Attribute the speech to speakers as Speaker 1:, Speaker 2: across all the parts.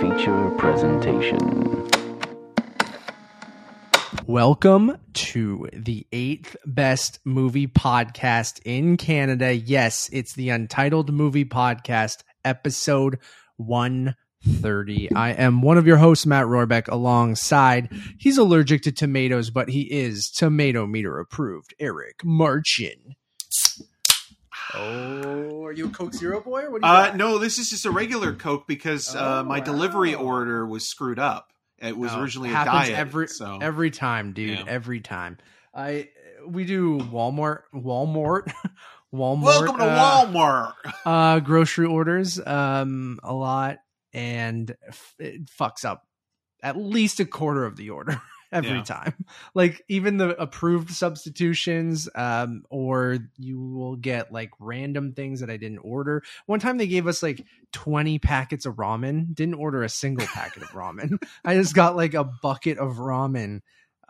Speaker 1: feature presentation.
Speaker 2: Welcome to the eighth best movie podcast in Canada. Yes, it's the Untitled Movie Podcast, episode 130. I am one of your hosts, Matt Rohrbeck, alongside, he's allergic to tomatoes, but he is tomato meter approved, Eric Marchin. Oh, are you a Coke Zero boy? Or what do you
Speaker 3: Uh, no, this is just a regular Coke because uh,
Speaker 2: Oh,
Speaker 3: my delivery order was screwed up. It was
Speaker 2: Oh,
Speaker 3: originally a
Speaker 2: happens
Speaker 3: diet.
Speaker 2: every
Speaker 3: so
Speaker 2: every time, dude.
Speaker 3: Yeah.
Speaker 2: Every time. I we do Walmart, Walmart, Walmart.
Speaker 3: welcome to
Speaker 2: uh,
Speaker 3: Walmart.
Speaker 2: uh grocery orders um a lot and f- it fucks up at least a quarter of the order every
Speaker 3: Yeah.
Speaker 2: time. Like even the approved substitutions um or you will get like random things that i didn't order. One time they gave us like 20 packets of ramen. Didn't order a single packet of ramen. I just got like a bucket of ramen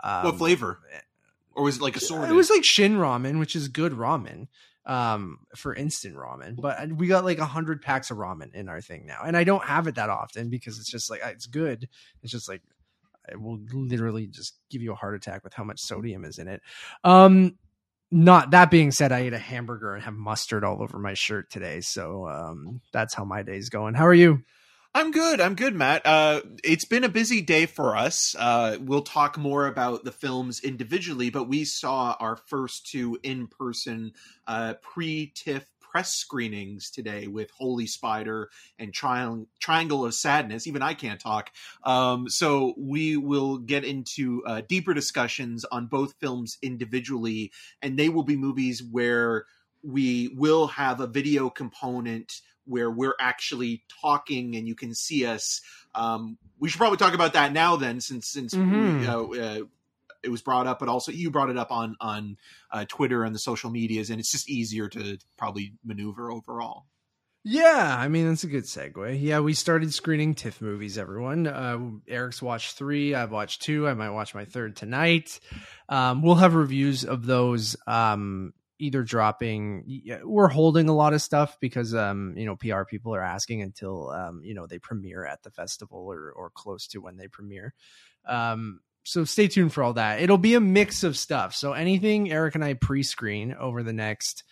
Speaker 2: um,
Speaker 3: what flavor? Or was it like assorted?
Speaker 2: it was like Shin ramen, which is good ramen um for instant ramen. But we got like a hundred packs of ramen in our thing now. And i don't have it that often because it's just like it's good. It's just like it will literally just give you a heart attack with how much sodium is in it um not that being said i ate a hamburger and have mustard all over my shirt today so um that's how my day's going how are you
Speaker 3: I'm good. I'm good, Matt. Uh, it's been a busy day for us. Uh, we'll talk more about the films individually, but we saw our first two in-person uh, pre-TIFF press screenings today with Holy Spider and Triang- Triangle of Sadness. Even I can't talk. Um, so we will get into uh, deeper discussions on both films individually, and they will be movies where we will have a video component where we're actually talking and you can see us. Um, we should probably talk about that now, then, since since
Speaker 2: Mhm.
Speaker 3: we, uh, uh, it was brought up, but also you brought it up on on uh, Twitter and the social medias, and it's just easier to probably maneuver overall.
Speaker 2: Yeah, I mean that's a good segue. Yeah, we started screening TIFF movies. Everyone, uh, Eric's watched three. I've watched two. I might watch my third tonight. Um, we'll have reviews of those. Um, either dropping. We're holding a lot of stuff because um, you know PR people are asking until um, you know they premiere at the festival or or close to when they premiere. Um, so stay tuned for all that. It'll be a mix of stuff. So anything Eric and I pre-screen over the next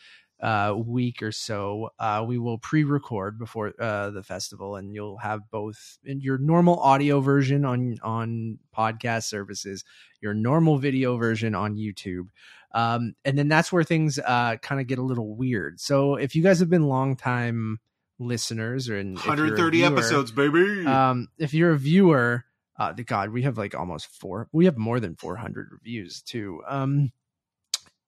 Speaker 2: uh, week or so, uh, we will pre-record before uh, the festival, and you'll have both in your normal audio version on on podcast services, your normal video version on YouTube, um, and then that's where things uh, kind of get a little weird. So if you guys have been longtime listeners, or in, if you're a
Speaker 3: 130
Speaker 2: viewer,
Speaker 3: episodes, baby.
Speaker 2: um, if you're a viewer, uh, the God, we have like almost four. We have more than 400 reviews too. Um,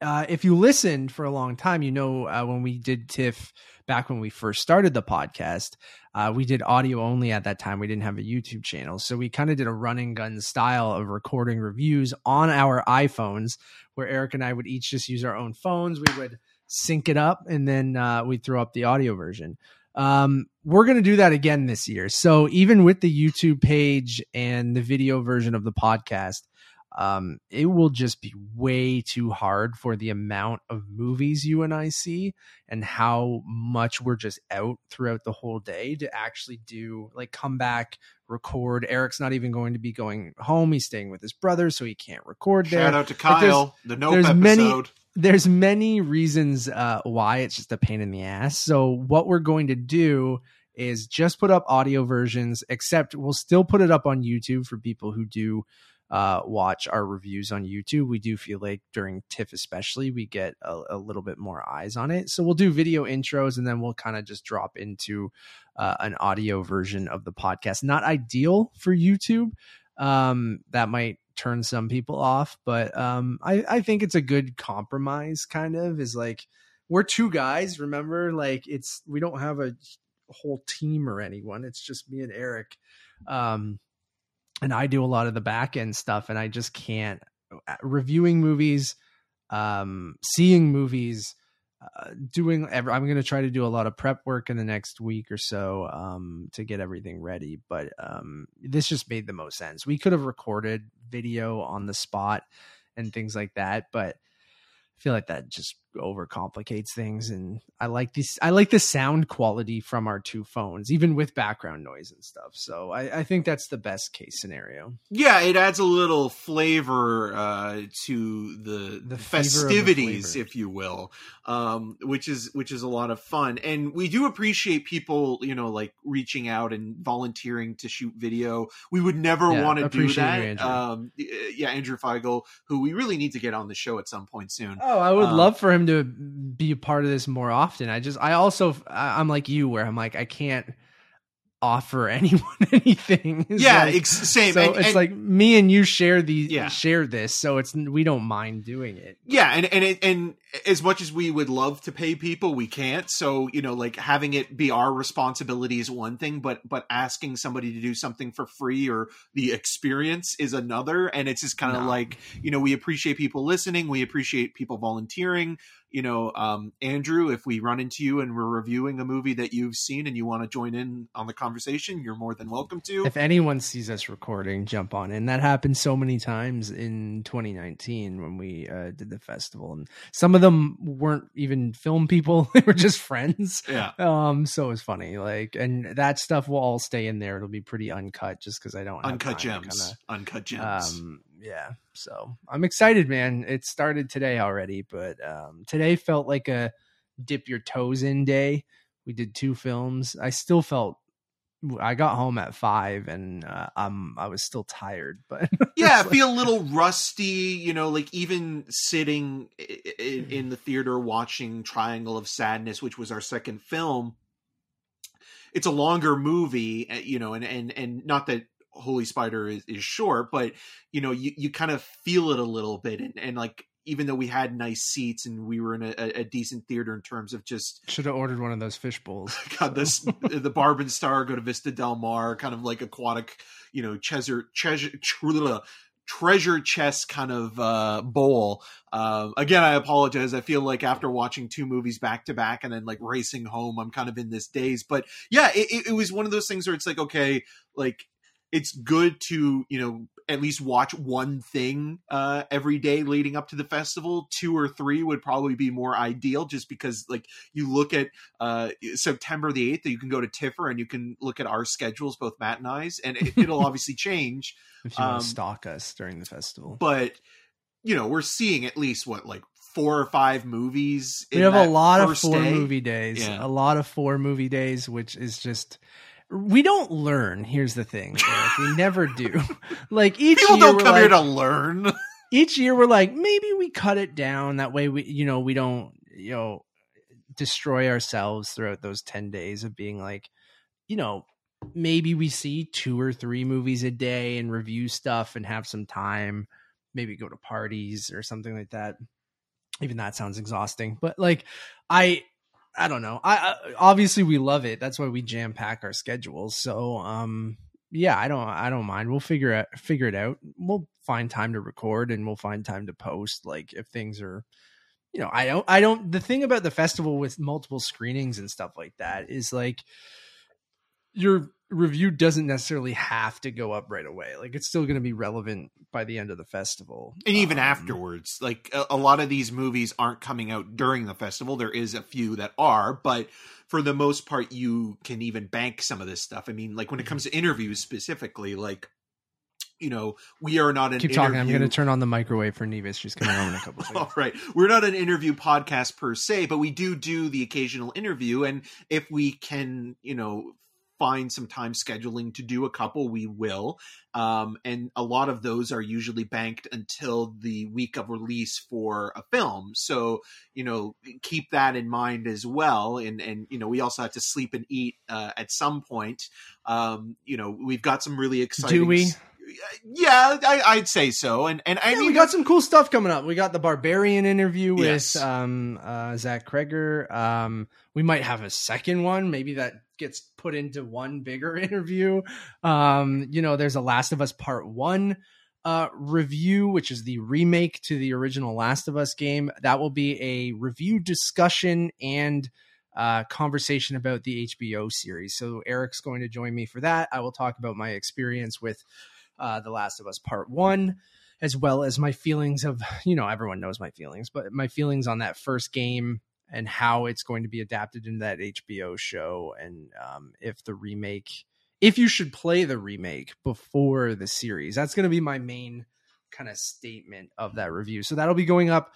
Speaker 2: uh, if you listened for a long time, you know uh, when we did TIFF back when we first started the podcast, uh, we did audio only at that time. We didn't have a YouTube channel, so we kind of did a running gun style of recording reviews on our iPhones, where Eric and I would each just use our own phones. We would sync it up, and then uh, we'd throw up the audio version. Um, we're going to do that again this year. So even with the YouTube page and the video version of the podcast, um, it will just be way too hard for the amount of movies you and I see and how much we're just out throughout the whole day to actually do like come back, record. Eric's not even going to be going home. He's staying with his brother, so he can't record there
Speaker 3: Shout out to Kyle, the Nope
Speaker 2: there's many-
Speaker 3: episode.
Speaker 2: There's many reasons uh, why it's just a pain in the ass. So what we're going to do is just put up audio versions, except we'll still put it up on YouTube for people who do uh, watch our reviews on YouTube. We do feel like during TIFF, especially, we get a, a little bit more eyes on it. So we'll do video intros and then we'll kind of just drop into uh, an audio version of the podcast. Not ideal for YouTube. Um, that might turn some people off, but um, I, I think it's a good compromise. Kind of is like we're two guys. Remember, like it's we don't have a whole team or anyone. It's just me and Eric. Um, and I do a lot of the back end stuff, and I just can't reviewing movies, um, seeing movies, uh, doing. Every, I'm going to try to do a lot of prep work in the next week or so um, to get everything ready. But um, this just made the most sense. We could have recorded video on the spot and things like that, but I feel like that just overcomplicates things and i like this i like the sound quality from our two phones even with background noise and stuff so i, I think that's the best case scenario
Speaker 3: Yeah, it adds a little flavor uh, to the,
Speaker 2: The of the
Speaker 3: festivities, if you will, um, which is which is a lot of fun. And we do appreciate people, you know, like reaching out and volunteering to shoot video. We would never
Speaker 2: Yeah,
Speaker 3: want to do that.
Speaker 2: you, Andrew.
Speaker 3: Um, yeah, Andrew Feigl, who we really need to get on the show at some point soon.
Speaker 2: Oh, I would
Speaker 3: Um,
Speaker 2: love for him to be a part of this more often. I just, I also, I'm like you, where I'm like, I can't offer anyone anything. It's
Speaker 3: yeah,
Speaker 2: like-
Speaker 3: ex- same.
Speaker 2: so
Speaker 3: and,
Speaker 2: it's
Speaker 3: and-
Speaker 2: like me and you share these,
Speaker 3: Yeah.
Speaker 2: share this, so it's we don't mind doing it.
Speaker 3: Yeah, and and it, and as much as we would love to pay people, we can't. So you know, like having it be our responsibility is one thing, but but asking somebody to do something for free or the experience is another. And it's just kind of
Speaker 2: No.
Speaker 3: like you know, we appreciate people listening, we appreciate people volunteering. You know, um, Andrew, if we run into you and we're reviewing a movie that you've seen and you want to join in on the conversation, you're more than welcome to.
Speaker 2: If anyone sees us recording, jump on. And that happened so many times in 2019 when we uh, did the festival, and some of them weren't even film people; they were just friends.
Speaker 3: yeah.
Speaker 2: Um, so it was funny. Like, and that stuff will all stay in there. It'll be pretty uncut, just because I don't have
Speaker 3: Uncut gems. Uncut
Speaker 2: kinda,
Speaker 3: gems.
Speaker 2: um, yeah. So I'm excited, man. It started today already, but um, today felt like a dip your toes in day. We did two films. I still felt. I got home at five, and uh, um, I was still tired, but
Speaker 3: yeah,
Speaker 2: like-
Speaker 3: feel a little rusty, you know, like even sitting i- i- in the theater watching Triangle of Sadness, which was our second film. It's a longer movie, uh, you know, and and and not that Holy Spider is, is short, but you know, you, you kind of feel it a little bit, and, and like even though we had nice seats and we were in a, a decent theater in terms of just
Speaker 2: should have ordered one of those fish bowls.
Speaker 3: God, this the Barb and Star go to Vista Del Mar, kind of like aquatic, you know, treasure treasure treasure chest kind of uh, bowl. Um, again, I apologize. I feel like after watching two movies back to back and then like racing home, I'm kind of in this daze. But yeah, it, it was one of those things where it's like, okay, like it's good to you know at least watch one thing uh every day leading up to the festival two or three would probably be more ideal just because like you look at uh september the 8th you can go to tiffer and you can look at our schedules both matt and i's and it, it'll obviously change
Speaker 2: If you want
Speaker 3: Um,
Speaker 2: to stalk us during the festival,
Speaker 3: but you know we're seeing at least what like four or five movies
Speaker 2: we
Speaker 3: in
Speaker 2: have a lot of four
Speaker 3: day.
Speaker 2: movie days
Speaker 3: Yeah.
Speaker 2: a lot of four movie days which is just we don't learn. Here's the thing Eric, we never do. Like each
Speaker 3: people
Speaker 2: year
Speaker 3: don't come here to learn.
Speaker 2: Each year we're like maybe we cut it down. That way we you know we don't you know destroy ourselves throughout those 10 days of being like you know maybe we see two or three movies a day and review stuff and have some time. Maybe go to parties or something like that. Even that sounds exhausting. But like i i don't know. I, I obviously we love it. That's why we jam pack our schedules. So um yeah i don't i don't mind. We'll figure it figure it out. We'll find time to record and we'll find time to post like if things are you know i don't i don't the thing about the festival with multiple screenings and stuff like that is like your review doesn't necessarily have to go up right away. Like it's still going to be relevant by the end of the festival.
Speaker 3: And even
Speaker 2: Um,
Speaker 3: afterwards like a, a lot of these movies aren't coming out during the festival. There is a few that are but for the most part you can even bank some of this stuff. I mean like when it comes to interviews specifically like you know we are not an
Speaker 2: keep talking. I'm going to turn on the microwave for nevis. She's coming home in a couple of
Speaker 3: All right. We're not an interview podcast per se, but we do do the occasional interview. And if we can, you know, find some time scheduling to do a couple, we will. Um, and a lot of those are usually banked until the week of release for a film. So, you know, keep that in mind as well. And, and, you know, we also have to sleep and eat uh, at some point. Um, you know, we've got some really exciting.
Speaker 2: Do we?
Speaker 3: s- Yeah, I, I'd say so. And, and I
Speaker 2: Yeah,
Speaker 3: mean,
Speaker 2: we got some cool stuff coming up. We got the Barbarian interview with
Speaker 3: Yes.
Speaker 2: um, uh, Zach Cregger. Um, we might have a second one. Maybe that gets put into one bigger interview. Um, you know, there's a Last of Us Part One uh, review, which is the remake to the original Last of Us game. That will be a review discussion and uh, conversation about the HBO series. So Eric's going to join me for that. I will talk about my experience with uh, The Last of Us Part One. as well as my feelings of you know everyone knows my feelings, but my feelings on that first game and how it's going to be adapted into that HBO show, and um, if the remake, if you should play the remake before the series, that's going to be my main kind of statement of that review. So that'll be going up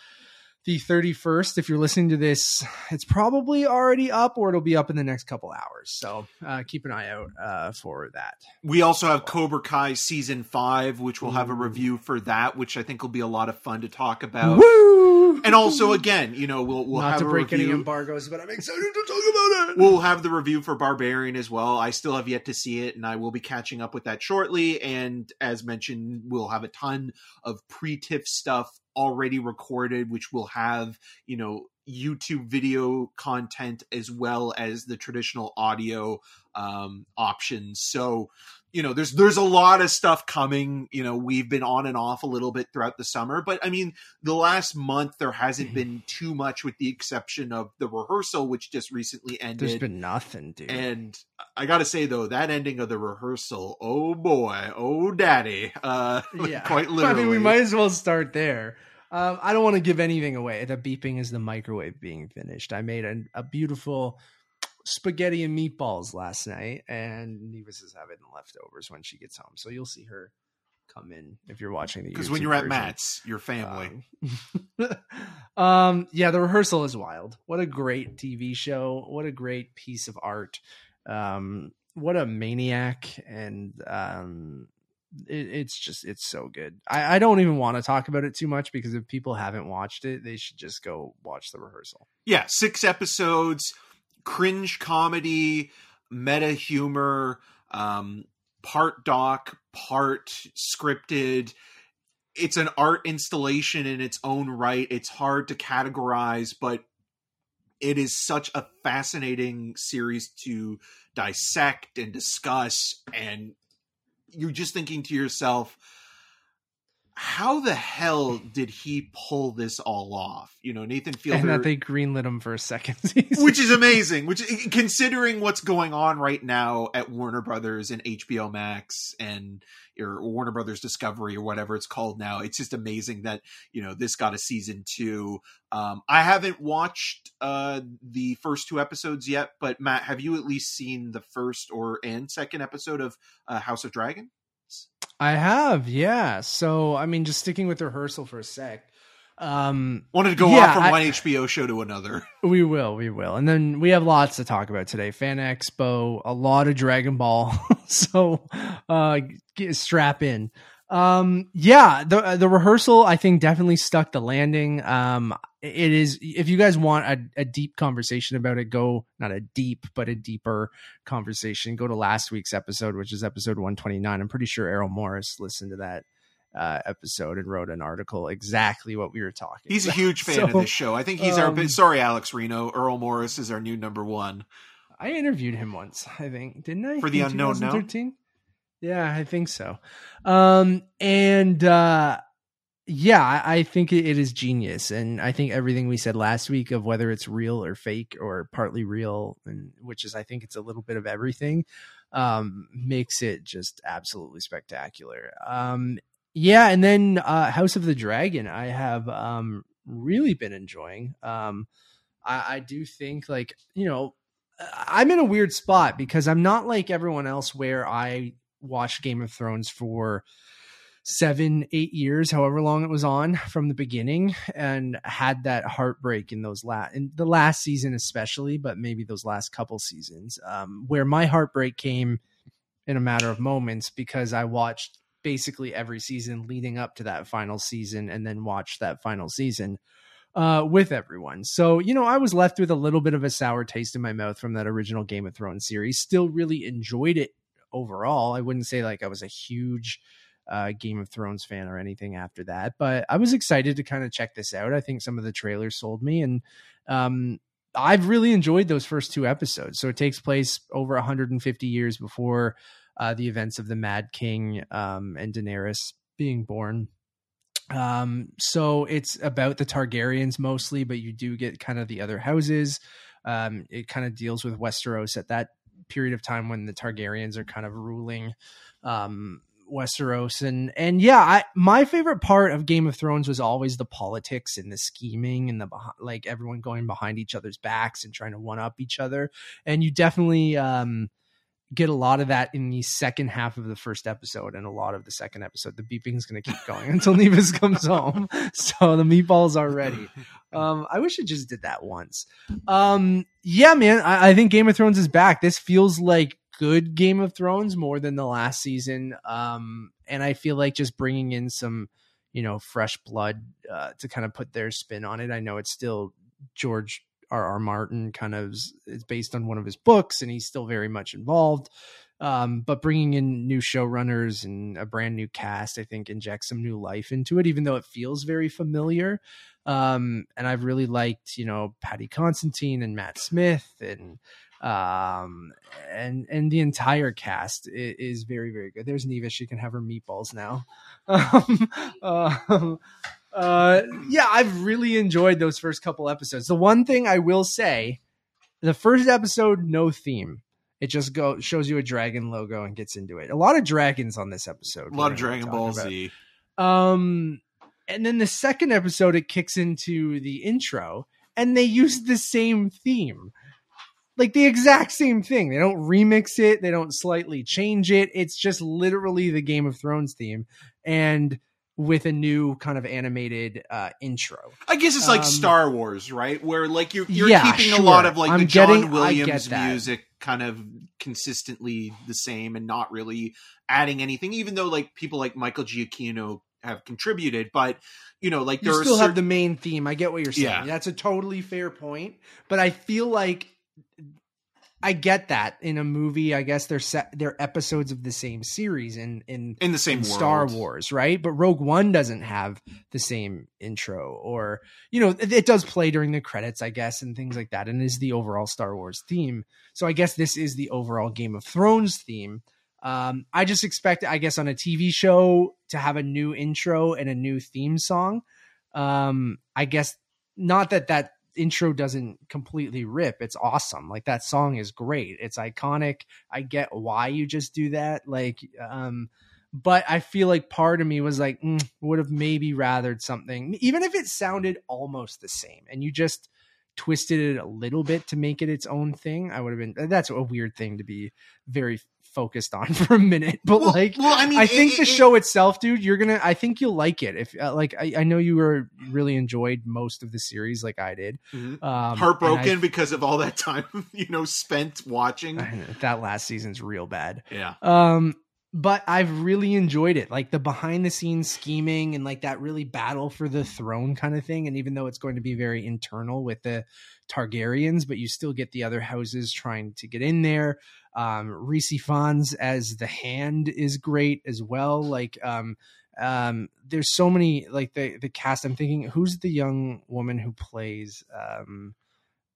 Speaker 2: the 31st. If you're listening to this, it's probably already up or it'll be up in the next couple hours. So uh, keep an eye out uh, for that.
Speaker 3: We also have Cobra Kai season five, which we'll have a review for that, which I think will be a lot of fun to talk about.
Speaker 2: Woo!
Speaker 3: And also, again, you know, we'll we'll
Speaker 2: Not
Speaker 3: have
Speaker 2: to break
Speaker 3: review.
Speaker 2: any embargoes, but I'm excited to talk about it.
Speaker 3: We'll have the review for Barbarian as well. I still have yet to see it, and I will be catching up with that shortly. And as mentioned, we'll have a ton of pre-TIFF stuff already recorded, which will have, you know, YouTube video content as well as the traditional audio um, options. So, you know, there's there's a lot of stuff coming. You know, we've been on and off a little bit throughout the summer, but I mean, the last month there hasn't been too much, with the exception of the rehearsal, which just recently ended.
Speaker 2: There's been nothing, dude.
Speaker 3: And I gotta say though, that ending of the rehearsal, oh boy, oh daddy, uh, quite literally.
Speaker 2: I mean, we might as well start there. Um, I don't want to give anything away. The beeping is the microwave being finished. I made a, a beautiful spaghetti and meatballs last night, and Nevis is having leftovers when she gets home. So you'll see her come in if you're watching the
Speaker 3: because when you're at. Matt's, your family.
Speaker 2: Um, um, yeah, the rehearsal is wild. What a great TV show. What a great piece of art. Um, what a maniac. And um, it, it's just, it's so good. I, I don't even want to talk about it too much because if people haven't watched it, they should just go watch the rehearsal.
Speaker 3: yeah, six episodes, cringe comedy, meta humor, um, part doc, part scripted. It's an art installation in its own right. It's hard to categorize, but it is such a fascinating series to dissect and discuss. And you're just thinking to yourself, how the hell did he pull this all off? You know, Nathan Fielder
Speaker 2: And that they greenlit him for a second season.
Speaker 3: which is amazing. Which, considering what's going on right now at Warner Brothers and HBO Max and or Warner Brothers Discovery or whatever it's called now, it's just amazing that you know this got a season two. Um, I haven't watched uh, the first two episodes yet, but Matt, have you at least seen the first or and second episode of uh, House of Dragon?
Speaker 2: I have, yeah. So, I mean, just sticking with rehearsal for a sec. Um,
Speaker 3: Wanted to go
Speaker 2: Yeah,
Speaker 3: off from
Speaker 2: I-
Speaker 3: one HBO show to another.
Speaker 2: We will, we will. And then we have lots to talk about today. Fan Expo, a lot of Dragon Ball. so uh get, strap in. Um yeah, the the rehearsal I think definitely stuck the landing. Um it is if you guys want a, a deep conversation about it, go not a deep, but a deeper conversation. Go to last week's episode, which is episode 129. I'm pretty sure Errol Morris listened to that uh, episode and wrote an article exactly what we were talking.
Speaker 3: He's a huge fan
Speaker 2: So-
Speaker 3: of this show. I think he's our
Speaker 2: um,
Speaker 3: big. Sorry, Alex Reno. Errol Morris is our new number one.
Speaker 2: I interviewed him once, I think, didn't I?
Speaker 3: For the
Speaker 2: In
Speaker 3: Unknown Now?
Speaker 2: 2013? Yeah, I think so. Um, and uh, yeah, I, think it, it is genius, and I think everything we said last week of whether it's real or fake or partly real, and which is I think it's a little bit of everything, um, makes it just absolutely spectacular. Um, yeah, and then uh, House of the Dragon, I have um really been enjoying. Um, I, I do think like you know I'm in a weird spot because I'm not like everyone else where I watched Game of Thrones for seven, eight years, however long it was on from the beginning, and had that heartbreak in those last in the last season especially, but maybe those last couple seasons, um, where my heartbreak came in a matter of moments because I watched basically every season leading up to that final season and then watched that final season uh, with everyone. So, you know, I was left with a little bit of a sour taste in my mouth from that original Game of Thrones series. Still really enjoyed it overall. I wouldn't say like I was a huge uh, Game of Thrones fan or anything after that, but I was excited to kind of check this out. I think some of the trailers sold me and, um, I've really enjoyed those first two episodes. So it takes place over 150 years before uh, the events of the Mad King um, and Daenerys being born. Um, so it's about the Targaryens mostly, but you do get kind of the other houses. Um, it kind of deals with Westeros at that period of time when the Targaryens are kind of ruling um, Westeros and and yeah, I my favorite part of Game of Thrones was always the politics and the scheming and the like everyone going behind each other's backs and trying to one up each other. And you definitely um get a lot of that in the second half of the first episode and a lot of the second episode. The beeping is going to keep going until Nevis comes home. So the meatballs are ready. Um, I wish it just did that once. Um, yeah, man, I, I think Game of Thrones is back. This feels like good Game of Thrones more than the last season. Um, and I feel like just bringing in some, you know, fresh blood uh, to kind of put their spin on it. I know it's still George R. R. Martin kind of is based on one of his books, and he's still very much involved. Um, but bringing in new showrunners and a brand new cast, I think, injects some new life into it, even though it feels very familiar. Um, and I've really liked, you know, Paddy Considine and Matt Smith and um and and the entire cast is, is very very good there's neva she can have her meatballs now um, uh, uh yeah i've really enjoyed those first couple episodes. The one thing i will say the first episode no theme. It just go shows you a dragon logo and gets into it. A lot of dragons on this episode
Speaker 3: a lot of dragon ball z.
Speaker 2: um and then the second episode it kicks into the intro and they use the same theme. Like the exact same thing. They don't remix it, they don't slightly change it. It's just literally the Game of Thrones theme. And with a new kind of animated uh intro.
Speaker 3: I guess it's like
Speaker 2: Um,
Speaker 3: Star Wars, right? Where like you're, you're
Speaker 2: Yeah,
Speaker 3: keeping
Speaker 2: sure.
Speaker 3: a lot of like
Speaker 2: I'm
Speaker 3: the John
Speaker 2: getting-
Speaker 3: Williams
Speaker 2: get
Speaker 3: music kind of consistently the same and not really adding anything, even though like people like Michael Giacchino have contributed, but you know, like
Speaker 2: You
Speaker 3: there
Speaker 2: still
Speaker 3: are
Speaker 2: have the main theme. I get what you're saying.
Speaker 3: Yeah.
Speaker 2: That's a totally fair point, but I feel like I get that in a movie. I guess they're set, they're episodes of the same series in in
Speaker 3: in the same
Speaker 2: in. Star Wars, right? But Rogue One doesn't have the same intro, or you know, it, it does play during the credits, I guess, and things like that, and is the overall Star Wars theme. So I guess this is the overall Game of Thrones theme. Um, I just expect, I guess, on a TV show to have a new intro and a new theme song. Um, I guess not that that intro doesn't completely rip. It's awesome. Like that song is great. It's iconic. I get why you just do that. Like, um, but I feel like part of me was like, mm, would have maybe rathered something, even if it sounded almost the same, and you just twisted it a little bit to make it its own thing. I would have been. That's a weird thing to be very focused on for a minute, but
Speaker 3: Well,
Speaker 2: like.
Speaker 3: well, I mean,
Speaker 2: I think
Speaker 3: it-
Speaker 2: the
Speaker 3: it-
Speaker 2: show itself, dude, you're gonna. I think you'll like it. If uh, like, I, I know you were really enjoyed most of the series, like I did.
Speaker 3: Mhm.
Speaker 2: Um,
Speaker 3: heartbroken
Speaker 2: and
Speaker 3: because of all that time you know spent watching.
Speaker 2: I- I- that last season's real bad.
Speaker 3: Yeah,
Speaker 2: Um, but I've really enjoyed it, like the behind the scenes scheming and like that really battle for the throne kind of thing. And even though it's going to be very internal with the Targaryens, but you still get the other houses trying to get in there. Um, Rhys Ifans as the Hand is great as well. Like, um, um, there's so many like the the cast. I'm thinking, who's the young woman who plays? Um,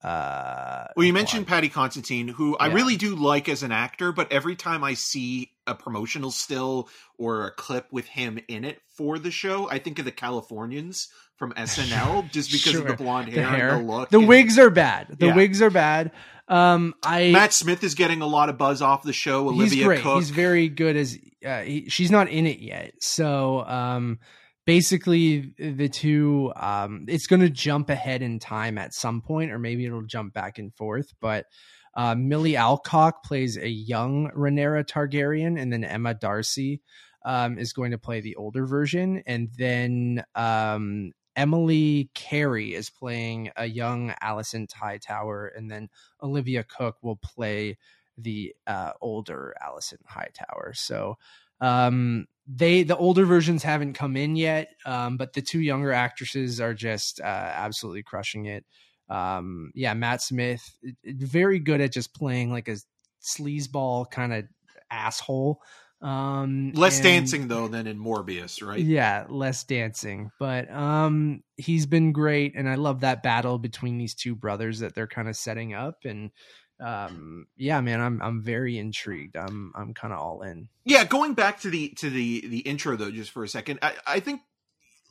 Speaker 2: uh,
Speaker 3: Well, you mentioned. Paddy Considine, who I really do like as an actor, but every time I see a promotional still or a clip with him in it for the show, I think of the Californians from SNL just because of the blonde
Speaker 2: the
Speaker 3: hair,
Speaker 2: hair.
Speaker 3: and the look.
Speaker 2: The
Speaker 3: and
Speaker 2: wigs are bad. The
Speaker 3: Yeah.
Speaker 2: wigs are bad. Um, I
Speaker 3: Matt Smith is getting a lot of buzz off the show.
Speaker 2: he's
Speaker 3: Olivia
Speaker 2: great.
Speaker 3: Cook.
Speaker 2: He's very good as uh, he, she's not in it yet. So um, basically, the two um, it's going to jump ahead in time at some point, or maybe it'll jump back and forth. But uh, Millie Alcock plays a young Rhaenyra Targaryen, and then Emma D'Arcy um, is going to play the older version, and then um, Emily Carey is playing a young Alicent Hightower, and then Olivia Cooke will play the uh, older Alicent Hightower. So um, they the older versions haven't come in yet, um, but the two younger actresses are just uh, absolutely crushing it. Um, yeah, Matt Smith, very good at just playing like a sleazeball kind of asshole. Um,
Speaker 3: Less
Speaker 2: and-
Speaker 3: dancing though than in Morbius, right?
Speaker 2: yeah, less dancing, but um he's been great and I love that battle between these two brothers that they're kind of setting up and um yeah, man, I'm I'm very intrigued. I'm I'm kind of all in.
Speaker 3: Yeah, going back to the to the the intro though, just for a second, I, I think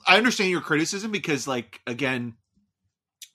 Speaker 3: I understand your criticism because, like, again,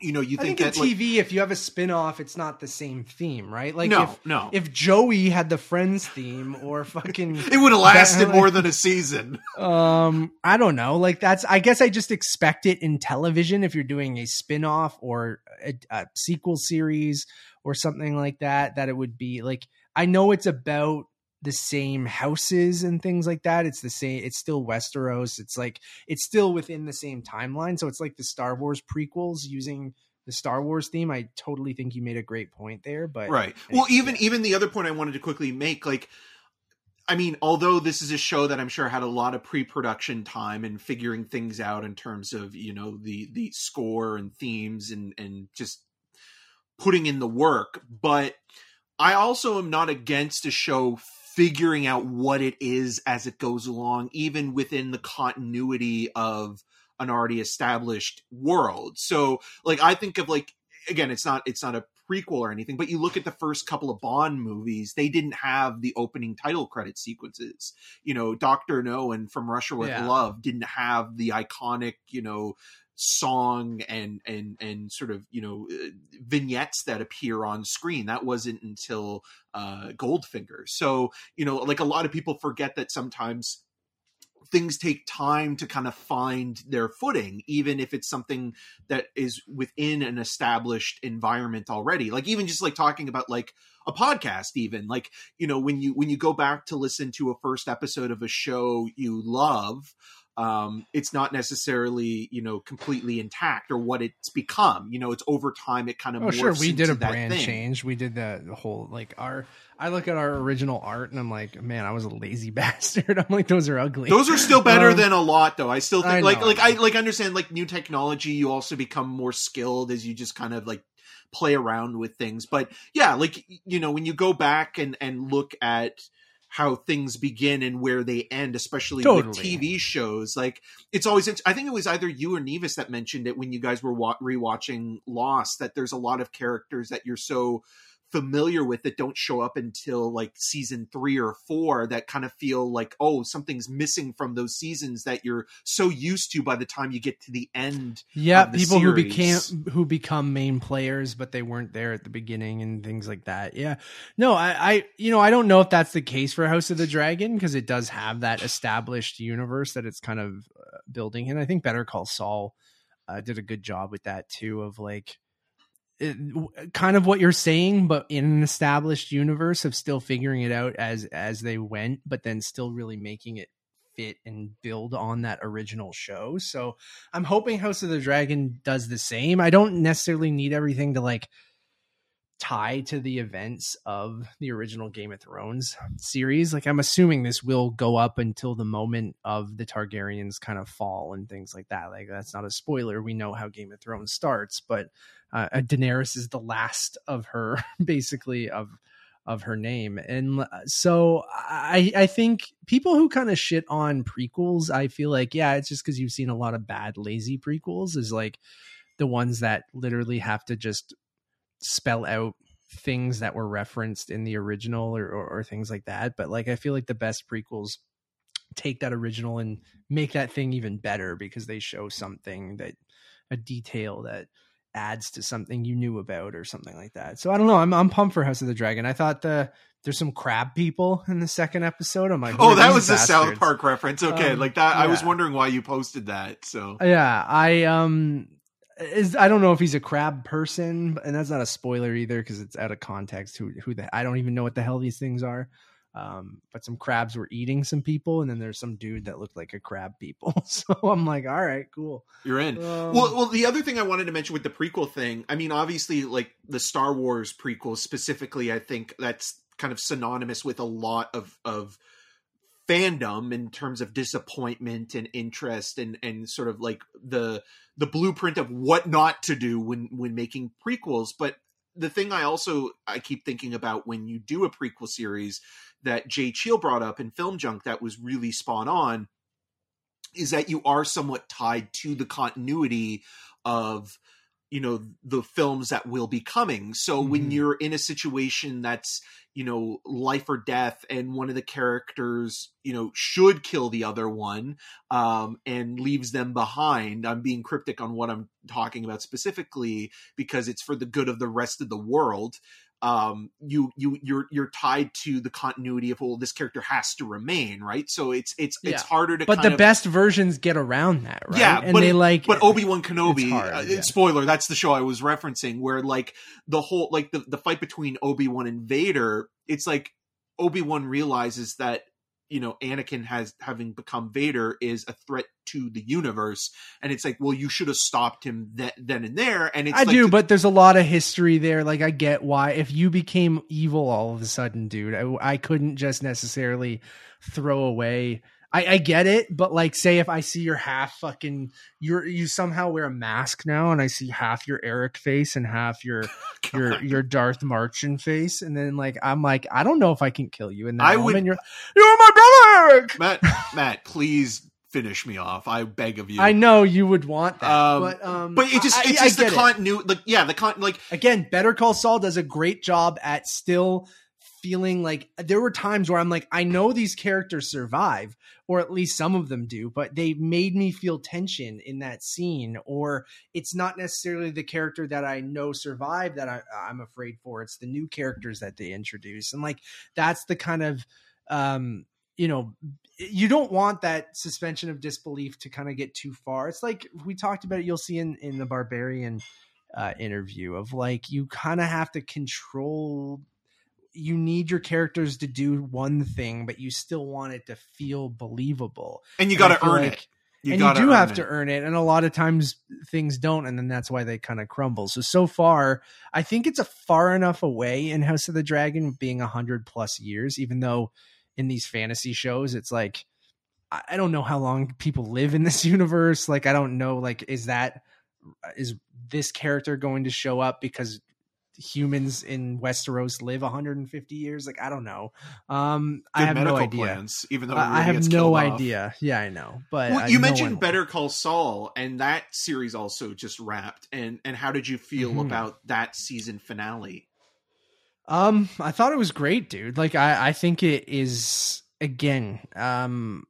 Speaker 3: you know, you
Speaker 2: I
Speaker 3: think,
Speaker 2: think in
Speaker 3: that like,
Speaker 2: TV, if you have a spin-off, it's not the same theme, right? Like
Speaker 3: no,
Speaker 2: if
Speaker 3: no,
Speaker 2: if Joey had the Friends theme or fucking
Speaker 3: it would have lasted
Speaker 2: That-
Speaker 3: more than a season.
Speaker 2: um I don't know, like that's I guess I just expect it in television if you're doing a spin-off or a, a sequel series or something like that that it would be like I know it's about the same houses and things like that. It's the same it's still Westeros. It's like it's still within the same timeline. So it's like the Star Wars prequels using the Star Wars theme. I totally think you made a great point there, but
Speaker 3: right well even
Speaker 2: yeah.
Speaker 3: even the other point i wanted to quickly make like i mean although this is a show that i'm sure had a lot of pre-production time and figuring things out in terms of you know the the score and themes and and just putting in the work but i also am not against a show figuring out what it is as it goes along even within the continuity of an already established world so like i think of like again it's not it's not a prequel or anything but you look at the first couple of bond movies they didn't have the opening title credit sequences you know dr no and from russia with
Speaker 2: Yeah.
Speaker 3: love didn't have the iconic you know song and and and sort of you know uh, vignettes that appear on screen. That wasn't until uh goldfinger. So you know like a lot of people forget that sometimes things take time to kind of find their footing even if it's something that is within an established environment already. Like even just like talking about like a podcast even. Like you know when you when you go back to listen to a first episode of a show you love um it's not necessarily you know completely intact or what it's become you know it's over time it kind of
Speaker 2: Oh sure, we did a brand
Speaker 3: thing.
Speaker 2: change. We did the, whole like our. I look at our original art and I'm like, man, I was a lazy bastard. I'm like, those are ugly.
Speaker 3: Those are still better
Speaker 2: Um,
Speaker 3: than a lot, though. I still think,
Speaker 2: I
Speaker 3: like, like
Speaker 2: I
Speaker 3: I like understand, like new technology. You also become more skilled as you just kind of like play around with things. But yeah, like you know, when you go back and and look at how things begin and where they end, especially with TV shows, like it's always. I think it was either you or Nevis that mentioned it when you guys were wa- rewatching Lost. That there's a lot of characters that you're so familiar with that don't show up until like season three or four that kind of feel like oh something's missing from those seasons that you're so used to by the time you get to the end
Speaker 2: yeah,
Speaker 3: of the
Speaker 2: people who
Speaker 3: series.
Speaker 2: became who become main players, but they weren't there at the beginning and things like that. Yeah, no, I, I you know, I don't know if that's the case for House of the Dragon because it does have that established universe that it's kind of uh, building and I think Better Call Saul uh, did a good job with that too, of like. Kind of what you're saying, but in an established universe of still figuring it out as as they went, but then still really making it fit and build on that original show. So I'm hoping House of the Dragon does the same. I don't necessarily need everything to like tie to the events of the original Game of Thrones series. Like I'm assuming this will go up until the moment of the Targaryens kind of fall and things like that. Like that's not a spoiler. We know how Game of Thrones starts, but uh, Daenerys is the last of her basically of of her name. And uh, so I I think people who kind of shit on prequels, I feel like yeah, it's just cuz you've seen a lot of bad lazy prequels is like the ones that literally have to just spell out things that were referenced in the original or, or, or things like that. But like I feel like the best prequels take that original and make that thing even better because they show something that a detail that adds to something you knew about or something like that. So I don't know. I'm I'm pumped for House of the Dragon. I thought the there's some crab people in the second episode. I'm like,
Speaker 3: oh that was the south park reference okay
Speaker 2: Um,
Speaker 3: like that i was wondering why you posted that so
Speaker 2: Yeah, I um is I don't know if he's a crab person, and that's not a spoiler either because it's out of context. Who who the I don't even know what the hell these things are. Um, but some crabs were eating some people, and then there's some dude that looked like a crab people. So I'm like, all right, cool.
Speaker 3: you're in
Speaker 2: Um,
Speaker 3: well, well, the other thing I wanted to mention with the prequel thing, I mean, obviously, like the Star Wars prequels specifically, I think that's kind of synonymous with a lot of of fandom in terms of disappointment and interest and and sort of like the the blueprint of what not to do when when making prequels. But the thing I also I keep thinking about when you do a prequel series that Jay Cheel brought up in Film Junk that was really spot on is that you are somewhat tied to the continuity of you know the films that will be coming so when
Speaker 2: Mhm.
Speaker 3: you're in a situation that's you know life or death and one of the characters you know should kill the other one um and leaves them behind i'm being cryptic on what i'm talking about specifically because it's for the good of the rest of the world um you you you're you're tied to the continuity of well this character has to remain right so it's it's it's harder to
Speaker 2: but the
Speaker 3: of,
Speaker 2: best versions get around that, right?
Speaker 3: Yeah,
Speaker 2: and
Speaker 3: but-
Speaker 2: they like,
Speaker 3: but obi-wan kenobi
Speaker 2: hard,
Speaker 3: uh,
Speaker 2: yeah.
Speaker 3: spoiler that's the show i was referencing where like the whole like the, the fight between obi-wan and vader it's like obi-wan realizes that you know anakin has having become vader is a threat to the universe and it's like well you should have stopped him th- then and there and it's
Speaker 2: I
Speaker 3: like
Speaker 2: do,
Speaker 3: to-
Speaker 2: but there's a lot of history there. Like I get why if you became evil all of a sudden, dude, I, I couldn't just necessarily throw away. I, I get it, but like, say if I see your half fucking, you're you somehow wear a mask now, and I see half your Eric face and half your your your Darth Marchin face, and then like I'm like, I don't know if I can kill you And
Speaker 3: I would-
Speaker 2: You're you're my brother.
Speaker 3: Matt matt please finish me off. I beg of you.
Speaker 2: I know you would want that,
Speaker 3: Um,
Speaker 2: but um,
Speaker 3: but it just
Speaker 2: I-
Speaker 3: it's
Speaker 2: I- I
Speaker 3: just the
Speaker 2: get
Speaker 3: continuity like yeah the con like
Speaker 2: again, Better Call Saul does a great job at still feeling like there were times where I'm like, I know these characters survive, or at least some of them do, but they made me feel tension in that scene, or it's not necessarily the character that I know survived that I, I'm afraid for. It's the new characters that they introduce. And like, that's the kind of, um, you know, you don't want that suspension of disbelief to kind of get too far. It's like we talked about it, you'll see in, in the Barbarian uh, interview of like you kind of have to control you need your characters to do one thing but you still want it to feel believable
Speaker 3: and you got to earn
Speaker 2: like-
Speaker 3: it you
Speaker 2: and you do have
Speaker 3: it.
Speaker 2: to earn it and a lot of times things don't and then that's why they kind of crumble so so far i think it's a far enough away in house of the dragon being a hundred plus years even though in these fantasy shows it's like I I don't know how long people live in this universe. Like, I don't know, like, is that is this character going to show up because humans in Westeros live 150 years? Like, I don't know. Um, I
Speaker 3: Good
Speaker 2: have no idea.
Speaker 3: plans, even though
Speaker 2: I I have no
Speaker 3: killed off.
Speaker 2: idea. Yeah, I know. But
Speaker 3: Well,
Speaker 2: I-
Speaker 3: you mentioned
Speaker 2: one-
Speaker 3: Better Call Saul, and that series also just wrapped. And and how did you feel
Speaker 2: Mhm.
Speaker 3: about that season finale?
Speaker 2: Um, I thought it was great, dude. Like I, I think it is again, um,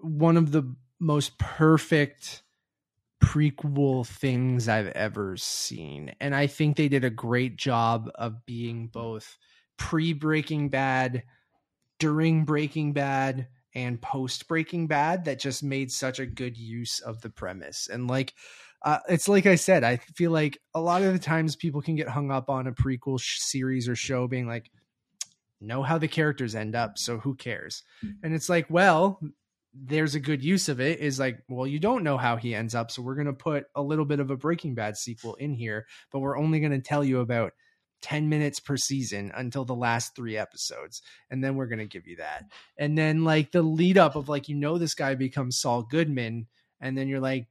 Speaker 2: one of the most perfect prequel things I've ever seen. And I think they did a great job of being both pre Breaking Bad, during Breaking Bad, and post Breaking Bad that just made such a good use of the premise. And like uh, it's like I said, I feel like a lot of the times people can get hung up on a prequel sh- series or show being like, know how the characters end up, so who cares? And it's like, well, there's a good use of it is like, well, you don't know how he ends up, so we're going to put a little bit of a Breaking Bad sequel in here, but we're only going to tell you about 10 minutes per season until the last three episodes and then we're going to give you that. And then like the lead up of like you know this guy becomes saul goodman and then you're like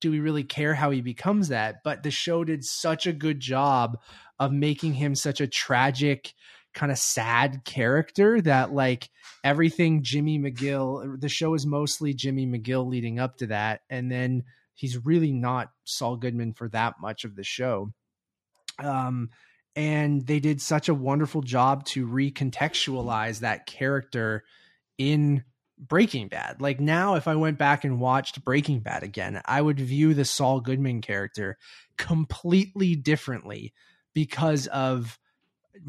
Speaker 2: do we really care how he becomes that? But the show did such a good job of making him such a tragic kind of sad character that like everything jimmy mcgill the show is mostly jimmy mcgill leading up to that and then he's really not saul goodman for that much of the show um and they did such a wonderful job to recontextualize that character in Breaking Bad. Like now, if I went back and watched Breaking Bad again, I would view the Saul Goodman character completely differently because of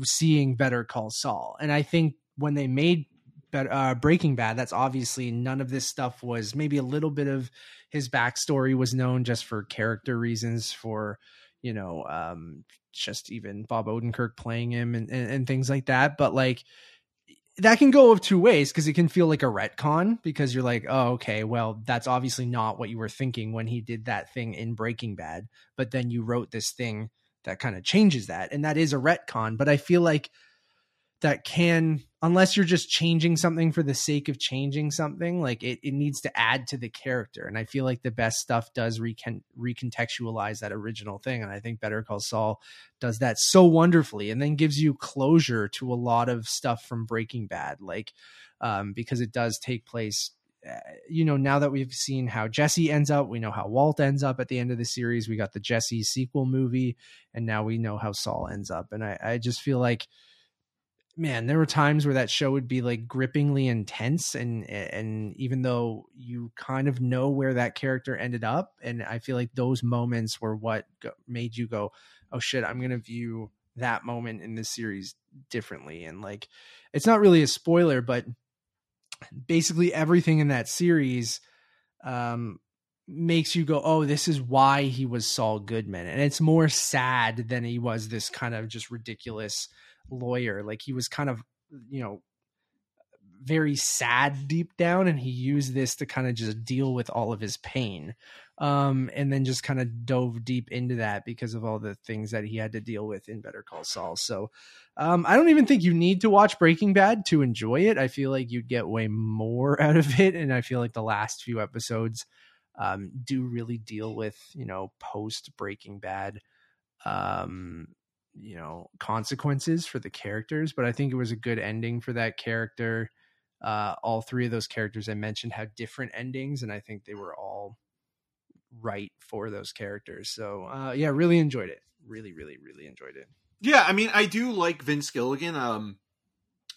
Speaker 2: seeing Better Call Saul. And I think when they made Bet- uh, Breaking Bad, that's obviously none of this stuff was maybe a little bit of his backstory was known just for character reasons, for you know, um, just even Bob Odenkirk playing him and, and, and things like that. But like that can go of two ways because it can feel like a retcon because you're like, oh, okay, well, that's obviously not what you were thinking when he did that thing in Breaking Bad. But then you wrote this thing that kind of changes that. And that is a retcon. But I feel like that can, unless you're just changing something for the sake of changing something, like it, it needs to add to the character. And I feel like the best stuff does recon- recontextualize that original thing. And I think Better Call Saul does that so wonderfully and then gives you closure to a lot of stuff from Breaking Bad. Like, um, because it does take place Uh, you know, now that we've seen how Jesse ends up, we know how Walt ends up at the end of the series. We got the Jesse sequel movie, and now we know how Saul ends up. And I, I just feel like, man, there were times where that show would be like grippingly intense, and and even though you kind of know where that character ended up, and I feel like those moments were what made you go, oh shit, I'm gonna view that moment in this series differently. And like, it's not really a spoiler, but basically everything in that series um, makes you go, oh, this is why he was Saul Goodman. And it's more sad than he was this kind of just ridiculous lawyer. Like he was kind of, you know, very sad deep down and he used this to kind of just deal with all of his pain um, and then just kind of dove deep into that because of all the things that he had to deal with in Better Call Saul. So um, I don't even think you need to watch Breaking Bad to enjoy it. I feel like you'd get way more out of it, and I feel like the last few episodes um, do really deal with you know post Breaking Bad. Um, you know consequences for the characters but i think it was a good ending for that character uh, all three of those characters I mentioned had different endings, and I think they were all right for those characters. So uh, yeah, really enjoyed it. Really, really, really enjoyed it.
Speaker 3: Yeah, I mean, I do like Vince Gilligan. Um,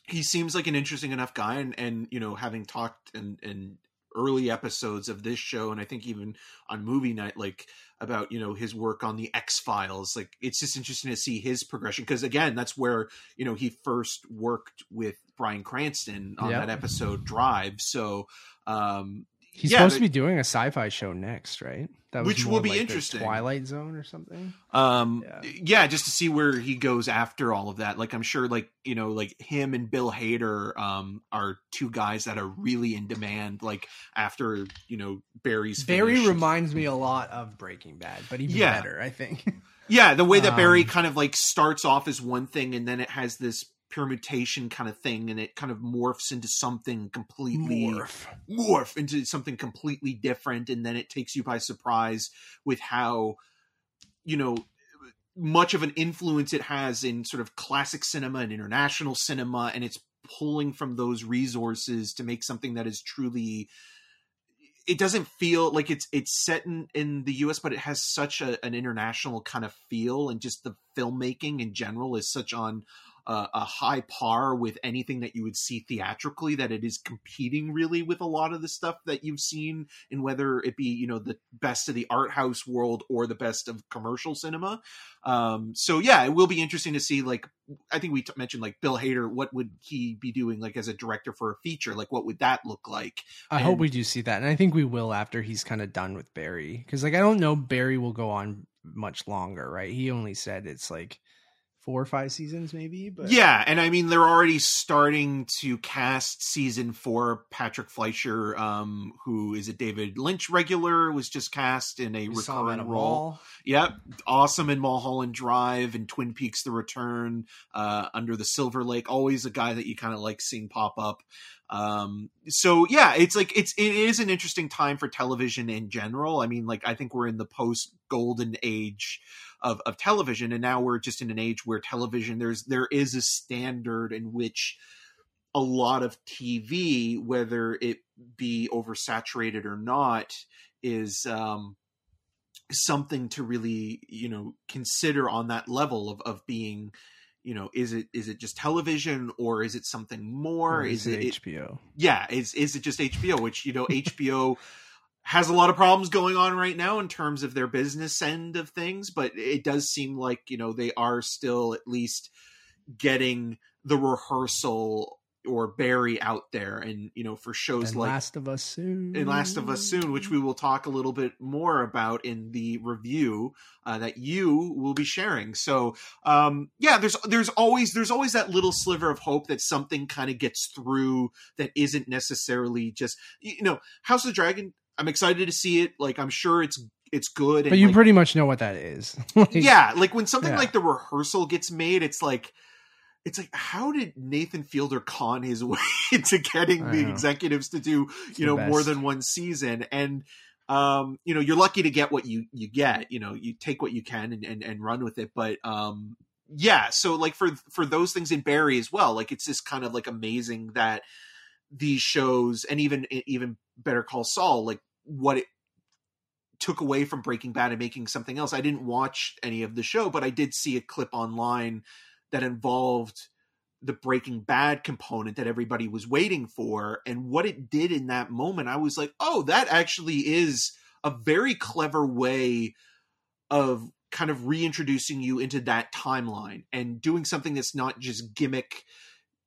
Speaker 3: he seems like an interesting enough guy, and and you know, having talked and and early episodes of this show and i think even on movie night like about you know his work on the x files like it's just interesting to see his progression because again that's where you know he first worked with bryan cranston on yep. that episode drive so um
Speaker 2: He's yeah, supposed to be doing a sci-fi show next, right?
Speaker 3: That which will be like interesting.
Speaker 2: Twilight Zone or something.
Speaker 3: Um, yeah. yeah. just to see where he goes after all of that. Like, I'm sure, like you know, like him and Bill Hader um, are two guys that are really in demand. Like after you know Barry's.
Speaker 2: Barry finished. reminds me a lot of Breaking Bad, but even yeah. better, I think.
Speaker 3: Yeah, the way that Barry um, kind of like starts off as one thing, and then it has this permutation kind of thing and it kind of morphs into something completely
Speaker 2: morph.
Speaker 3: morph into something completely different and then it takes you by surprise with how you know much of an influence it has in sort of classic cinema and international cinema and it's pulling from those resources to make something that is truly it doesn't feel like it's it's set in in the US but it has such a, an international kind of feel and just the filmmaking in general is such on a, a high par with anything that you would see theatrically that it is competing really with a lot of the stuff that you've seen in whether it be you know the best of the art house world or the best of commercial cinema. Um so yeah it will be interesting to see like i think we t- mentioned like bill hader what would he be doing like as a director for a feature? Like what would that look like?
Speaker 2: I and, hope we do see that and i think we will after he's kind of done with barry because like i don't know barry will go on much longer right? He only said it's like four or five seasons maybe but
Speaker 3: yeah and i mean they're already starting to cast season four patrick fischler um who is a david lynch regular was just cast in a recurring role. yep awesome in mulholland drive and twin peaks the return uh under the silver lake always a guy that you kind of like seeing pop up um so yeah it's like it's it is an interesting time for television in general. I mean like i think we're in the post golden age of, of television and now we're just in an age where television there's there is a standard in which a lot of tv whether it be oversaturated or not is um something to really you know consider on that level of of being you know is it is it just television or is it something more?
Speaker 2: Or is, is it, it hbo
Speaker 3: yeah is is it just hbo which you know hbo has a lot of problems going on right now in terms of their business end of things, but it does seem like, you know, they are still at least getting the rehearsal or Barry out there and you know for shows
Speaker 2: and
Speaker 3: like
Speaker 2: Last of Us Soon
Speaker 3: and Last of Us Soon which we will talk a little bit more about in the review uh, that you will be sharing so um yeah there's there's always there's always that little sliver of hope that something kind of gets through that isn't necessarily just you know House of the Dragon I'm excited to see it. Like I'm sure it's it's good.
Speaker 2: But you
Speaker 3: like,
Speaker 2: pretty much know what that is.
Speaker 3: like, yeah, like when something yeah. like the rehearsal gets made, it's like it's like how did Nathan Fielder con his way into getting the executives to do it's you know more than one season? And um you know you're lucky to get what you you get you know you take what you can and and, and run with it. But um yeah so like for for those things in Barry as well like it's just kind of like amazing that these shows and even even Better Call Saul, like what it took away from Breaking Bad and making something else. I didn't watch any of the show, but I did see a clip online that involved the Breaking Bad component that everybody was waiting for. And what it did in that moment, I was like, oh, that actually is a very clever way of kind of reintroducing you into that timeline and doing something that's not just gimmick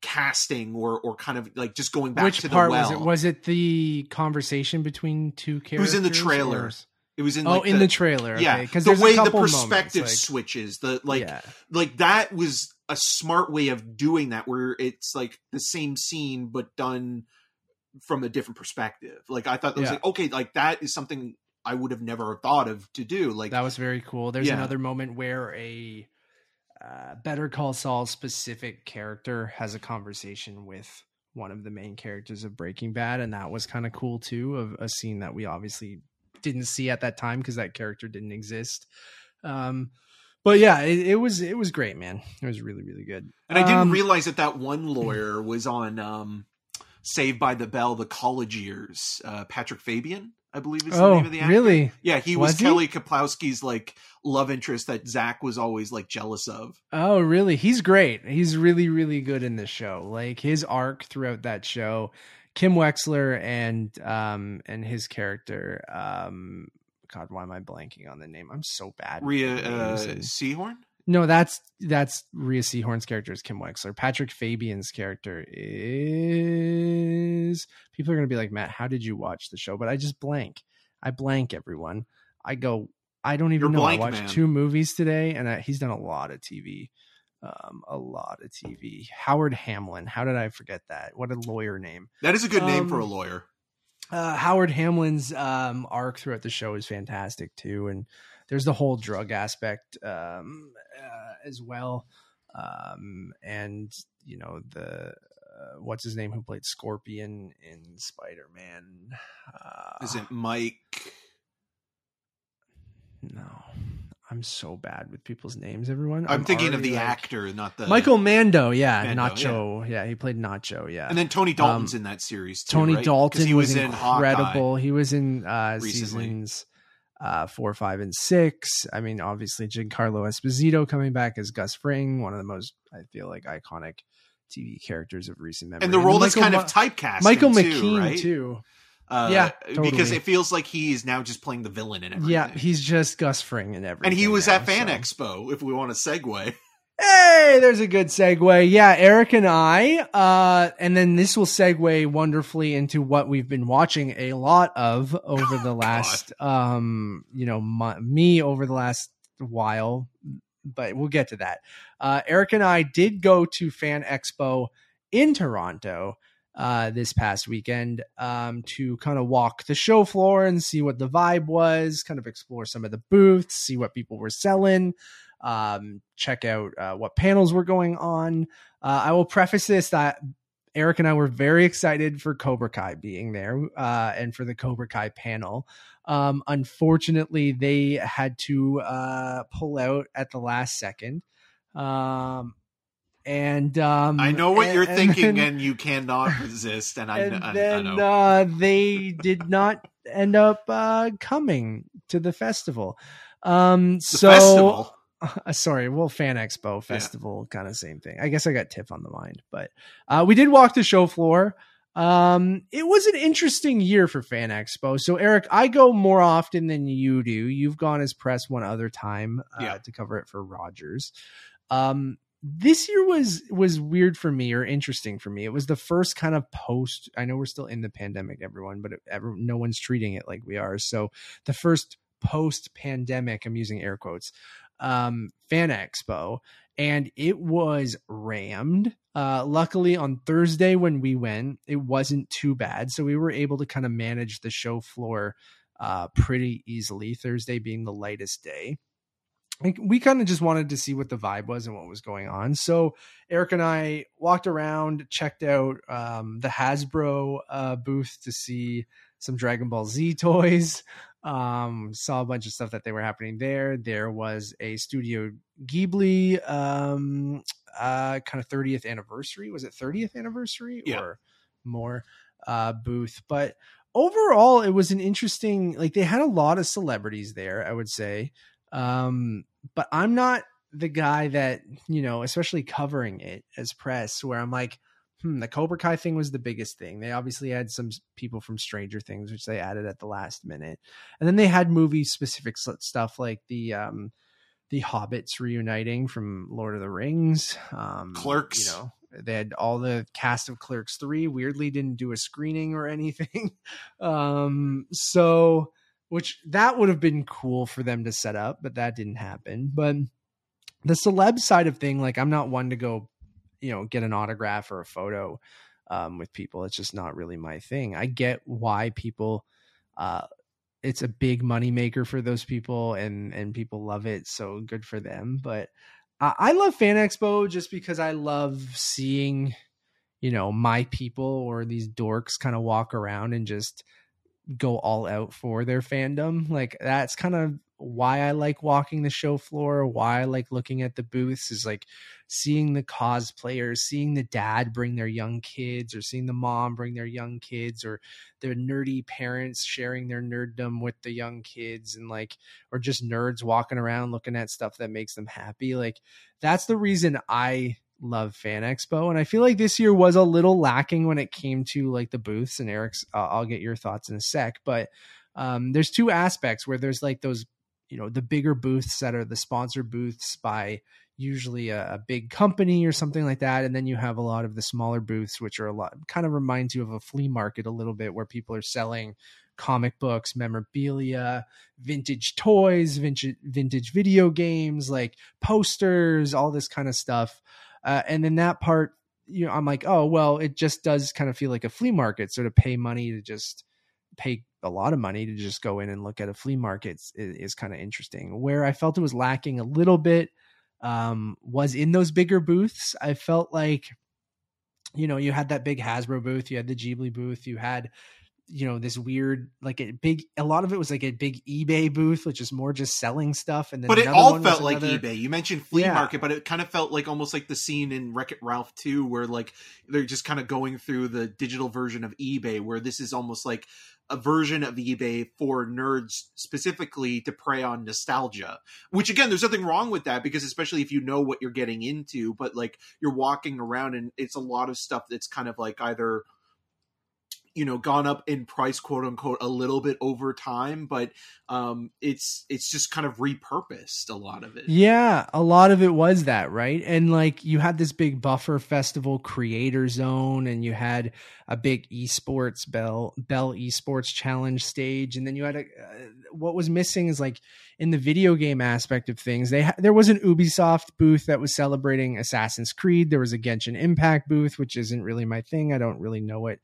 Speaker 3: casting or or kind of like just going back
Speaker 2: Which
Speaker 3: to
Speaker 2: part
Speaker 3: the well.
Speaker 2: was it? Was it the conversation between two characters?
Speaker 3: It was in the trailer.
Speaker 2: or-
Speaker 3: It was in
Speaker 2: oh,
Speaker 3: like
Speaker 2: in the, trailer.
Speaker 3: yeah,
Speaker 2: because
Speaker 3: the way the perspective
Speaker 2: moments,
Speaker 3: switches, the like
Speaker 2: yeah.
Speaker 3: like that was a smart way of doing that where it's like the same scene but done from a different perspective like i thought that was
Speaker 2: Yeah.
Speaker 3: like okay like that is something i would have never thought of to do like
Speaker 2: that was very cool. There's
Speaker 3: Yeah.
Speaker 2: another moment where a uh, Better Call Saul specific character has a conversation with one of the main characters of Breaking Bad, and that was kind of cool too. Of a scene that we obviously didn't see at that time because that character didn't exist. Um, but yeah, it, it was it was great, man. It was really really good.
Speaker 3: and i didn't
Speaker 2: Um,
Speaker 3: realize that that one lawyer was on um saved by the bell the college years uh patrick fabian i believe is the
Speaker 2: Oh,
Speaker 3: name of the actor
Speaker 2: really?
Speaker 3: yeah he was,
Speaker 2: Was he?
Speaker 3: kelly kapowski's like love interest that zach was always like jealous of
Speaker 2: Oh, really? He's great. He's really, really good in this show. Like his arc throughout that show, Kim Wexler and um and his character. Um, God, why am I blanking on the name? I'm so bad. with
Speaker 3: Rhea
Speaker 2: names
Speaker 3: uh, Seehorn.
Speaker 2: no, that's that's Rhea Seehorn's character is Kim Wexler. Patrick Fabian's character is. People are gonna be like, Matt, how did you watch the show? But I just blank. I blank everyone. I go. I don't even
Speaker 3: You're
Speaker 2: know. I watched
Speaker 3: man.
Speaker 2: two movies today, and I, he's done a lot of TV. Um, a lot of TV. Howard Hamlin. How did I forget that? What a lawyer name.
Speaker 3: That is a good name for a
Speaker 2: Um,
Speaker 3: lawyer.
Speaker 2: Uh, Howard Hamlin's um, arc throughout the show is fantastic too, and there's the whole drug aspect um, uh, as well, um, and you know the uh, what's his name who played Scorpion in Spider Man. Uh,
Speaker 3: Is it Mike?
Speaker 2: No, I'm so bad with people's names. Everyone,
Speaker 3: I'm, thinking of the
Speaker 2: like-
Speaker 3: actor, not the
Speaker 2: Michael Mando. Yeah,
Speaker 3: Mando,
Speaker 2: Nacho. Yeah. he played Nacho. Yeah,
Speaker 3: And then Tony Dalton's
Speaker 2: Um,
Speaker 3: in that series. Too,
Speaker 2: Tony
Speaker 3: right?
Speaker 2: Dalton
Speaker 3: he
Speaker 2: was,
Speaker 3: was in
Speaker 2: incredible. He was in uh,
Speaker 3: recently.
Speaker 2: seasons uh, four, five, and six. I mean, obviously, Giancarlo Esposito coming back as Gus Fring, one of the most I feel like iconic TV characters of recent memory.
Speaker 3: and the role is
Speaker 2: Michael
Speaker 3: kind
Speaker 2: Ma-
Speaker 3: of typecast.
Speaker 2: Michael
Speaker 3: too,
Speaker 2: McKean
Speaker 3: right?
Speaker 2: too.
Speaker 3: Uh,
Speaker 2: Yeah,
Speaker 3: because it feels like he is now just playing the villain in everything.
Speaker 2: Yeah, he's just Gus Fring and everything.
Speaker 3: and he was
Speaker 2: now,
Speaker 3: at Fan
Speaker 2: so.
Speaker 3: Expo. If we want to segue,
Speaker 2: Hey, there's a good segue. Yeah, Eric and I, uh, and then this will segue wonderfully into what we've been watching a lot of over the last, um, you know, mo- me over the last while, but we'll get to that. Uh, Eric and I did go to Fan Expo in Toronto uh, this past weekend um, to kind of walk the show floor and see what the vibe was, kind of explore some of the booths, see what people were selling um, check out uh, what panels were going on. Uh, I will preface this that Eric and I were very excited for Cobra Kai being there uh, and for the Cobra Kai panel. Um, unfortunately, they had to uh, pull out at the last second. Um, and um,
Speaker 3: I know what
Speaker 2: and-
Speaker 3: you're
Speaker 2: and
Speaker 3: thinking,
Speaker 2: then-
Speaker 3: and you cannot resist. And I,
Speaker 2: and
Speaker 3: I, I
Speaker 2: then
Speaker 3: know.
Speaker 2: uh, they did not end up uh, coming to the festival. Um,
Speaker 3: the
Speaker 2: so
Speaker 3: festival.
Speaker 2: uh, sorry, well, Fan Expo festival, kind of same thing. I guess I got Tiff on the mind, but uh, we did walk the show floor. Um, it was an interesting year for Fan Expo. So, Eric, I go more often than you do. You've gone as press one other time uh,
Speaker 3: Yeah.
Speaker 2: to cover it for Rogers. Um, this year was was weird for me or interesting for me. It was the first kind of post. I know we're still in the pandemic, everyone, but it, ever, no one's treating it like we are. So, the first post pandemic, I'm using air quotes, um, fan expo, and it was rammed. Uh, luckily, on Thursday when we went, it wasn't too bad, so we were able to kind of manage the show floor uh, pretty easily. Thursday being the lightest day. Like, we kind of just wanted to see what the vibe was and what was going on. So Eric and I walked around, checked out um, the Hasbro uh, booth to see some Dragon Ball Z toys. Um, saw a bunch of stuff that they were happening there. There was a Studio Ghibli um, uh, kind of 30th anniversary. Was it 30th anniversary
Speaker 3: Yeah.
Speaker 2: or more uh, booth. But overall, it was an interesting. Like they had a lot of celebrities there. I would say, um, but I'm not the guy that you know, especially covering it as press, where I'm like. Hmm, the Cobra Kai thing was the biggest thing. They obviously had some people from Stranger Things, which they added at the last minute, and then they had movie specific stuff like the um, the hobbits reuniting from Lord of the Rings. Um,
Speaker 3: Clerks.
Speaker 2: You know, they had all the cast of Clerks 3. Weirdly, didn't do a screening or anything. um, so, which that would have been cool for them to set up, but that didn't happen. But the celeb side of thing, like, I'm not one to go, you know, get an autograph or a photo um, with people. It's just not really my thing. I get why people, uh, it's a big money maker for those people and and people love it so good for them but uh, i love fan expo just because i love seeing you know my people or these dorks kind of walk around and just go all out for their fandom like that's kind of why I like walking the show floor, why I like looking at the booths is like seeing the cosplayers, seeing the dad bring their young kids, or seeing the mom bring their young kids, or their nerdy parents sharing their nerddom with the young kids, and like, or just nerds walking around looking at stuff that makes them happy. Like, that's the reason I love Fan Expo. And I feel like this year was a little lacking when it came to like the booths. And Eric's, uh, I'll get your thoughts in a sec, but um, there's two aspects where there's like those you know the bigger booths that are the sponsor booths by usually a, a, big company or something like that and then you have a lot of the smaller booths which are a lot kind of reminds you of a flea market a little bit where people are selling comic books memorabilia vintage toys vintage vintage video games like posters all this kind of stuff uh, and then that part you know i'm like oh well it just does kind of feel like a flea market so to pay money to just pay a lot of money to just go in and look at a flea market is, is kind of interesting. Where I felt it was lacking a little bit um, was in those bigger booths. I felt like, you know, you had that big Hasbro booth, you had the Ghibli booth, you had you know this weird like a big a lot of it was like a big ebay booth which is more just selling stuff and then
Speaker 3: but it all felt like another... ebay you mentioned flea yeah. market but it kind of felt like almost like the scene in wreck it ralph 2 where like they're just kind of going through the digital version of ebay where this is almost like a version of ebay for nerds specifically to prey on nostalgia which again there's nothing wrong with that because especially if you know what you're getting into but like you're walking around and it's a lot of stuff that's kind of like either you know gone up in price quote unquote a little bit over time but um it's it's just kind of repurposed a lot of it.
Speaker 2: Yeah a lot of it was that right? And like you had this big buffer festival creator zone and you had a big esports bell bell esports challenge stage and then you had a uh, what was missing is like in the video game aspect of things they ha- there was an ubisoft booth that was celebrating assassin's creed there was a genshin impact booth which isn't really my thing i don't really know what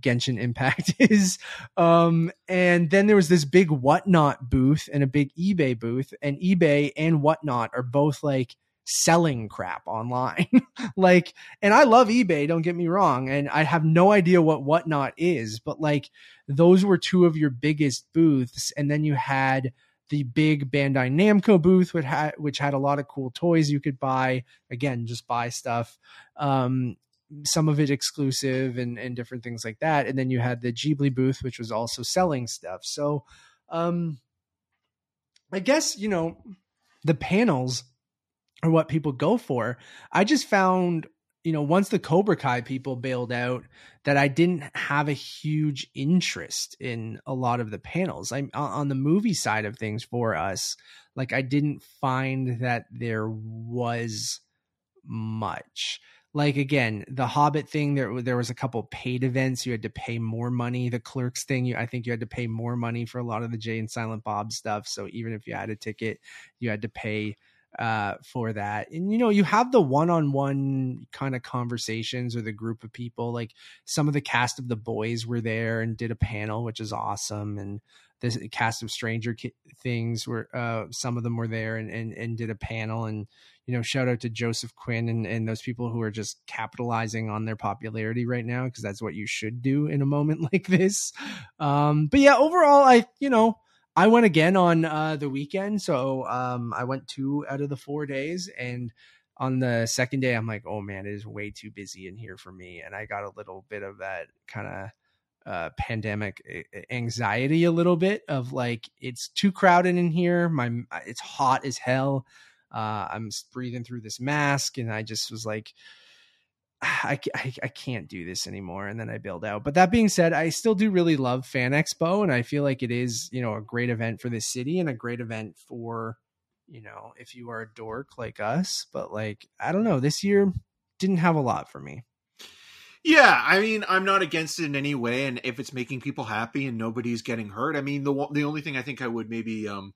Speaker 2: Genshin Impact is. Um, and then there was this big Whatnot booth and a big eBay booth, and eBay and Whatnot are both like selling crap online. like, and I love eBay, don't get me wrong, and I have no idea what Whatnot is, but like those were two of your biggest booths, and then you had the big Bandai Namco booth, which had which had a lot of cool toys you could buy. Again, just buy stuff. Um, some of it exclusive and and different things like that. And then you had the Ghibli booth, which was also selling stuff. So, um, I guess you know the panels are what people go for. I just found you know once the Cobra Kai people bailed out that I didn't have a huge interest in a lot of the panels. I'm on the movie side of things for us. Like I didn't find that there was much like again the hobbit thing there there was a couple paid events. You had to pay more money. The clerks thing you i think you had to pay more money for a lot of the jay and silent bob stuff. So even if you had a ticket you had to pay uh, for that. And you know you have the one-on-one kind of conversations with a group of people. Like some of the cast of the boys were there and did a panel which is awesome. And the cast of stranger things were uh, some of them were there and, and and did a panel. And you know, shout out to Joseph Quinn and, and those people who are just capitalizing on their popularity right now because that's what you should do in a moment like this. Um, but yeah, overall, I you know I went again on uh, the weekend, so um, I went two out of the four days, and on the second day, I'm like, oh man, it is way too busy in here for me, and I got a little bit of that kind of uh pandemic anxiety a little bit of like it's too crowded in here. My it's hot as hell uh i'm breathing through this mask and i just was like I, I, I can't do this anymore and then i bailed out. But that being said i still do really love fan expo and i feel like it is you know a great event for this city and a great event for you know if you are a dork like us but like i don't know this year didn't have a lot for me.
Speaker 3: Yeah, I mean, I'm not against it in any way, and if it's making people happy and nobody's getting hurt, I mean, the the only thing I think I would maybe um,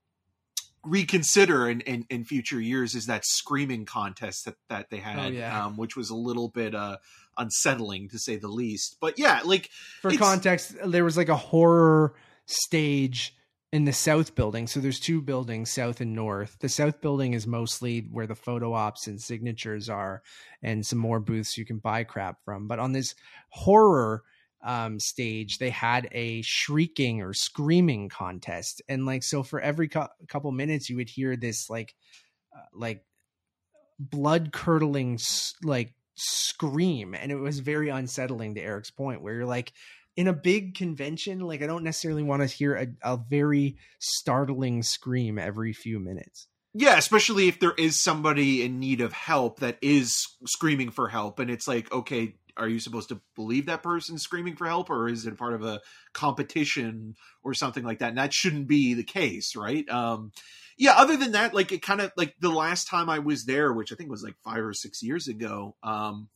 Speaker 3: reconsider in, in, in future years is that screaming contest that that they had, oh, yeah. um, which was a little bit uh, unsettling to say the least. But yeah, like
Speaker 2: for context, there was like a horror stage in the south building. So there's two buildings, south and north. The south building is mostly where the photo ops and signatures are, and some more booths you can buy crap from. But on this horror um, stage, they had a shrieking or screaming contest, and like so for every co- couple minutes, you would hear this like uh, like blood curdling like scream and it was very unsettling to Eric's point where you're like in a big convention, like I don't necessarily want to hear a, a very startling scream every few minutes.
Speaker 3: Yeah, especially if there is somebody in need of help that is screaming for help, and it's like, okay, are you supposed to believe that person screaming for help, or is it part of a competition or something like that? And that shouldn't be the case, right? Um, yeah. Other than that, like it kind of like the last time I was there, which I think was like five or six years ago. Um,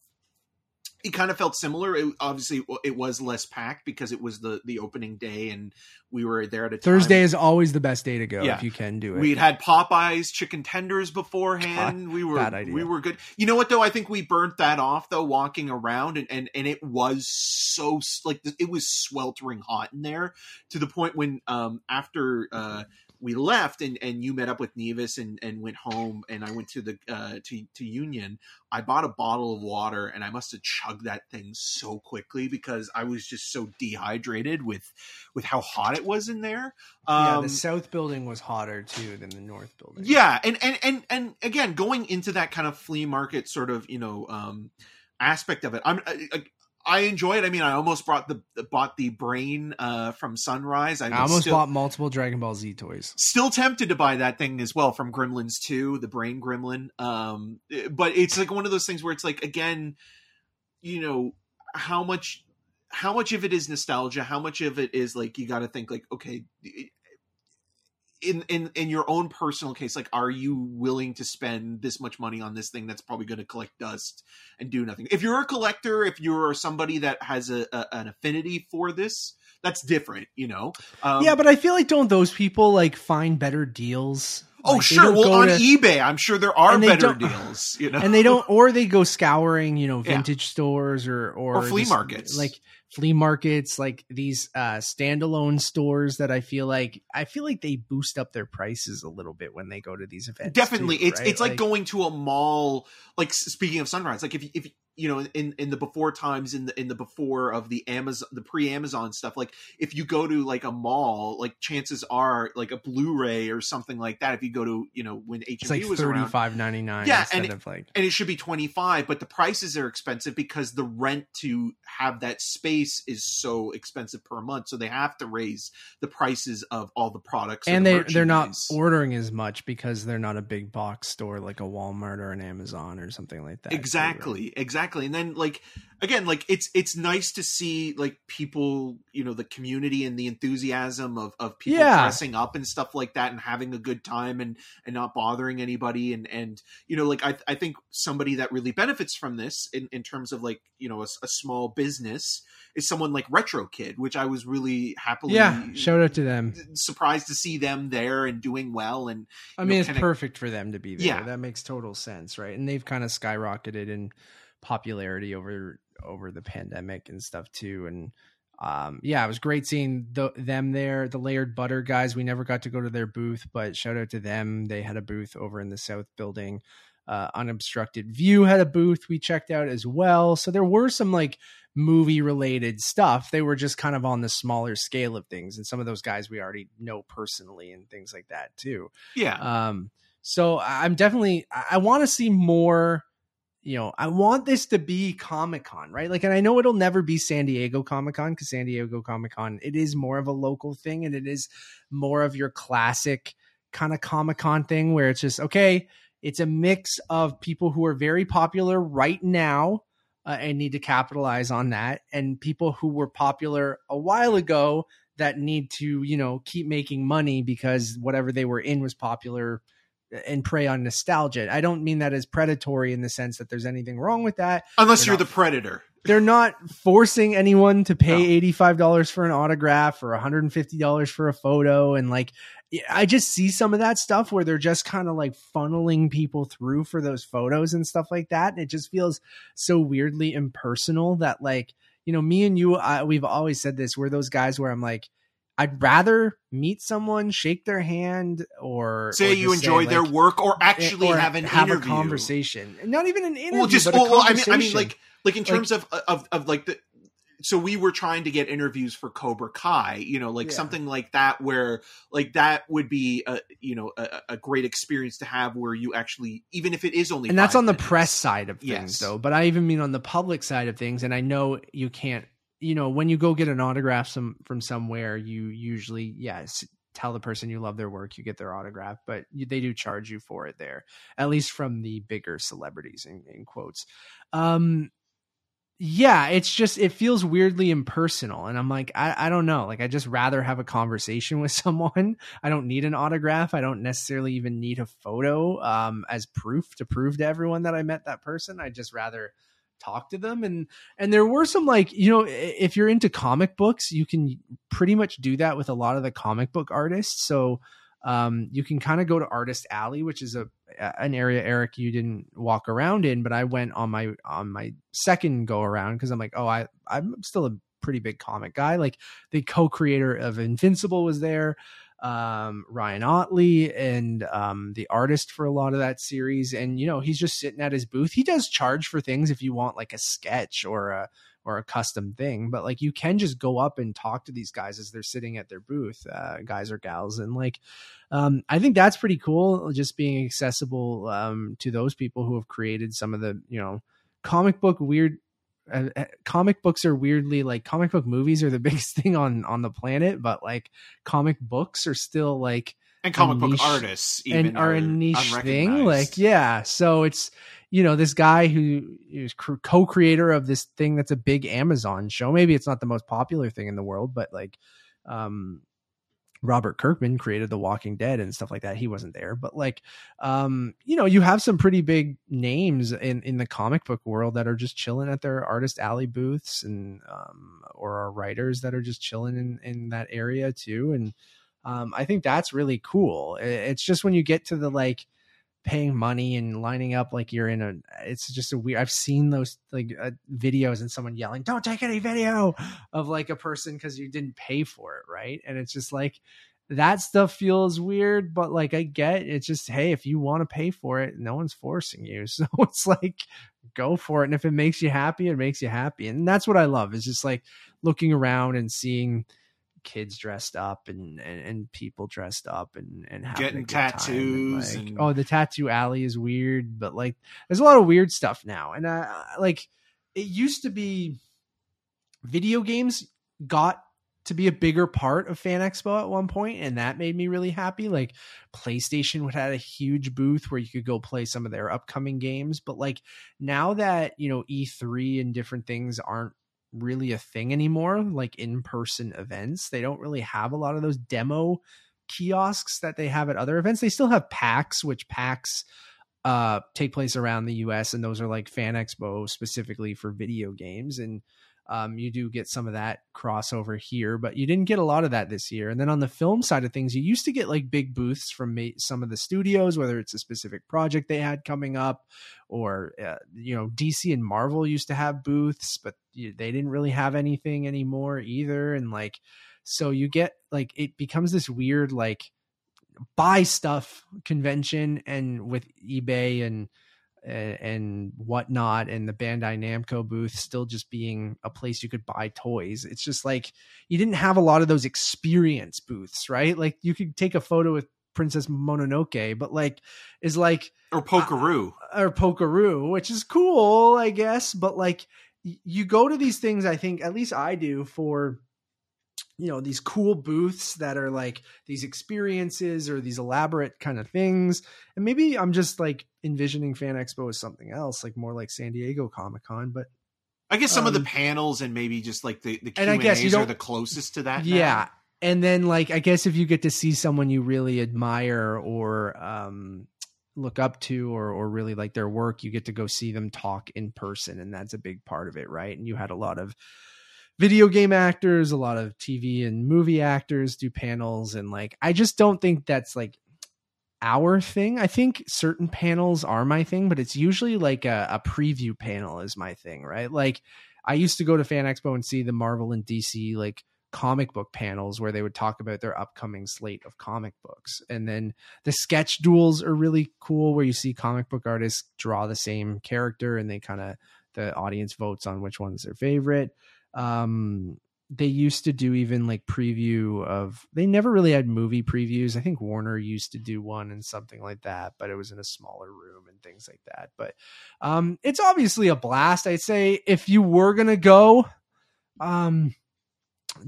Speaker 3: it kind of felt similar. It, obviously, it was less packed because it was the the opening day, and we were there at a
Speaker 2: Thursday time. is always the best day to go yeah. if you can do it.
Speaker 3: We'd had Popeyes chicken tenders beforehand. God, we were we were good. You know what though? I think we burnt that off though walking around, and and and it was so like it was sweltering hot in there to the point when um after uh we left and, and you met up with Nevis and, and went home and I went to the uh, to to Union. I bought a bottle of water and I must have chugged that thing so quickly because I was just so dehydrated with with how hot it was in there.
Speaker 2: Um, yeah, the um, south building was hotter too than the north building.
Speaker 3: Yeah, and and and and again, going into that kind of flea market sort of you know um, aspect of it, I'm I, I enjoy it. I mean, I almost brought the bought the brain uh, from Sunrise.
Speaker 2: I, I almost still, bought multiple Dragon Ball Z toys.
Speaker 3: Still tempted to buy that thing as well from Gremlins 2, the Brain Gremlin. Um, but it's like one of those things where it's like again, you know, how much how much of it is nostalgia? How much of it is like you got to think like, okay, in in in your own personal case like are you willing to spend this much money on this thing that's probably going to collect dust and do nothing? If you're a collector if you're somebody that has a, a an affinity for this that's different you know?
Speaker 2: Um, yeah but i feel like don't those people like find better deals
Speaker 3: Oh
Speaker 2: like,
Speaker 3: sure, well on to, eBay, I'm sure there are better deals. You know,
Speaker 2: and they don't, or they go scouring, you know, vintage yeah. stores or or,
Speaker 3: or flea just, markets,
Speaker 2: like flea markets, like these uh, standalone stores that I feel like I feel like they boost up their prices a little bit when they go to these events.
Speaker 3: Definitely,
Speaker 2: too,
Speaker 3: it's
Speaker 2: right?
Speaker 3: it's like, like, going to a mall. Like speaking of Sunrise, like if if you know in in the before times in the in the before of the amazon the pre-amazon stuff like if you go to like a mall like chances are like a blu-ray or something like that if you go to you know when h
Speaker 2: like was 35.99
Speaker 3: yeah and it, like and it should be 25 but the prices are expensive because the rent to have that space is so expensive per month. So they have to raise the prices of all the products
Speaker 2: and the they they're not ordering as much because they're not a big box store like a walmart or an amazon or something like that
Speaker 3: exactly too, right? exactly exactly. And then like again like it's it's nice to see like people you know the community and the enthusiasm of of people yeah. dressing up and stuff like that and having a good time and and not bothering anybody. And and you know like i i think somebody that really benefits from this in in terms of like you know a, a small business is someone like retro kid which i was really happily
Speaker 2: yeah shout out to them.
Speaker 3: surprised to see them there and doing well and
Speaker 2: i mean know, it's kinda, perfect for them to be there. Yeah. That makes total sense right? And they've kind of skyrocketed and popularity over over the pandemic and stuff too and um, yeah, it was great seeing the, them there. The layered butter guys, we never got to go to their booth, but shout out to them. They had a booth over in the South Building. Uh, Unobstructed View had a booth we checked out as well. So there were some like movie related stuff. They were just kind of on the smaller scale of things, and some of those guys we already know personally and things like that too.
Speaker 3: Yeah.
Speaker 2: Um, So I'm definitely I, I want to see more. You know, I want this to be Comic Con, right? Like, and I know it'll never be San Diego Comic Con because San Diego Comic Con it is more of a local thing, and it is more of your classic kind of Comic Con thing where it's just okay. It's a mix of people who are very popular right now uh, and need to capitalize on that, and people who were popular a while ago that need to, you know, keep making money because whatever they were in was popular and prey on nostalgia. I don't mean that as predatory in the sense that there's anything wrong with that.
Speaker 3: Unless
Speaker 2: They're
Speaker 3: you're
Speaker 2: not-
Speaker 3: the predator.
Speaker 2: They're not forcing anyone to pay
Speaker 3: No.
Speaker 2: $85 for an autograph or $150 for a photo. And like, I just see some of that stuff where they're just kind of like funneling people through for those photos and stuff like that. And it just feels so weirdly impersonal that like, you know, me and you, I, we've always said this. We're those guys where I'm like, I'd rather meet someone, shake their hand, or
Speaker 3: Say
Speaker 2: or
Speaker 3: you enjoy their
Speaker 2: like,
Speaker 3: work or eh, actually
Speaker 2: or
Speaker 3: have an
Speaker 2: have
Speaker 3: interview.
Speaker 2: a conversation. Not even an interview,
Speaker 3: well, just well, well, I mean, I mean, like, like in
Speaker 2: Like-
Speaker 3: terms of of of like the. So we were trying to get interviews for Cobra Kai, you know, like
Speaker 2: Yeah.
Speaker 3: something like that, where like that would be a you know a, a great experience to have, where you actually, even if it is only,
Speaker 2: and that's on the press side of things
Speaker 3: Yes.
Speaker 2: though but i even mean on the public side of things and i know you can't you know when you go get an autograph some from somewhere you usually yes tell the person you love their work you get their autograph but you, they do charge you for it there at least from the bigger celebrities in, in quotes. Um yeah it's just it feels weirdly impersonal and i'm like I, I don't know like i just rather have a conversation with someone. I don't need an autograph. I don't necessarily even need a photo um as proof to prove to everyone that i met that person. I just rather talk to them. And and there were some like you know if you're into comic books you can pretty much do that with a lot of the comic book artists. So um, you can kind of go to Artist Alley, which is a an area Eric you didn't walk around in, but I went on my on my second go around because I'm like, oh, I I'm still a pretty big comic guy. Like the co-creator of Invincible was there, um, Ryan Ottley, and um, the artist for a lot of that series. And you know, he's just sitting at his booth. He does charge for things if you want like a sketch or a or a custom thing, but like you can just go up and talk to these guys as they're sitting at their booth, uh, guys or gals, and like um, I think that's pretty cool. Just being accessible um, to those people who have created some of the you know comic book weird. Uh, uh, comic books are weirdly like comic book movies are the biggest thing on on the planet, but like comic books are still like
Speaker 3: and comic book
Speaker 2: niche-
Speaker 3: artists even
Speaker 2: and are a niche thing. Like, yeah. So it's you know this guy who is co-creator of this thing that's a big Amazon show. Maybe it's not the most popular thing in the world, but like, um, Robert Kirkman created The Walking Dead and stuff like that. He wasn't there, but like, um, you know, you have some pretty big names in in the comic book world that are just chilling at their artist alley booths and um, or are writers that are just chilling in in that area too. And um, I think that's really cool. It's just when you get to the like paying money and lining up like you're in a it's just a weird i've seen those like uh, videos and someone yelling don't take any video of like a person because you didn't pay for it right? And it's just like that stuff feels weird but like i get it's just hey if you want to pay for it no one's forcing you. So it's like go for it. And if it makes you happy it makes you happy. And that's what i love is just like looking around and seeing kids dressed up and and, and people dressed up and and
Speaker 3: Getting
Speaker 2: time and,
Speaker 3: tattoos
Speaker 2: like,
Speaker 3: and-
Speaker 2: oh the tattoo alley is weird but like there's a lot of weird stuff now. And uh like it used to be video games got to be a bigger part of fan expo at one point and that made me really happy. Like playstation would had a huge booth where you could go play some of their upcoming games but like now that you know e3 and different things aren't really a thing anymore like in-person events. They don't really have a lot of those demo kiosks that they have at other events. They still have PAX which PAX uh take place around the US and those are like fan expo specifically for video games and um, you do get some of that crossover here, but you didn't get a lot of that this year. And then on the film side of things, you used to get like big booths from some of the studios, whether it's a specific project they had coming up, or uh, you know, DC and Marvel used to have booths, but you, they didn't really have anything anymore either. And like, so you get like it becomes this weird like buy stuff convention, and with eBay and and, and whatnot and the Bandai Namco booth still just being a place you could buy toys. It's just like you didn't have a lot of those experience booths, right? Like you could take a photo with Princess Mononoke, but like is like
Speaker 3: or uh, Pokeroo
Speaker 2: or Pokeroo, which is cool, I guess. But like you go to these things, I think at least I do for you know these cool booths that are like these experiences or these elaborate kind of things. And maybe i'm just like envisioning fan expo as something else like more like san diego comic-con but
Speaker 3: i guess some um, of the um, panels and maybe just like the the Q and you are the closest to that
Speaker 2: yeah. now. and then like i guess if you get to see someone you really admire or um look up to or or really like their work you get to go see them talk in person and that's a big part of it right? And you had a lot of video game actors, a lot of TV and movie actors do panels and like I just don't think that's like our thing. I think certain panels are my thing, but it's usually like a, a preview panel is my thing, right? Like I used to go to Fan Expo and see the Marvel and DC like comic book panels where they would talk about their upcoming slate of comic books. And then the sketch duels are really cool where you see comic book artists draw the same character and they kind of the audience votes on which one's their favorite um they used to do even like preview of they never really had movie previews. I think warner used to do one and something like that but it was in a smaller room and things like that. But um it's obviously a blast. I'd say if you were gonna go um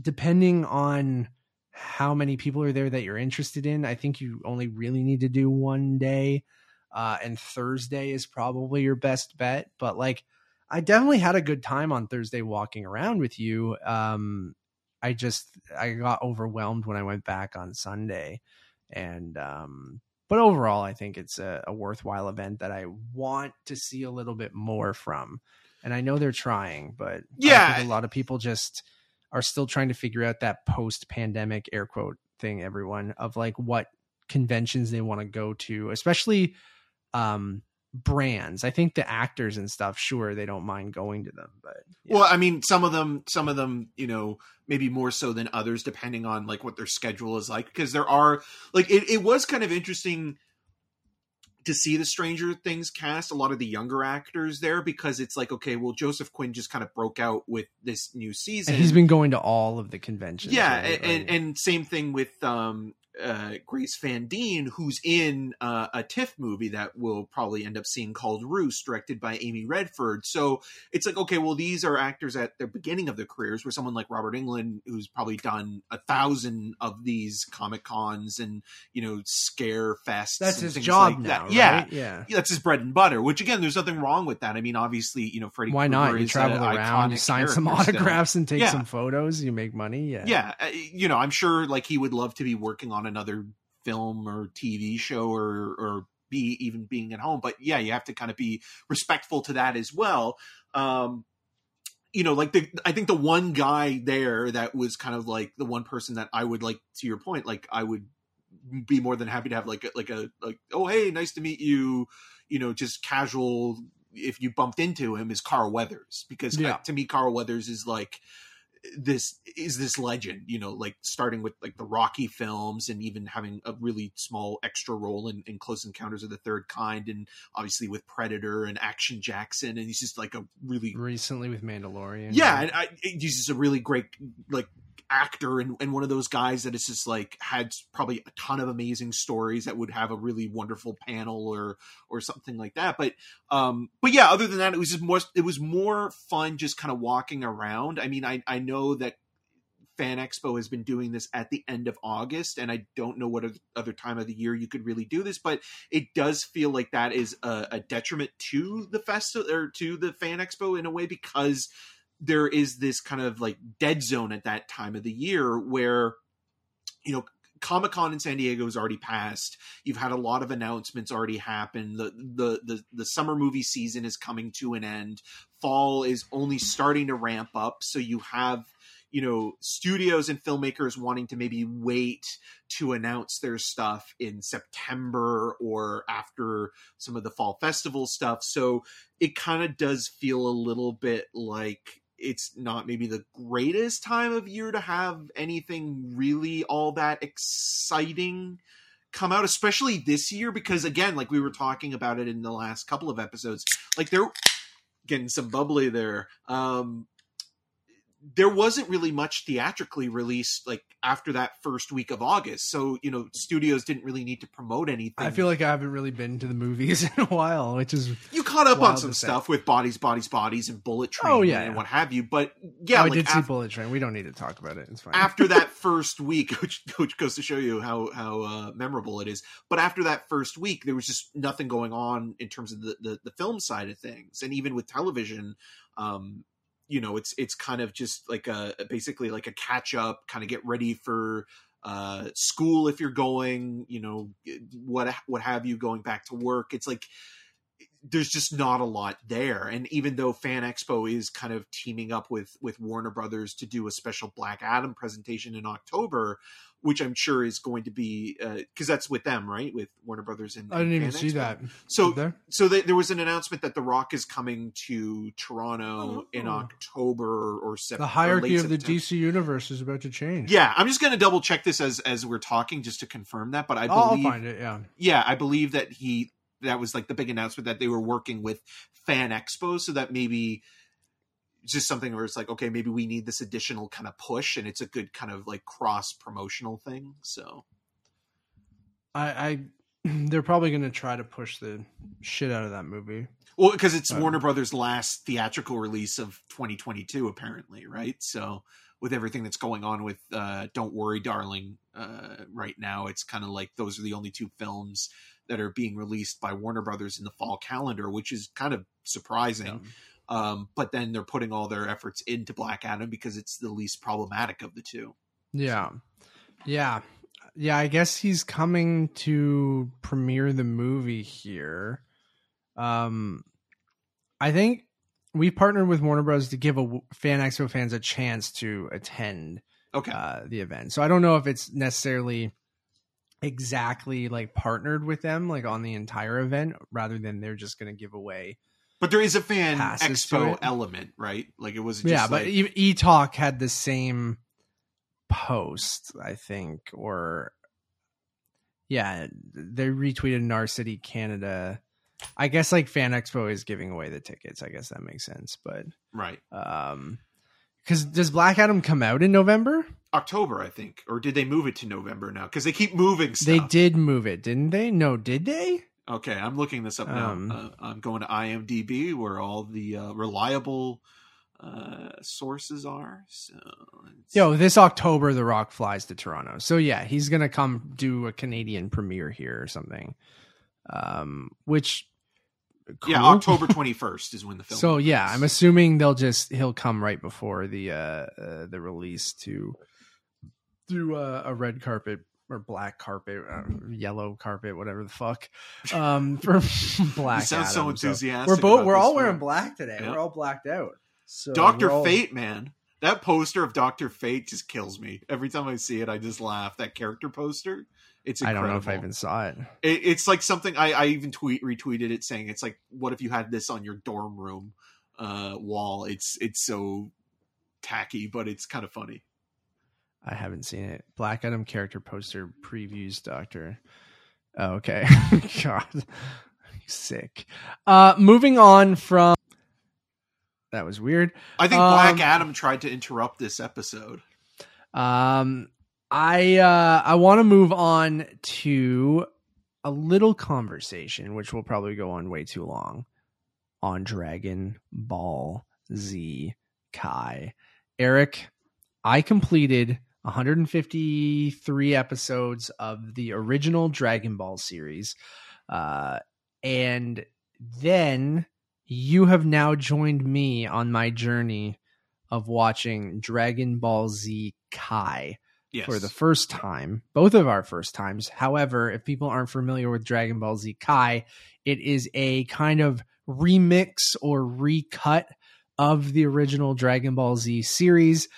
Speaker 2: depending on how many people are there that you're interested in i think you only really need to do one day. Uh and thursday is probably your best bet. But like I definitely had a good time on Thursday walking around with you. Um, I just I got overwhelmed when I went back on Sunday, and um, but overall, I think it's a, a worthwhile event that I want to see a little bit more from. And I know they're trying, but
Speaker 3: yeah,
Speaker 2: a lot of people just are still trying to figure out that post-pandemic air quote thing. Everyone of like what conventions they want to go to, especially um brands. I think the actors and stuff, sure, they don't mind going to them, but
Speaker 3: yeah. well, I mean, some of them, some of them, you know, maybe more so than others, depending on like what their schedule is like. Because there are like it, it was kind of interesting to see the Stranger Things cast, a lot of the younger actors there, because it's like, okay, well, Joseph Quinn just kind of broke out with this new season.
Speaker 2: And he's been going to all of the conventions.
Speaker 3: Yeah, right? and, and same thing with um uh, Grace Van Dien, who's in uh, a TIFF movie that we'll probably end up seeing called Roost, directed by Amy Redford. So it's like, okay, well, these are actors at the beginning of their careers, where someone like Robert Englund, who's probably done a thousand of these Comic Cons and you know scare fests.
Speaker 2: That's his job
Speaker 3: like
Speaker 2: now,
Speaker 3: right? yeah, yeah, that's his bread and butter. Which again, there's nothing wrong with that. I mean, obviously, you know, Freddy.
Speaker 2: Why
Speaker 3: Krueger
Speaker 2: not? You travel around, you sign some autographs, still. and take yeah. some photos. You make money. Yeah,
Speaker 3: yeah. Uh, you know, I'm sure like he would love to be working on another film or TV show or or be even being at home. But yeah, you have to kind of be respectful to that as well. Um, you know, like the I think the one guy there that was kind of like the one person that I would like to your point, like I would be more than happy to have like a, like a like oh hey nice to meet you you know just casual if you bumped into him is Carl Weathers because yeah. to me Carl Weathers is like this is this legend you know like starting with like the rocky films and even having a really small extra role in, in close encounters of the third kind and obviously with predator and action jackson and he's just like a really
Speaker 2: recently with mandalorian
Speaker 3: yeah and I, he's just a really great like actor and, and one of those guys that is just like had probably a ton of amazing stories that would have a really wonderful panel or or something like that but um but yeah other than that it was just more it was more fun just kind of walking around. I mean i i know that fan expo has been doing this at the end of august and i don't know what other time of the year you could really do this but it does feel like that is a, a detriment to the festival or to the fan expo in a way because there is this kind of like dead zone at that time of the year where you know Comic Con in San Diego has already passed. You've had a lot of announcements already happen. The, the the the summer movie season is coming to an end. Fall is only starting to ramp up, so you have you know studios and filmmakers wanting to maybe wait to announce their stuff in September or after some of the fall festival stuff. So it kind of does feel a little bit like it's not maybe the greatest time of year to have anything really all that exciting come out, especially this year, because again, like we were talking about it in the last couple of episodes, like they're getting some bubbly there. Um, there wasn't really much theatrically released like after that first week of August. So, you know, studios didn't really need to promote anything.
Speaker 2: I feel like I haven't really been to the movies in a while, which is
Speaker 3: you caught up on some stuff with bodies, bodies, bodies and bullet train
Speaker 2: Oh, yeah,
Speaker 3: and
Speaker 2: yeah.
Speaker 3: what have you. But yeah,
Speaker 2: oh, I
Speaker 3: like
Speaker 2: did see Bullet Train. We don't need to talk about it. It's fine.
Speaker 3: after that first week, which which goes to show you how how uh, memorable it is. But after that first week, there was just nothing going on in terms of the the, the film side of things, and even with television, um, you know, it's it's kind of just like a basically like a catch up, kind of get ready for uh school if you're going you know what what have you going back to work. It's like there's just not a lot there. And even though fan expo is kind of teaming up with with warner brothers to do a special black adam presentation in october which i'm sure is going to be uh, because that's with them right with warner brothers and
Speaker 2: I didn't
Speaker 3: and
Speaker 2: even
Speaker 3: Fan
Speaker 2: see
Speaker 3: Expo.
Speaker 2: that.
Speaker 3: so
Speaker 2: there?
Speaker 3: so they, there was an announcement that the rock is coming to toronto oh, in
Speaker 2: Oh.
Speaker 3: october or september
Speaker 2: the hierarchy of the DC universe is about to change.
Speaker 3: yeah i'm just going to double check this as as we're talking just to confirm that but i
Speaker 2: I'll, I'll
Speaker 3: believe
Speaker 2: find it. Yeah.
Speaker 3: yeah, I believe that he that was like the big announcement that they were working with Fan Expo, so that maybe it's just something where it's like, okay, maybe we need this additional kind of push, and it's a good kind of like cross promotional thing. So
Speaker 2: I, I they're probably going to try to push the shit out of that movie.
Speaker 3: well, because it's
Speaker 2: Uh.
Speaker 3: Warner Brothers' last theatrical release of 2022, apparently, right? So with everything that's going on with uh, "Don't Worry, Darling" uh, right now, it's kind of like those are the only two films that are being released by Warner Brothers in the fall calendar, which is kind of surprising. Um, but then they're putting all their efforts into Black Adam because it's the least problematic of the two.
Speaker 2: Yeah. Yeah. Yeah, I guess he's coming to premiere the movie here. Um I think we partnered with Warner Bros to give a Fan Expo fans a chance to attend
Speaker 3: Okay.
Speaker 2: uh, the event. So I don't know if it's necessarily exactly like partnered with them like on the entire event rather than they're just going to give away.
Speaker 3: But there is a fan expo element, right? Like it was just
Speaker 2: yeah, but
Speaker 3: like,
Speaker 2: e- E-Talk had the same post, I think, or yeah, they retweeted Narcity Canada. I guess like Fan Expo is giving away the tickets. I guess that makes sense, but
Speaker 3: right.
Speaker 2: um, because does Black Adam come out in November?
Speaker 3: October, I think. Or did they move it to November now? Because they keep moving stuff.
Speaker 2: They did move it, didn't they? No, did they?
Speaker 3: Okay, I'm looking this up now.
Speaker 2: Um,
Speaker 3: uh, I'm going to IMDb where all the uh, reliable uh, sources are. So,
Speaker 2: Yo, this October, The Rock flies to Toronto. So yeah, he's gonna come do a Canadian premiere here or something. Um, which
Speaker 3: yeah. October 21st is when the film.
Speaker 2: So yeah. I'm assuming they'll just he'll come right before the uh, uh the release to do uh, a red carpet or black carpet, uh, yellow carpet, whatever the fuck. Um, for Black.
Speaker 3: You sound so
Speaker 2: Adam.
Speaker 3: enthusiastic.
Speaker 2: we're both we're all wearing black today.
Speaker 3: Yeah.
Speaker 2: We're all blacked out. So
Speaker 3: Doctor
Speaker 2: all-
Speaker 3: Fate, man. That poster of Doctor Fate just kills me. Every time I see it, I just laugh. That character poster, it's
Speaker 2: I don't know if I even saw it.
Speaker 3: It, it's like something I, I even tweet retweeted it saying it's like, what if you had this on your dorm room uh, wall? It's it's so tacky, but it's kind of funny.
Speaker 2: I haven't seen it. Black Adam character poster previews Doctor. Oh, okay. God. Sick. Uh moving on from that was weird.
Speaker 3: I think
Speaker 2: Um,
Speaker 3: Black Adam tried to interrupt this episode.
Speaker 2: Um I uh I want to move on to a little conversation which will probably go on way too long on Dragon Ball Z Kai. Eric, I completed 153 episodes of the original Dragon Ball series. Uh, and then you have now joined me on my journey of watching Dragon Ball Z Kai
Speaker 3: Yes.
Speaker 2: for the first time, both of our first times. However, if people aren't familiar with Dragon Ball Z Kai, it is a kind of remix or recut of the original Dragon Ball Z series.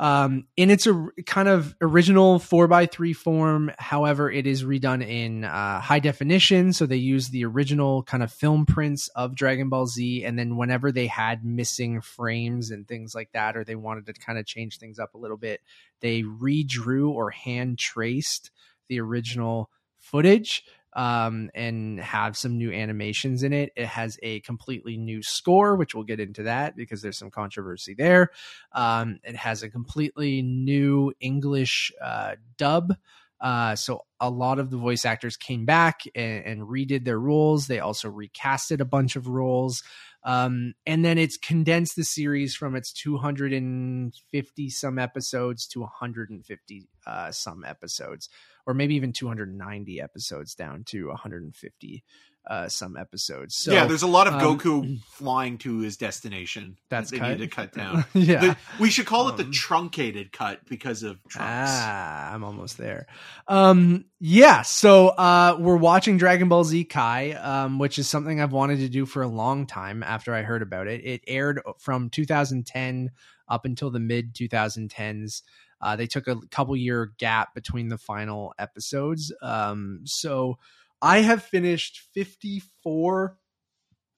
Speaker 2: Um, in its a kind of original four by three form, however, it is redone in uh, high definition. So they use the original kind of film prints of Dragon Ball Z, and then whenever they had missing frames and things like that, or they wanted to kind of change things up a little bit, they redrew or hand traced the original footage um, and have some new animations in it. It has a completely new score, which we'll get into that because there's some controversy there. Um, it has a completely new English uh, dub. Uh, so a lot of the voice actors came back and, and redid their roles. They also recasted a bunch of roles. Um, and then it's condensed the series from its 250 some episodes to 150 uh, some episodes, or maybe even 290 episodes down to 150 uh, some episodes. So,
Speaker 3: yeah, there's a lot of
Speaker 2: um,
Speaker 3: Goku flying to his destination.
Speaker 2: That's
Speaker 3: that they
Speaker 2: cut?
Speaker 3: need to cut down.
Speaker 2: yeah.
Speaker 3: The- we should call it the
Speaker 2: Um,
Speaker 3: truncated cut because of Trunks.
Speaker 2: Ah, I'm almost there. Um, yeah, so uh, we're watching Dragon Ball Z Kai, um, which is something I've wanted to do for a long time. After I heard about it, it aired from 2010 up until the mid 2010s. Uh, they took a couple year gap between the final episodes. Um, so I have finished 54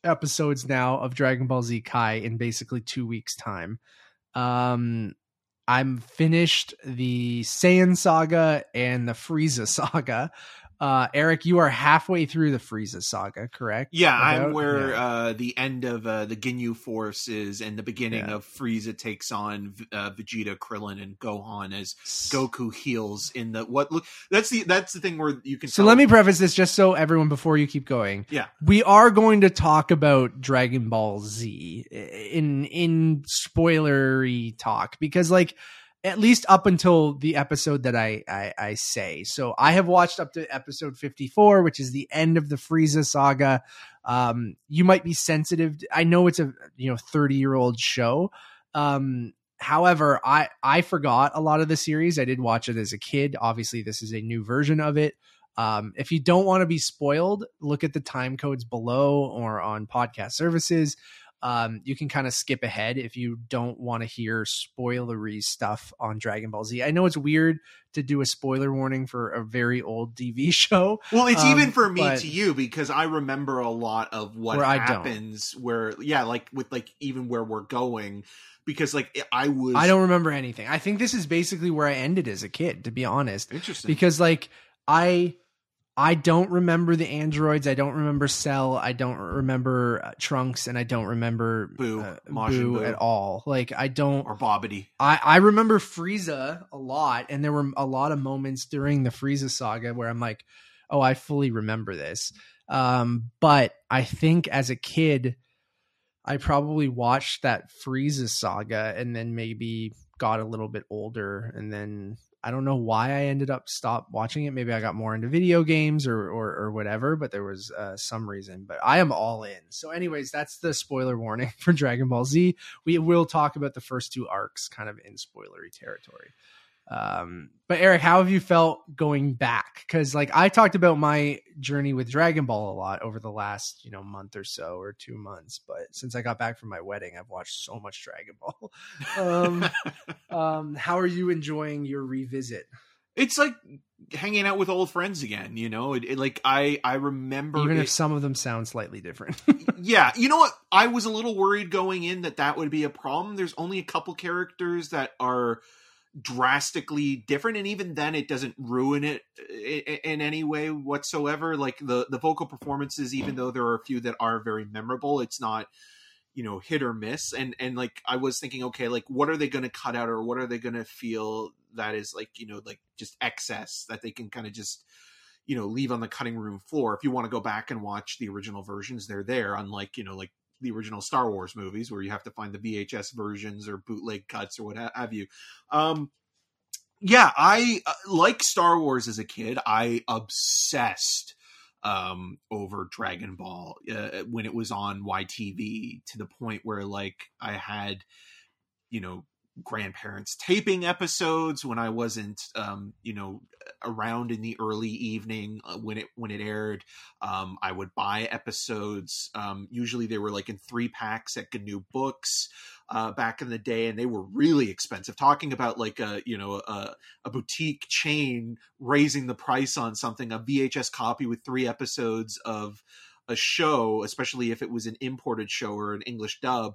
Speaker 2: episodes now of Dragon Ball Z Kai in basically two weeks' time. Um, I'm finished the Saiyan saga and the Frieza saga. Uh, Eric, you are halfway through the Frieza saga, correct?
Speaker 3: Yeah, I'm where
Speaker 2: yeah.
Speaker 3: uh, the end of uh, the Ginyu Force is, and the beginning
Speaker 2: Yeah.
Speaker 3: of Frieza takes on uh, Vegeta, Krillin, and Gohan as Goku heals in the what look. That's the that's the thing where you can.
Speaker 2: So let me preface this just so everyone before you keep going.
Speaker 3: Yeah.
Speaker 2: We are going to talk about Dragon Ball Z in in spoilery talk because like at least up until the episode that I, I I say. So I have watched up to episode 54, which is the end of the Frieza saga. Um you might be sensitive. I know it's a you know 30-year-old show. Um however, I I forgot a lot of the series. I did watch it as a kid. Obviously, this is a new version of it. Um, if you don't want to be spoiled, look at the time codes below or on podcast services. Um, you can kind of skip ahead if you don't want to hear spoilery stuff on Dragon Ball Z. I know it's weird to do a spoiler warning for a very old TV show.
Speaker 3: Well, it's
Speaker 2: Um,
Speaker 3: even for me
Speaker 2: but-
Speaker 3: to you because I remember a lot of what
Speaker 2: Where
Speaker 3: happens. Where yeah, like with like even where we're going, because like I was.
Speaker 2: I don't remember anything. I think this is basically where I ended as a kid, to be honest.
Speaker 3: interesting
Speaker 2: because like I I don't remember the androids. I don't remember Cell. I don't remember uh, Trunks, and I don't remember
Speaker 3: Buu.
Speaker 2: uh,
Speaker 3: Majin Buu
Speaker 2: at all. Like I don't.
Speaker 3: or Babidi.
Speaker 2: I I remember Frieza a lot, and there were a lot of moments during the Frieza saga where I'm like, oh, I fully remember this. Um, but I think as a kid, I probably watched that Frieza saga and then maybe got a little bit older and then I don't know why I ended up stop watching it. Maybe I got more into video games or or, or whatever, but there was uh, some reason. But I am all in. So, anyways, that's the spoiler warning for Dragon Ball Z. We will talk about the first two arcs, kind of in spoilery territory. Um, but Eric, how have you felt going back? Because like I talked about my journey with Dragon Ball a lot over the last you know month or so or two months. But since I got back from my wedding, I've watched so much Dragon Ball. um, um, how are you enjoying your revisit?
Speaker 3: it's like hanging out with old friends again. You know, it, it- like I I remember
Speaker 2: Even
Speaker 3: it-
Speaker 2: if some of them sound slightly different.
Speaker 3: yeah, you know what? I was a little worried going in that that would be a problem. There's only a couple characters that are drastically different, and even then, it doesn't ruin it in any way whatsoever. Like the the vocal performances, even though there are a few that are very memorable, it's not you know hit or miss. And and like I was thinking, okay, like what are they going to cut out, or what are they going to feel that is like you know like just excess that they can kind of just you know leave on the cutting room floor if you want to go back and watch the original versions they're there unlike you know like the original star wars movies where you have to find the vhs versions or bootleg cuts or what have you. Um yeah i uh, like star wars as a kid i obsessed um over dragon ball uh, when it was on ytv to the point where like i had you know grandparents taping episodes when I wasn't, um, you know, around in the early evening uh, when it when it aired. Um, I would buy episodes. Um, usually they were like in three packs at GNU Books uh, back in the day, and they were really expensive. Talking about like a you know a, a boutique chain raising the price on something, a VHS copy with three episodes of a show, especially if it was an imported show or an English dub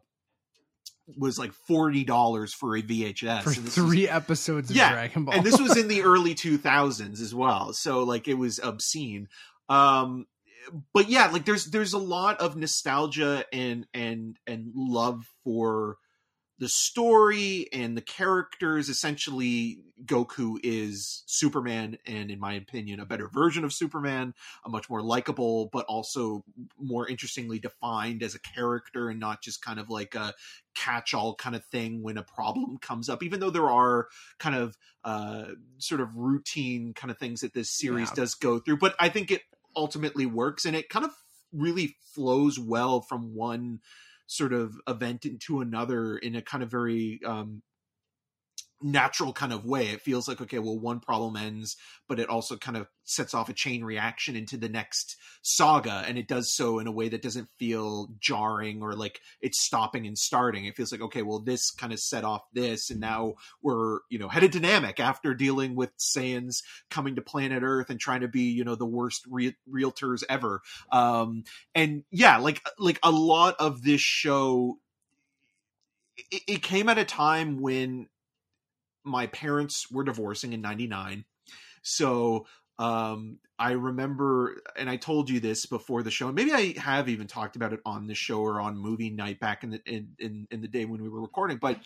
Speaker 3: was like forty dollars for a VHS
Speaker 2: for
Speaker 3: this was-
Speaker 2: three episodes of
Speaker 3: Yeah,
Speaker 2: Dragon Ball.
Speaker 3: and this was in the early two thousands as well. So like it was obscene. Um, but yeah, like there's there's a lot of nostalgia and and and love for the story and the characters essentially goku is superman and in my opinion a better version of superman a much more likable but also more interestingly defined as a character and not just kind of like a catch-all kind of thing when a problem comes up even though there are kind of uh sort of routine kind of things that this series
Speaker 2: Yeah.
Speaker 3: does go through but i think it ultimately works and it kind of really flows well from one sort of event into another in a kind of very um natural kind of way. It feels like okay well one problem ends but it also kind of sets off a chain reaction into the next saga and it does so in a way that doesn't feel jarring or like it's stopping and starting. It feels like okay well this kind of set off this and now we're you know headed dynamic after dealing with Saiyans coming to planet earth and trying to be you know the worst re- realtors ever. Um and yeah like like a lot of this show it, it came at a time when my parents were divorcing in 99 so um i remember and i told you this before the show and maybe i have even talked about it on the show or on movie night back in the in in, in the day when we were recording but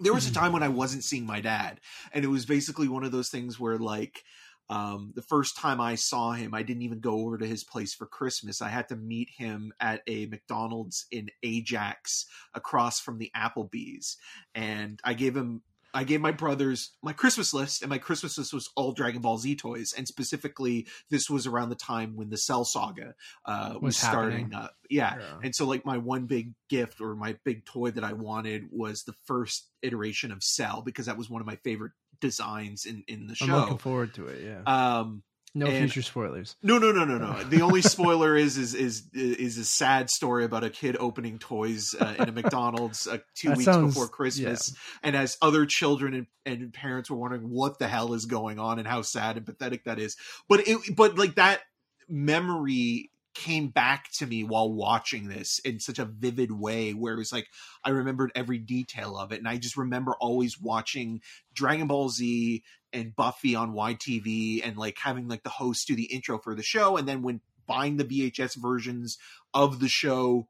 Speaker 3: there was a time when i wasn't seeing my dad and it was basically one of those things where like um, the first time I saw him, I didn't even go over to his place for Christmas. I had to meet him at a McDonald's in Ajax across from the Applebee's. And I gave him, I gave my brothers my Christmas list, and my Christmas list was all Dragon Ball Z toys. And specifically, this was around the time when the Cell Saga uh, was,
Speaker 2: Was
Speaker 3: starting up. Yeah.
Speaker 2: Yeah.
Speaker 3: And so, like, my one big gift or my big toy that I wanted was the first iteration of Cell because that was one of my favorite designs in in the show.
Speaker 2: I'm looking forward to it. Yeah.
Speaker 3: Um,
Speaker 2: no
Speaker 3: and-
Speaker 2: future spoilers.
Speaker 3: no, no, no, no, no. The only spoiler is is is is a sad story about a kid opening toys uh, in a McDonald's uh, two
Speaker 2: That
Speaker 3: weeks
Speaker 2: sounds-
Speaker 3: before Christmas, and as other children and, and parents were wondering what the hell is going on and how sad and pathetic that is. But it, but like that memory came back to me while watching this in such a vivid way where it was like I remembered every detail of it and I just remember always watching Dragon Ball Z and Buffy on YTV and like having like the host do the intro for the show and then when buying the VHS versions of the show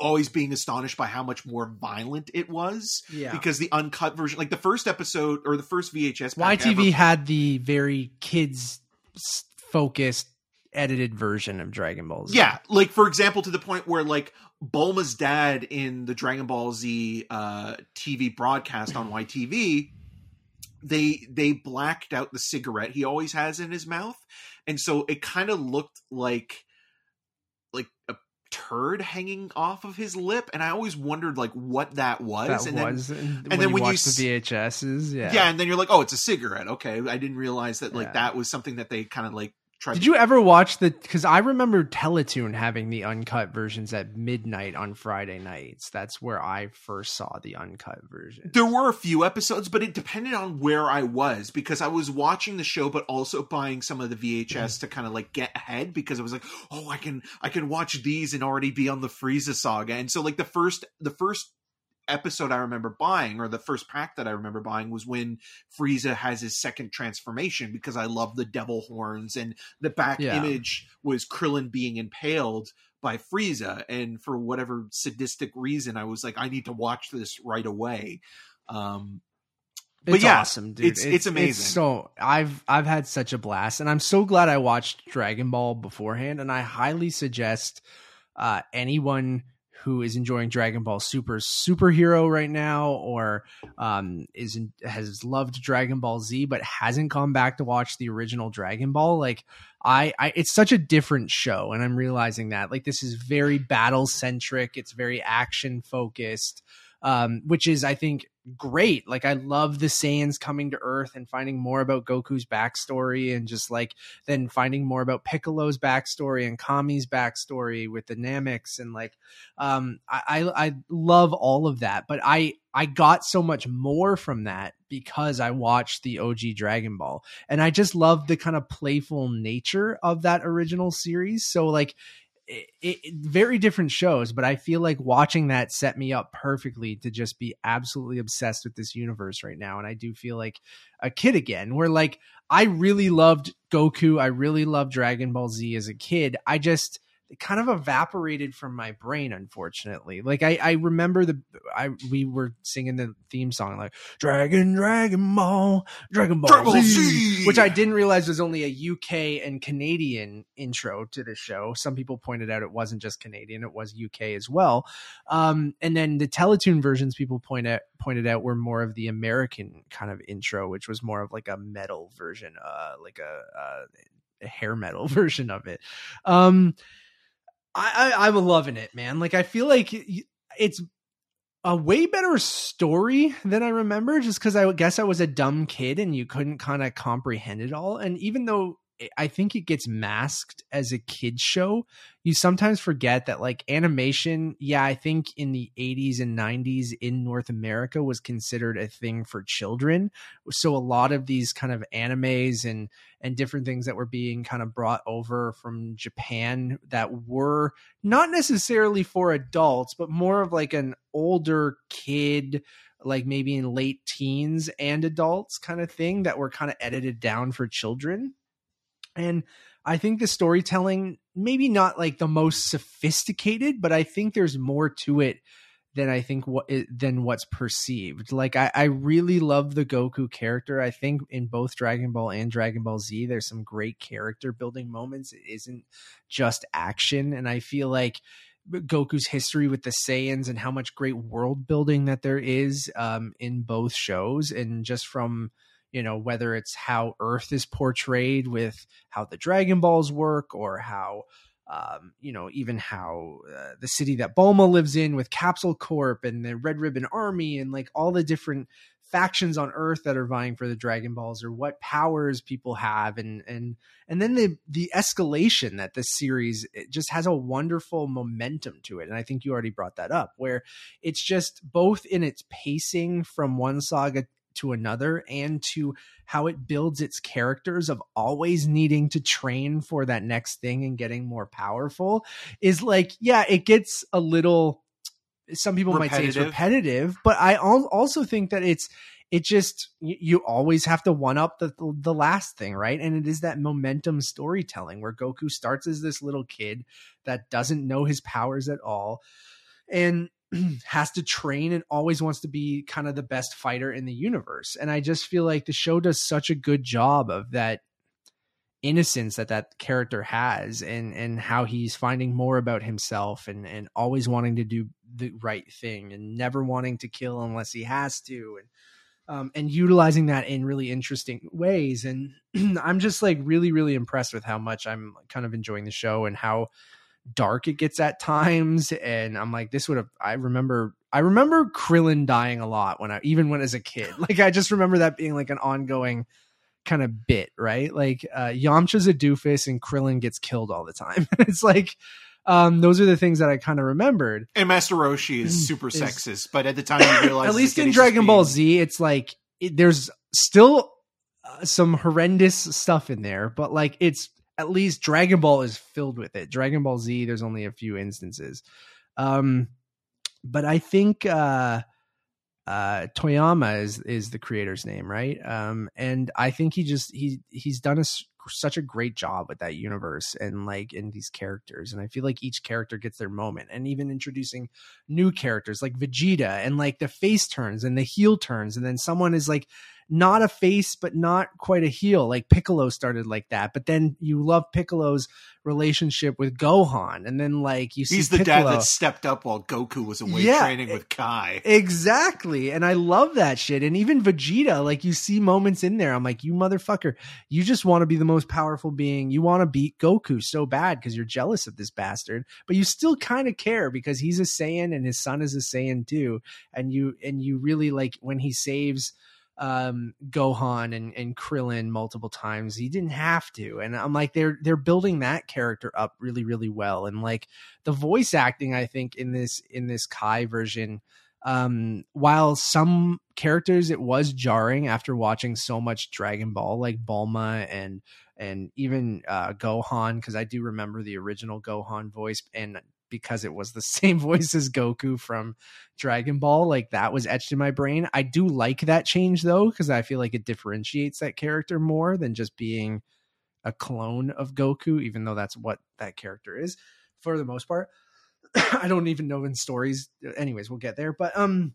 Speaker 3: always being astonished by how much more violent it was
Speaker 2: Yeah.
Speaker 3: because the uncut version like the first episode or the first VHS
Speaker 2: YTV
Speaker 3: ever-
Speaker 2: had the very kids focused edited version of Dragon Ball Z.
Speaker 3: Yeah, like for example, to the point where like Bulma's dad in the Dragon Ball Z uh, TV broadcast on YTV, they they blacked out the cigarette he always has in his mouth, and so it kind of looked like like a turd hanging off of his lip, and I always wondered like what that was.
Speaker 2: that
Speaker 3: and then,
Speaker 2: was. and,
Speaker 3: then
Speaker 2: when you
Speaker 3: when you
Speaker 2: watch the VHSs, yeah.
Speaker 3: yeah. and then you're like, oh, it's a cigarette. Okay, I didn't realize that like
Speaker 2: Yeah.
Speaker 3: that was something that they kind of like tried.
Speaker 2: Did you ever watch the? Because I remember Teletoon having the uncut versions at midnight on Friday nights. That's where I first saw the uncut version.
Speaker 3: There were a few episodes, but it depended on where I was because I was watching the show, but also buying some of the VHS to kind of like get ahead because I was like, oh, I can I can watch these and already be on the Frieza saga. And so like the first the first episode I remember buying or the first pack that I remember buying was when Frieza has his second transformation because I love the devil horns and the back
Speaker 2: Yeah.
Speaker 3: image was Krillin being impaled by Frieza and for whatever sadistic reason I was like I need to watch this right away. Um But
Speaker 2: It's
Speaker 3: yeah,
Speaker 2: awesome, dude.
Speaker 3: it's- it's amazing.
Speaker 2: so I've I've had such a blast, and I'm so glad I watched Dragon Ball beforehand. And I highly suggest uh, anyone who is enjoying Dragon Ball Super superhero right now, or um, is has loved Dragon Ball Z but hasn't gone back to watch the original Dragon Ball, like I, I it's such a different show, and I'm realizing that like this is very battle centric. It's very action focused um, which is I think great. Like I love the Saiyans coming to Earth and finding more about Goku's backstory, and just like then finding more about Piccolo's backstory and Kami's backstory with the Nameks, and like um, I, I I love all of that. But I I got so much more from that because I watched the OG Dragon Ball, and I just love the kind of playful nature of that original series. So like it, it, very different shows, but I feel like watching that set me up perfectly to just be absolutely obsessed with this universe right now. And I do feel like a kid again, where like I really loved Goku, I really loved Dragon Ball Z as a kid. I just kind of evaporated from my brain unfortunately. Like i i remember the i we were singing the theme song like dragon dragon ball dragon ball, dragon ball Z, Z, which i didn't realize was only a uk and canadian intro to the show. Some people pointed out it wasn't just canadian it was uk as well. Um and then the teletoon versions people point out pointed out were more of the american kind of intro which was more of like a metal version uh like a, uh, a hair metal version of it. Um I, I I'm loving it, man. Like I feel like it's a way better story than I remember, just because I guess I was a dumb kid and you couldn't kind of comprehend it all. And even though I think it gets masked as a kids show. You sometimes forget that like animation, yeah, I think in the 80s and 90s in North America was considered a thing for children. So a lot of these kind of animes and and different things that were being kind of brought over from Japan that were not necessarily for adults, but more of like an older kid like maybe in late teens and adults kind of thing that were kind of edited down for children and I think the storytelling, maybe not like the most sophisticated, but I think there's more to it than I think what than what's perceived. Like I, I really love the Goku character. I think in both Dragon Ball and Dragon Ball Z, there's some great character building moments. It isn't just action, and I feel like Goku's history with the Saiyans and how much great world building that there is um, in both shows, and just from you know whether it's how earth is portrayed with how the dragon balls work or how um, you know even how uh, the city that bulma lives in with capsule corp and the red ribbon army and like all the different factions on earth that are vying for the dragon balls or what powers people have and and and then the the escalation that this series just has a wonderful momentum to it. And i think you already brought that up where it's just both in its pacing from one saga to another and to how it builds its characters of always needing to train for that next thing and getting more powerful is like yeah it gets a little some people repetitive. might say it's repetitive but i also think that it's it just you always have to one up the the last thing right and it is that momentum storytelling where goku starts as this little kid that doesn't know his powers at all and has to train and always wants to be kind of the best fighter in the universe. And I just feel like the show does such a good job of that innocence that that character has and and how he's finding more about himself and and always wanting to do the right thing and never wanting to kill unless he has to and um, and utilizing that in really interesting ways and i'm just like really really impressed with how much i'm kind of enjoying the show and how dark it gets at times and i'm like this would have i remember i remember krillin dying a lot when i even when as a kid. Like i just remember that being like an ongoing kind of bit right? Like uh yamcha's a doofus and krillin gets killed all the time. It's like um those are the things that i kind of remembered.
Speaker 3: And master roshi is mm, super is, sexist but at the time you realize
Speaker 2: at least in dragon ball z it's like it, there's still uh, some horrendous stuff in there but like it's at least Dragon Ball is filled with it. Dragon Ball Z, there's only a few instances. Um, but I think uh, uh, Toyama is is the creator's name, right? Um, and I think he just he he's done a, such a great job with that universe and like in these characters, and I feel like each character gets their moment, and even introducing new characters like Vegeta and like the face turns and the heel turns, and then someone is like not a face, but not quite a heel. Like Piccolo started like that, but then you love Piccolo's relationship with Gohan, and then like you see
Speaker 3: he's
Speaker 2: the
Speaker 3: Piccolo. dad that stepped up while Goku was away yeah, training with Kai.
Speaker 2: Exactly, and I love that shit. And even Vegeta, like you see moments in there, I'm like, you motherfucker, you just want to be the most powerful being. You want to beat Goku so bad because you're jealous of this bastard, but you still kind of care because he's a Saiyan and his son is a Saiyan too, and you and you really like when he saves um, Gohan and, and Krillin multiple times. He didn't have to, and I'm like they're they're building that character up really really well, and like the voice acting, I think in this in this Kai version. Um, while some characters it was jarring after watching so much Dragon Ball, like Bulma and and even uh, Gohan because I do remember the original Gohan voice and because it was the same voice as Goku from Dragon Ball like that was etched in my brain. I do like that change though because I feel like it differentiates that character more than just being a clone of Goku even though that's what that character is for the most part. I don't even know in stories anyways, we'll get there, but um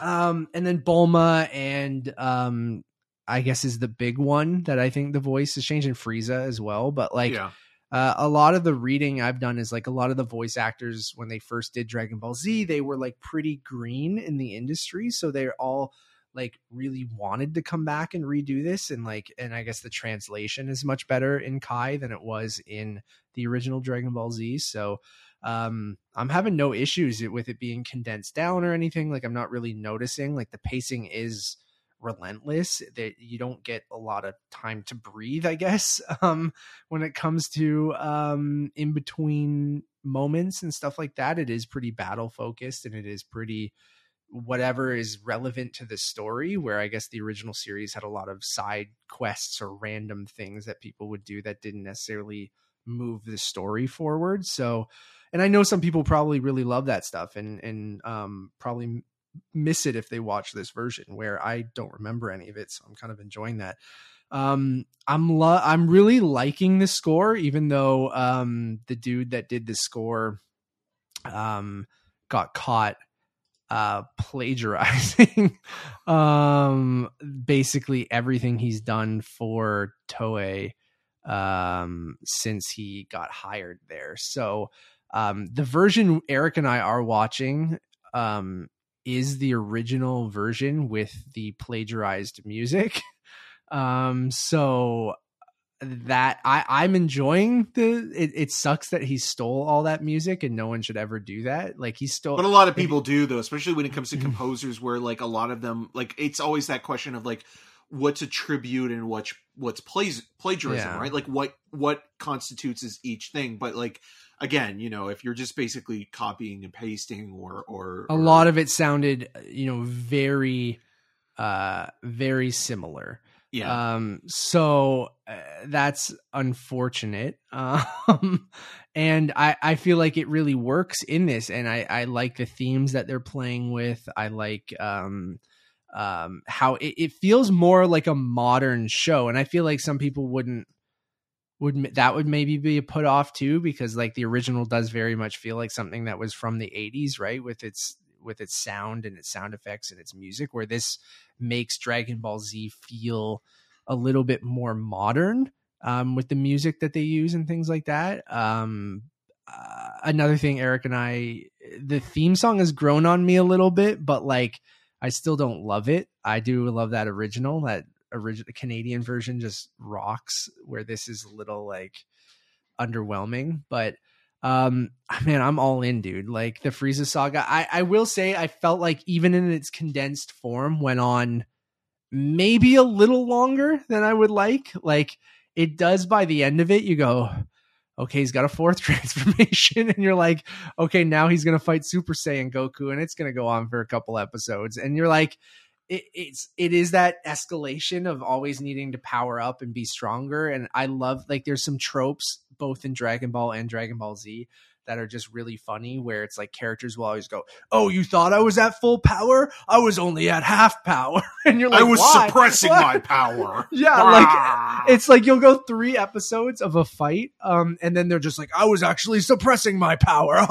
Speaker 2: um and then Bulma and um I guess is the big one that I think the voice is changing Frieza as well. But like
Speaker 3: yeah.
Speaker 2: Uh, a lot of the reading I've done is like a lot of the voice actors when they first did Dragon Ball Z, they were like pretty green in the industry, so they're all like really wanted to come back and redo this and like and I guess the translation is much better in Kai than it was in the original Dragon Ball Z. So um I'm having no issues with it being condensed down or anything like I'm not really noticing like the pacing is relentless that you don't get a lot of time to breathe i guess um when it comes to um in between moments and stuff like that. It is pretty battle focused and it is pretty whatever is relevant to the story where i guess the original series had a lot of side quests or random things that people would do that didn't necessarily move the story forward. So and i know some people probably really love that stuff and and um probably miss it if they watch this version where I don't remember any of it. So I'm kind of enjoying that. Um, I'm lo- I'm really liking the score, even though um, the dude that did the score um, got caught uh, plagiarizing um, basically everything he's done for Toei um, since he got hired there. So um, the version Eric and I are watching um, is the original version with the plagiarized music. Um, so that I I'm enjoying the it, it sucks that he stole all that music and no one should ever do that. Like he stole
Speaker 3: But a lot of people do though, especially when it comes to composers where like a lot of them like it's always that question of like what's a tribute and what's what's plays plagiarism,
Speaker 2: Yeah.
Speaker 3: right? Like what what constitutes as each thing. But like again, you know, if you're just basically copying and pasting or or
Speaker 2: a lot of it sounded you know very uh very similar.
Speaker 3: Yeah.
Speaker 2: um so uh, that's unfortunate. Um and i i feel like it really works in this and i i like the themes that they're playing with. I like um um how it, it feels more like a modern show and i feel like some people wouldn't would that would maybe be a put off too because like the original does very much feel like something that was from the 80s right with its with its sound and its sound effects and its music where this makes dragon ball z feel a little bit more modern um, with the music that they use and things like that. Um, uh, another thing eric and i the theme song has grown on me a little bit but like i still don't love it. I do love that original that original canadian version just rocks where this is a little like underwhelming but um man i'm all in dude. Like the frieza saga i i will say i felt like even in its condensed form went on maybe a little longer than i would like. Like it does by the end of it you go okay he's got a fourth transformation and you're like okay now he's gonna fight super saiyan goku and it's gonna go on for a couple episodes and you're like it, it's it is that escalation of always needing to power up and be stronger and i love like there's some tropes both in dragon ball and dragon ball z that are just really funny where it's like characters will always go oh you thought i was at full power i was only at half power and you're like
Speaker 3: I was
Speaker 2: "Why?
Speaker 3: suppressing
Speaker 2: What?"
Speaker 3: my power.
Speaker 2: yeah like
Speaker 3: Ah.
Speaker 2: it's like you'll go three episodes of a fight um and then they're just like i was actually suppressing my power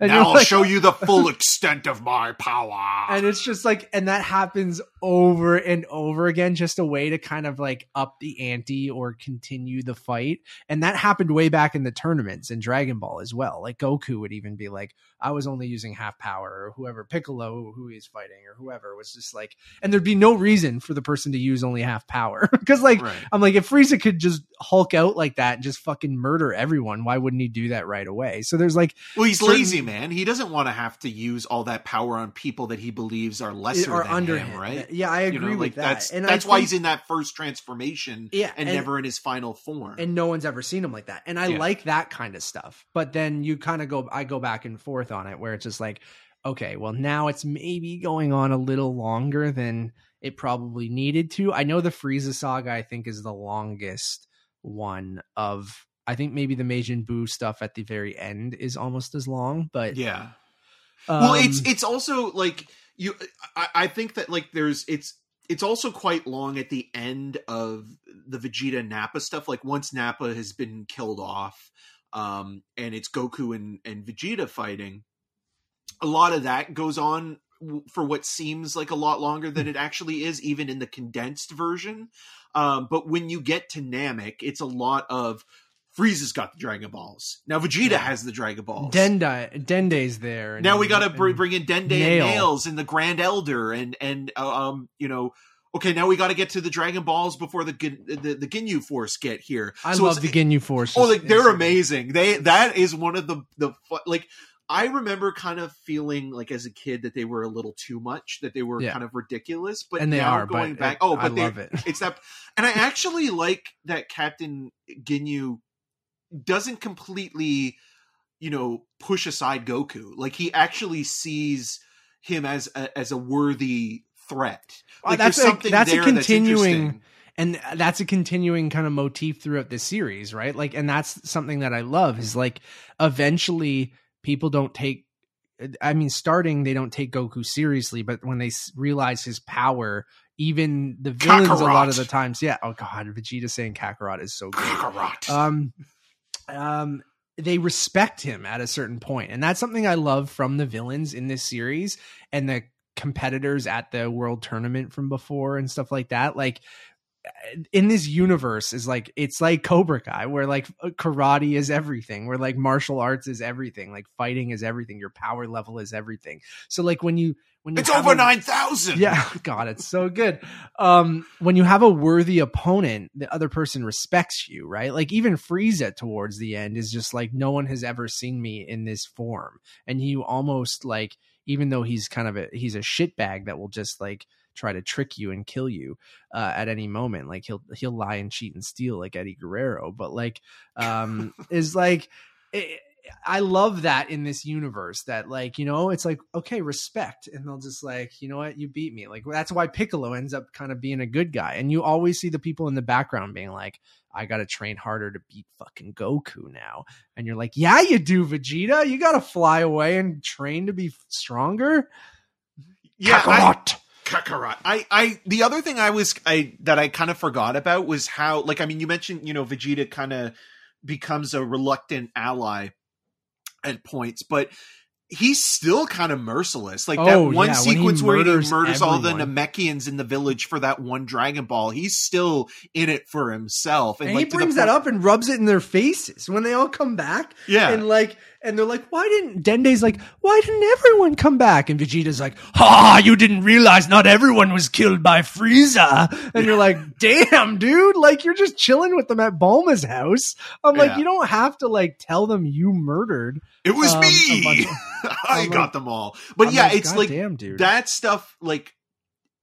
Speaker 2: and
Speaker 3: now I'll
Speaker 2: like,
Speaker 3: show you the full extent of my power.
Speaker 2: and it's just like and that happens over and over again just a way to kind of like up the ante or continue the fight and that happened way back in the tournaments in dragon ball as well like goku would even be like i was only using half power or whoever piccolo who he's fighting or whoever was just like and there'd be no reason for the person to use only half power because like
Speaker 3: right.
Speaker 2: I'm like, if Frieza could just Hulk out like that and just fucking murder everyone, why wouldn't he do that right away? So there's like,
Speaker 3: Well, he's
Speaker 2: certain-
Speaker 3: lazy, man. He doesn't want to have to use all that power on people that he believes are lesser than
Speaker 2: under
Speaker 3: him,
Speaker 2: him,
Speaker 3: right?
Speaker 2: Yeah, I agree
Speaker 3: you know, like
Speaker 2: with that.
Speaker 3: that's
Speaker 2: and
Speaker 3: that's
Speaker 2: I
Speaker 3: why
Speaker 2: think-
Speaker 3: he's in that first transformation
Speaker 2: Yeah,
Speaker 3: and,
Speaker 2: and-
Speaker 3: never in his final form.
Speaker 2: and no one's ever seen him like that. And I
Speaker 3: Yeah.
Speaker 2: like that kind of stuff. But then you kind of go, I go back and forth on it where it's just like, okay, well now it's maybe going on a little longer than it probably needed to. I know the Frieza saga I think is the longest one of I think maybe the Majin Buu stuff at the very end is almost as long, but
Speaker 3: Yeah.
Speaker 2: um,
Speaker 3: well, it's it's also like you. I, I think that like there's it's it's also quite long at the end of the Vegeta Nappa stuff. Like once Nappa has been killed off, um, and it's Goku and and Vegeta fighting. A lot of that goes on for what seems like a lot longer than it actually is, even in the condensed version. Um, but when you get to Namek, it's a lot of Frieza's got the Dragon Balls. Now Vegeta
Speaker 2: Yeah.
Speaker 3: has the Dragon Balls.
Speaker 2: Dendai Dende's there. and-
Speaker 3: Now we got to br- bring in Dende
Speaker 2: Nail.
Speaker 3: and Nails and the Grand Elder and and uh, um you know okay now we got to get to the Dragon Balls before the the, the Ginyu Force get here.
Speaker 2: I
Speaker 3: So
Speaker 2: love the Ginyu Force.
Speaker 3: Oh, like they're amazing. They that is one of the the like I remember kind of feeling like as a kid that they were a little too much, that they were
Speaker 2: Yeah.
Speaker 3: kind of ridiculous. But
Speaker 2: and they
Speaker 3: now
Speaker 2: are
Speaker 3: going back.
Speaker 2: it-
Speaker 3: oh,
Speaker 2: I
Speaker 3: but they
Speaker 2: love it.
Speaker 3: it's that and i actually like that captain ginyu doesn't completely you know push aside goku like he actually sees him as a, as a worthy threat.
Speaker 2: Uh,
Speaker 3: like
Speaker 2: that's a-
Speaker 3: something
Speaker 2: that's a continuing-
Speaker 3: interesting.
Speaker 2: and that's a continuing kind of motif throughout the series right? Like and that's something that i love is like eventually people don't take i mean starting they don't take goku seriously but when they realize his power even the villains a lot of the times yeah. Oh god vegeta saying kakarot is so good
Speaker 3: Kakarot.
Speaker 2: um um they respect him at a certain point and that's something i love from the villains in this series and the competitors at the world tournament from before and stuff like that like in this universe is like it's like Cobra Kai where like karate is everything where like martial arts is everything like fighting is everything your power level is everything. So like when you when you
Speaker 3: it's over
Speaker 2: a-
Speaker 3: 9000
Speaker 2: yeah god it's so good. Um when you have a worthy opponent the other person respects you right? Like even frieza towards the end is just like no one has ever seen me in this form. And you almost like even though he's kind of a he's a shitbag that will just like try to trick you and kill you uh, at any moment. Like he'll he'll lie and cheat and steal like eddie guerrero. But like um is like it, I love that in this universe that like, you know, it's like, okay, respect. And they'll just like, you know what, you beat me. Like that's why Piccolo ends up kind of being a good guy. And you always see the people in the background being like, I gotta train harder to beat fucking Goku now. And you're like, Yeah, you do, Vegeta. You gotta fly away and train to be stronger.
Speaker 3: yeah I,
Speaker 2: Kakarot.
Speaker 3: Kakarot. I, I, the other thing I was, I, that I kind of forgot about was how, like, I mean, you mentioned, you know, Vegeta kind of becomes a reluctant ally at points, but he's still kind of merciless. Like that
Speaker 2: oh,
Speaker 3: one
Speaker 2: yeah, when he
Speaker 3: sequence where he
Speaker 2: murders
Speaker 3: murders all the
Speaker 2: everyone.
Speaker 3: Namekians in the village for that one Dragon Ball, he's still in it for himself.
Speaker 2: and
Speaker 3: like,
Speaker 2: he brings that
Speaker 3: point-
Speaker 2: up and rubs it in their faces when they all come back.
Speaker 3: Yeah.
Speaker 2: And like, and they're like, why didn't Dende's like, why didn't everyone come back? And Vegeta's like, ha, you didn't realize not everyone was killed by Frieza. And you're like, damn, dude, like you're just chilling with them at Bulma's house. I'm like,
Speaker 3: Yeah.
Speaker 2: you don't have to like tell them you murdered.
Speaker 3: it was
Speaker 2: um,
Speaker 3: me.
Speaker 2: bunch
Speaker 3: I
Speaker 2: I'm
Speaker 3: got them all. But
Speaker 2: I'm
Speaker 3: yeah, it's
Speaker 2: "God
Speaker 3: like
Speaker 2: damn, dude.
Speaker 3: that stuff like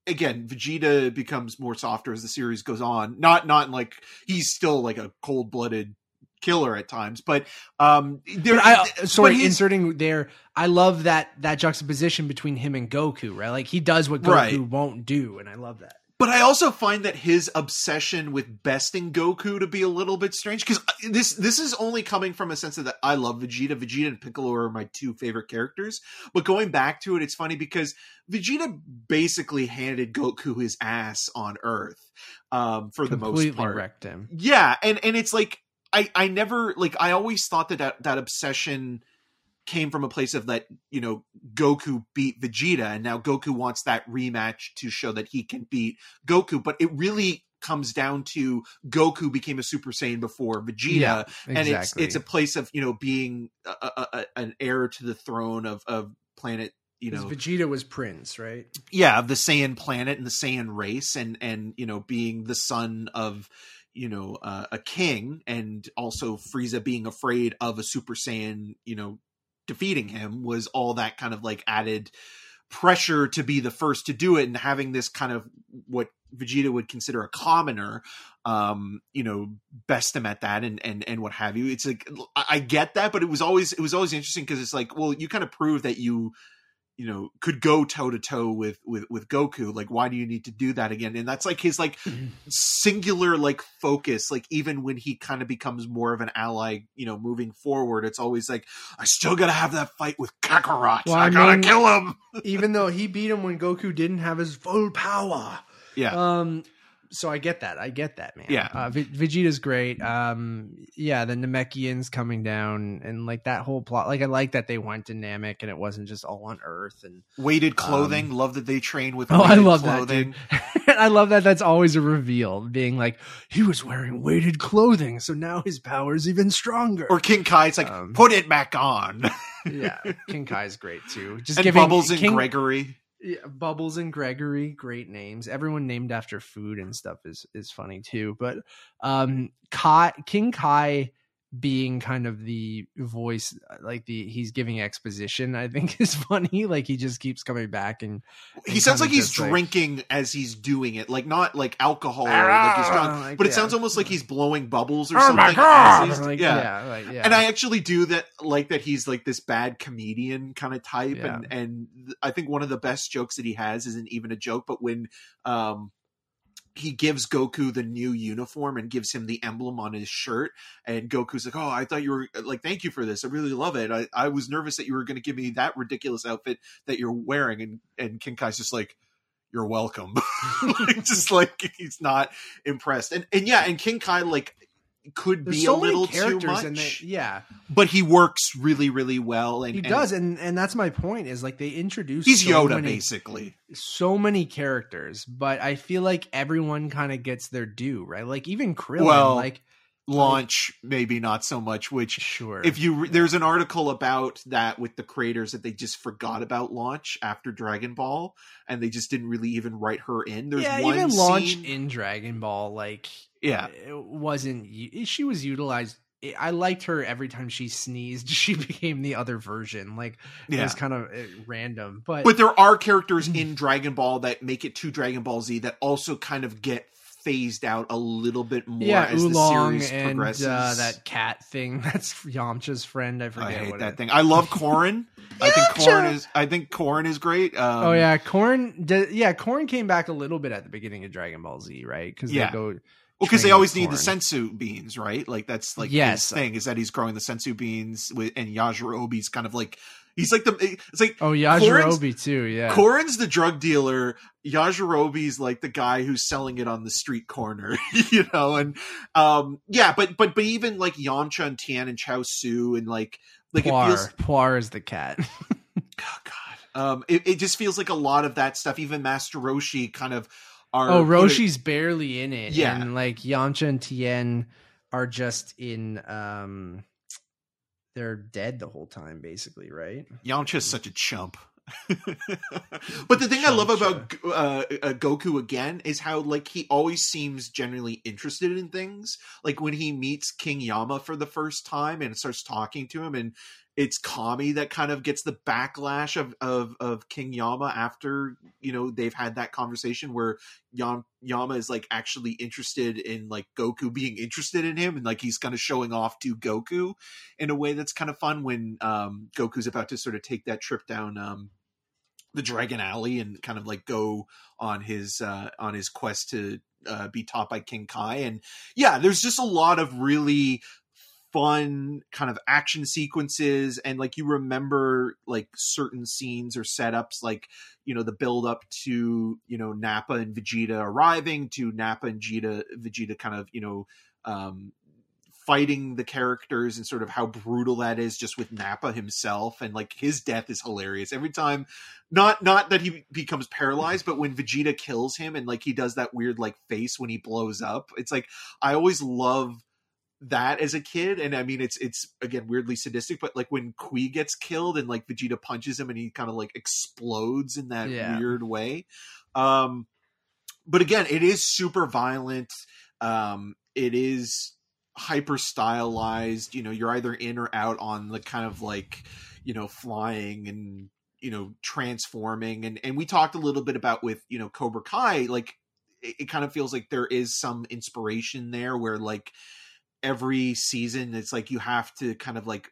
Speaker 3: again vegeta becomes more softer as the series goes on not not like he's still like a cold-blooded killer at times but um there
Speaker 2: But I, uh,
Speaker 3: but
Speaker 2: sorry, inserting there. I love that that juxtaposition between him and Goku, right? Like he does what Goku
Speaker 3: Right.
Speaker 2: won't do, and I love that.
Speaker 3: but i also find that his obsession with besting goku to be a little bit strange because this this is only coming from a sense of that i love vegeta vegeta and piccolo are my two favorite characters but going back to it it's funny because vegeta basically handed goku his ass on earth um for the most part
Speaker 2: wrecked him.
Speaker 3: yeah and and it's like i i never like i always thought that that, that obsession came from a place of that you know goku beat vegeta and now goku wants that rematch to show that he can beat goku but it really comes down to goku became a super saiyan before vegeta
Speaker 2: Yeah,
Speaker 3: and it's it's a place of you know being a, a, a, an heir to the throne of of planet you know
Speaker 2: Vegeta was Prince, right?
Speaker 3: yeah of the Saiyan planet and the Saiyan race and and you know being the son of you know uh, a king and also Frieza being afraid of a Super Saiyan you know defeating him was all that kind of like added pressure to be the first to do it and having this kind of what Vegeta would consider a commoner um you know best him at that and and and what have you. It's like I I get that but it was always it was always interesting because it's like well you kind of prove that you you know could go toe to toe with with with Goku like why do you need to do that again? And that's like his like singular like focus like even when he kind of becomes more of an ally you know moving forward it's always like I still got to have that fight with Kakarot.
Speaker 2: Well,
Speaker 3: I,
Speaker 2: I
Speaker 3: got to kill him.
Speaker 2: Even though he beat him when Goku didn't have his full power.
Speaker 3: yeah.
Speaker 2: Um, so I get that. I get that, man.
Speaker 3: Yeah.
Speaker 2: Uh, V- Vegeta's great. Um, yeah, the Namekians coming down and like that whole plot. Like I like that they went to Namek and it wasn't just all on Earth. And
Speaker 3: weighted clothing love that they train with
Speaker 2: Um, oh, I love
Speaker 3: clothing.
Speaker 2: that. I love that. That's always a reveal, being like he was wearing weighted clothing, so now his power's even stronger.
Speaker 3: or King Kai's like
Speaker 2: Um,
Speaker 3: put it back on
Speaker 2: yeah, King Kai's great too. Just
Speaker 3: and
Speaker 2: giving
Speaker 3: Bubbles and
Speaker 2: King,
Speaker 3: Gregory
Speaker 2: Yeah, Bubbles and Gregory, great names. Everyone named after food and stuff is is funny too. But um Kai King Kai being kind of the voice like the he's giving exposition, I think is funny. Like he just keeps coming back and
Speaker 3: he sounds like he's
Speaker 2: just, like-
Speaker 3: drinking as he's doing it, like not like alcohol or like he's drunk,
Speaker 2: Like,
Speaker 3: but it
Speaker 2: yeah.
Speaker 3: sounds almost like he's blowing bubbles or
Speaker 2: Oh
Speaker 3: something.
Speaker 2: my god! Like,
Speaker 3: yeah.
Speaker 2: yeah, like, yeah.
Speaker 3: And I actually do that, like that he's like this bad comedian kind of type,
Speaker 2: Yeah.
Speaker 3: and and I think one of the best jokes that he has isn't even a joke, but when um he gives Goku the new uniform and gives him the emblem on his shirt. And Goku's like, Oh, I thought you were uh, like, thank you for this. I really love it. I, I was nervous that you were going to give me that ridiculous outfit that you're wearing. And, and King Kai's just like, You're welcome. Like, just like he's not impressed. And, and yeah, and King Kai, like, could
Speaker 2: There's
Speaker 3: be
Speaker 2: so
Speaker 3: a little too much,
Speaker 2: they, yeah,
Speaker 3: but he works really, really well. And
Speaker 2: he
Speaker 3: and
Speaker 2: does, and and that's my point. Is like they introduce
Speaker 3: He's
Speaker 2: so
Speaker 3: Yoda,
Speaker 2: many-
Speaker 3: basically.
Speaker 2: so many characters, but I feel like everyone kind of gets their due, right? Like even Krillin,
Speaker 3: Well,
Speaker 2: like
Speaker 3: Launch, maybe not so much. Which
Speaker 2: sure,
Speaker 3: if you re- there's an article about that with the creators that they just forgot about launch after dragon ball and they just didn't really even write her in there's
Speaker 2: yeah,
Speaker 3: one
Speaker 2: even launch
Speaker 3: scene-
Speaker 2: in Dragon Ball, like
Speaker 3: yeah
Speaker 2: it wasn't. She was utilized. I liked her every time she sneezed. She became the other version. Like it was kind of uh, random, but,
Speaker 3: but there are characters in dragon ball that make it to dragon ball z that also kind of get phased out a little bit more
Speaker 2: yeah,
Speaker 3: as the series
Speaker 2: and
Speaker 3: progresses
Speaker 2: uh, that cat thing. That's Yamcha's friend. I forget
Speaker 3: i hate
Speaker 2: what
Speaker 3: that
Speaker 2: it-
Speaker 3: thing i love Korin. i think! Korin is i think Korin is great um,
Speaker 2: oh yeah, Corn. Yeah, Corn came back a little bit at the beginning of Dragon Ball Z, right? Because
Speaker 3: Yeah.
Speaker 2: they go.
Speaker 3: Well, because they always
Speaker 2: with
Speaker 3: need the
Speaker 2: corn.
Speaker 3: senzu beans, right? Like that's like
Speaker 2: Yes.
Speaker 3: his thing is that he's growing the senzu beans with, and Yajirobe's kind of like he's like the it's like
Speaker 2: Oh, Yajirobe too. Yeah.
Speaker 3: Korin's the drug dealer, Yajirobe's like the guy who's selling it on the street corner, you know, and um yeah, but but but even like Yamcha and Tien and Chiaotzu and like like it feels
Speaker 2: Puar is the cat.
Speaker 3: oh god. Um it, it just feels like a lot of that stuff, even Master Roshi kind of are
Speaker 2: oh, Roshi's barely in it.
Speaker 3: Yeah.
Speaker 2: and like Yamcha and Tien are just in. um They're dead the whole time, basically, right?
Speaker 3: Yamcha's such a chump. but the thing I love about uh, uh, Goku again is how like he always seems genuinely interested in things. Like when he meets King Yama for the first time and starts talking to him, and it's Kami that kind of gets the backlash of of, of King Yama after you know they've had that conversation where Yam- Yama is like actually interested in like Goku being interested in him, and like he's kind of showing off to Goku in a way that's kind of fun when um, Goku's about to sort of take that trip down um, the Dragon Alley and kind of like go on his uh, on his quest to uh, be taught by King Kai. And yeah, there's just a lot of really fun kind of action sequences and like you remember like certain scenes or setups like you know the build up to you know Nappa and Vegeta arriving to Nappa and Vegeta Vegeta kind of you know um fighting the characters and sort of how brutal that is just with Nappa himself and like his death is hilarious. Every time not not that he becomes paralyzed but when Vegeta kills him and like he does that weird like face when he blows up it's like I always love that as a kid and I mean it's it's again weirdly sadistic but like when Cui gets killed and like Vegeta punches him and he kind of like explodes in that
Speaker 2: Yeah.
Speaker 3: weird way um but again it is super violent um it is hyper stylized you know you're either in or out on the kind of like you know flying and you know transforming and and we talked a little bit about with you know cobra kai like it, it kind of feels like there is some inspiration there where like every season it's like you have to kind of like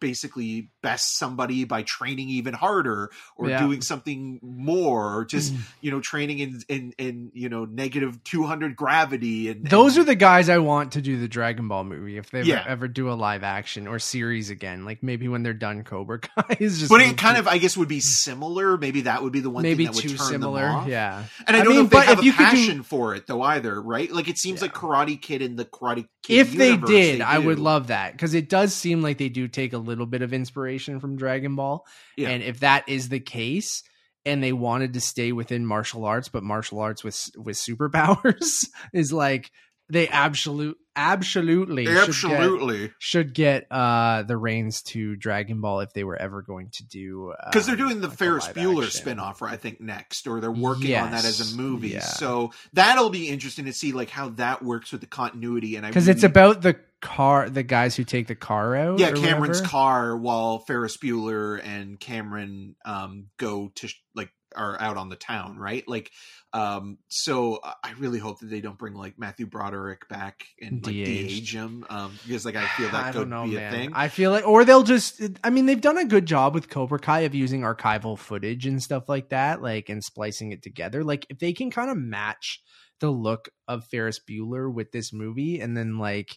Speaker 3: basically best somebody by training even harder or
Speaker 2: Yeah.
Speaker 3: doing something more or just
Speaker 2: Mm.
Speaker 3: you know training in in in you know negative 200 gravity and
Speaker 2: Those
Speaker 3: and,
Speaker 2: are the guys I want to do the Dragon Ball movie if they
Speaker 3: Yeah.
Speaker 2: ever, ever do a live action or series again. Like maybe when they're done, Cobra Kai is just
Speaker 3: but it kind
Speaker 2: too-
Speaker 3: of i guess would be similar maybe that would be the one
Speaker 2: maybe
Speaker 3: thing that would
Speaker 2: too
Speaker 3: turn
Speaker 2: similar.
Speaker 3: them off.
Speaker 2: Yeah,
Speaker 3: and i
Speaker 2: I
Speaker 3: don't know if they
Speaker 2: but
Speaker 3: have
Speaker 2: if
Speaker 3: a
Speaker 2: you could do-
Speaker 3: passion for it though either right like it seems
Speaker 2: Yeah.
Speaker 3: like karate kid in the karate kid
Speaker 2: if they did, I would love that because it does seem like they do take a little bit of inspiration from Dragon Ball.
Speaker 3: Yeah.
Speaker 2: And if that is the case, and they wanted to stay within martial arts, but martial arts with with superpowers is like they absolute absolutely should get,
Speaker 3: absolutely
Speaker 2: should get uh the reins to Dragon Ball if they were ever going to do
Speaker 3: because they're
Speaker 2: um,
Speaker 3: doing the
Speaker 2: like
Speaker 3: Ferris Bueller
Speaker 2: action.
Speaker 3: spin-off, right, I think next, or they're working on that as a movie.
Speaker 2: yeah.
Speaker 3: So that'll be interesting to see like how that works with the continuity. And I
Speaker 2: because it's about the car, the guys who take the car out.
Speaker 3: yeah Cameron's
Speaker 2: whatever.
Speaker 3: car while Ferris Bueller and Cameron um go to like are out on the town, right? Like um so I- I really hope that they don't bring like Matthew Broderick back and like de-age him um because like I feel that
Speaker 2: I
Speaker 3: could
Speaker 2: know,
Speaker 3: be
Speaker 2: man.
Speaker 3: a thing.
Speaker 2: I feel like, or they'll just. I mean, they've done a good job with Cobra Kai of using archival footage and stuff like that, like and splicing it together. Like if they can kind of match the look of Ferris Bueller with this movie, and then like,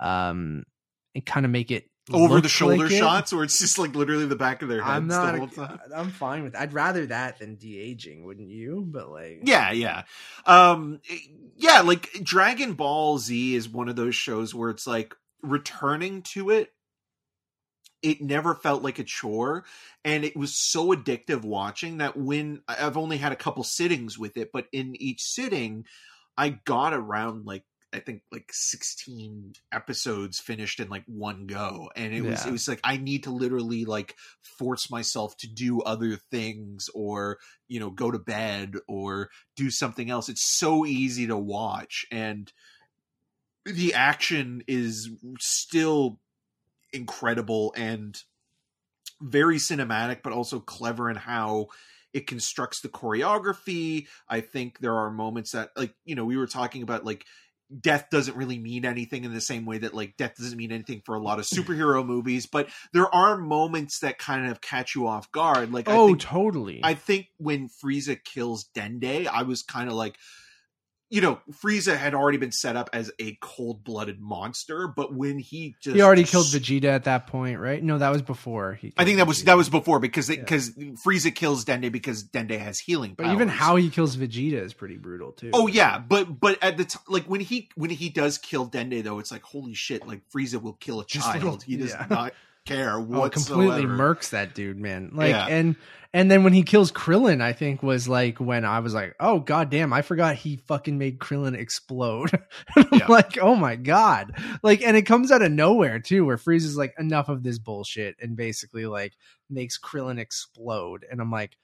Speaker 2: um, and kind of make it
Speaker 3: Over the shoulder
Speaker 2: like
Speaker 3: shots where it's just like literally the back of their heads
Speaker 2: I'm
Speaker 3: the
Speaker 2: not.
Speaker 3: whole time.
Speaker 2: I'm fine with. I'd rather that than de aging, wouldn't you? But like,
Speaker 3: Yeah, yeah. Um yeah, like Dragon Ball Z is one of those shows where it's like returning to it it never felt like a chore and it was so addictive watching that when I've only had a couple sittings with it, but in each sitting I got around like I think like 16 episodes finished in like one go. And it was it was like I need to literally like force myself to do other things or you know go to bed or do something else. It's so easy to watch. And the action is still incredible and very cinematic but also clever in how it constructs the choreography. I think there are moments that like you know we were talking about like death doesn't really mean anything in the same way that like death doesn't mean anything for a lot of superhero movies but there are moments that kind of catch you off guard like I
Speaker 2: oh,
Speaker 3: think
Speaker 2: totally.
Speaker 3: I think when Frieza kills Dende, I was kind of like, you know, Frieza had already been set up as a cold blooded monster, but when he just
Speaker 2: he already killed Vegeta at that point, right? No, that was before. He
Speaker 3: I think that was
Speaker 2: Vegeta.
Speaker 3: that was before because
Speaker 2: Yeah.
Speaker 3: because Frieza kills Dende because Dende has healing.
Speaker 2: But even how he kills Vegeta is pretty brutal too.
Speaker 3: Oh yeah, but but at the time, like when he when he does kill Dende though, it's like holy shit! Like Frieza will kill a child.
Speaker 2: little-
Speaker 3: he does
Speaker 2: yeah.
Speaker 3: not care
Speaker 2: Oh, completely murks that dude, man. Like
Speaker 3: Yeah.
Speaker 2: and and then when he kills Krillin, I think was like when I was like, oh god damn, I forgot he fucking made Krillin explode. I'm
Speaker 3: Yeah.
Speaker 2: like, oh my god. Like and it comes out of nowhere too, where Frieza's like, enough of this bullshit, and basically like makes Krillin explode. And I'm like,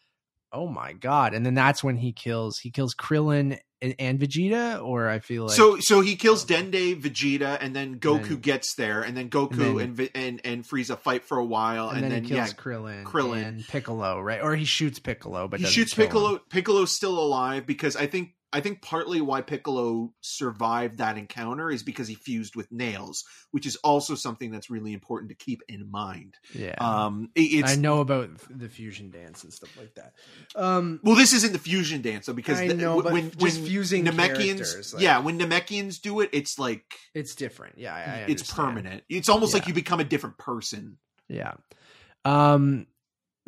Speaker 2: oh my god. And then that's when he kills he kills Krillin and, and Vegeta, or I feel like
Speaker 3: so so he kills oh. Dende, Vegeta, and then Goku
Speaker 2: then-
Speaker 3: gets there, and then Goku
Speaker 2: and then-
Speaker 3: and and, and Frieza fight for a while,
Speaker 2: and,
Speaker 3: and,
Speaker 2: then,
Speaker 3: then,
Speaker 2: he kills
Speaker 3: yeah,
Speaker 2: Krillin,
Speaker 3: Krillin.
Speaker 2: and Piccolo, right? Or he shoots Piccolo, but
Speaker 3: he shoots
Speaker 2: kill him.
Speaker 3: Piccolo. Piccolo's still alive because I think I think partly why Piccolo survived that encounter is because he fused with nails, which is also something that's really important to keep in mind.
Speaker 2: Yeah.
Speaker 3: Um,
Speaker 2: I know about the fusion dance and stuff like that. Um,
Speaker 3: well, this isn't the fusion dance though, because
Speaker 2: I
Speaker 3: the-
Speaker 2: know, but
Speaker 3: when when
Speaker 2: fusing
Speaker 3: Namekians,
Speaker 2: like-
Speaker 3: yeah, when Namekians do it, it's like
Speaker 2: it's different. Yeah, I, I
Speaker 3: it's permanent. It's almost like you become a different person.
Speaker 2: Yeah. Um,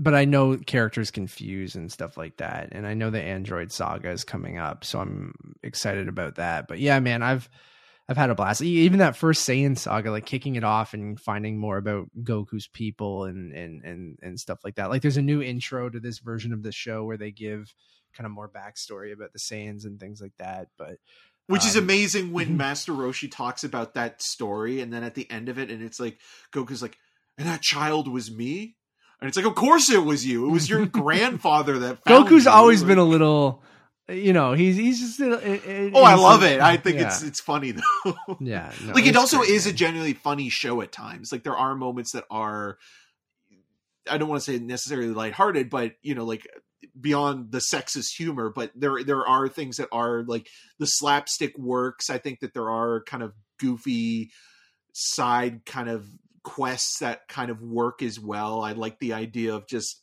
Speaker 2: but I know characters confuse and stuff like that, and I know the Android Saga is coming up, so I'm excited about that. But yeah, man, I've I've had a blast. Even that first Saiyan saga, like kicking it off and finding more about Goku's people and and and and stuff like that. Like there's a new intro to this version of the show where they give kind of more backstory about the Saiyans and things like that. But
Speaker 3: Which is
Speaker 2: Um,
Speaker 3: amazing when Master Roshi talks about that story, and then at the end of it, and it's like Goku's like, "And that child was me," and it's like, "Of course it was you. It was your grandfather that."
Speaker 2: Goku's
Speaker 3: you."
Speaker 2: always been a little, you know, he's he's just. A, a- a-
Speaker 3: Oh, I love it. I think
Speaker 2: yeah.
Speaker 3: it's it's funny though.
Speaker 2: yeah. no,
Speaker 3: like it also
Speaker 2: great,
Speaker 3: is a genuinely funny show at times. Like there are moments that are I don't want to say necessarily lighthearted, but you know, like beyond the sexist humor, but there there are things that are like the slapstick works. I think that there are kind of goofy side kind of quests that kind of work as well. I like the idea of just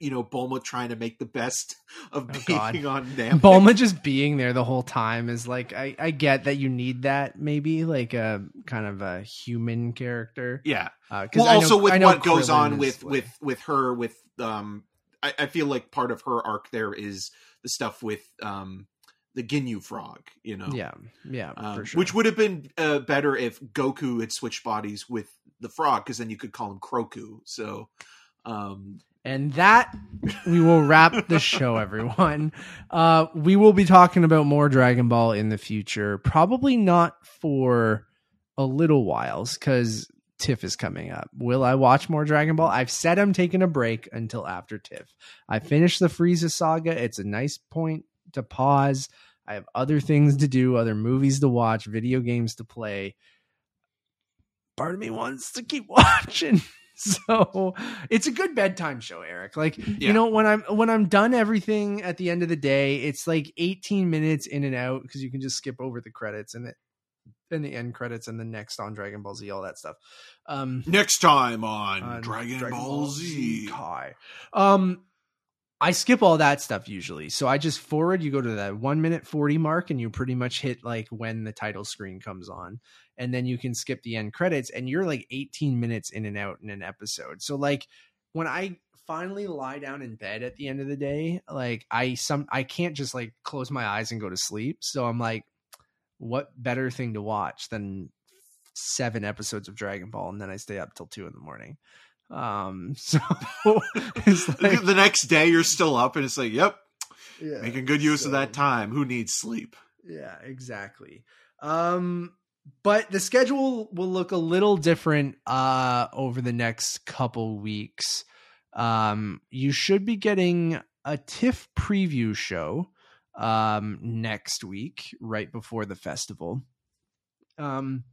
Speaker 3: you know Bulma trying to make the best of
Speaker 2: Oh,
Speaker 3: being
Speaker 2: God.
Speaker 3: on Namek.
Speaker 2: Bulma just being there the whole time is like I, I get that you need that maybe like a kind of a human character.
Speaker 3: Yeah.
Speaker 2: Uh,
Speaker 3: Well,
Speaker 2: know-
Speaker 3: also with what goes on with
Speaker 2: like-
Speaker 3: with with her with um, I, I feel like part of her arc there is the stuff with um the Ginyu frog. You know.
Speaker 2: yeah yeah
Speaker 3: Um,
Speaker 2: for sure.
Speaker 3: Which would have been uh, better if Goku had switched bodies with the frog, because then you could call him Kroku. So, um,
Speaker 2: And that we will wrap the show, everyone. Uh, we will be talking about more Dragon Ball in the future. Probably not for a little whiles because TIFF is coming up. Will I watch more Dragon Ball? I've said I'm taking a break until after TIFF. I finished the Frieza saga. It's a nice point to pause. I have other things to do, other movies to watch, video games to play. Part of me wants to keep watching. So it's a good bedtime show, Eric. Like
Speaker 3: Yeah.
Speaker 2: you know, when I'm when I'm done everything at the end of the day, it's like 18 minutes in and out because you can just skip over the credits and the and the end credits and the next on Dragon Ball Z, all that stuff. Um
Speaker 3: next time on,
Speaker 2: on
Speaker 3: Dragon, Ball, Z.
Speaker 2: Kai. Um, I skip all that stuff usually. So I just forward. You go to that one minute forty mark, and you pretty much hit like when the title screen comes on, and then you can skip the end credits, and you're like eighteen minutes in and out in an episode. So like when I finally lie down in bed at the end of the day, like I some I can't just like close my eyes and go to sleep. So I'm like, what better thing to watch than seven episodes of Dragon Ball, and then I stay up till two in the morning. Um, so it's like,
Speaker 3: the next day, you're still up, and it's like, yep,
Speaker 2: yeah,
Speaker 3: making good use
Speaker 2: so-
Speaker 3: of that time. Who needs sleep?
Speaker 2: Yeah, exactly. Um, but the schedule will look a little different uh over the next couple weeks. Um, you should be getting a TIFF preview show um next week, right before the festival. Um,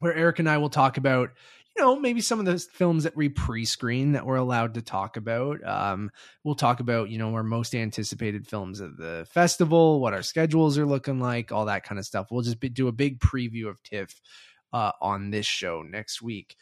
Speaker 2: where Eric and I will talk about know maybe some of the films that we pre-screen that we're allowed to talk about. Um we'll talk about you know our most anticipated films at the festival what our schedules are looking like all that kind of stuff. We'll just be, do a big preview of tiff uh, on this show next week.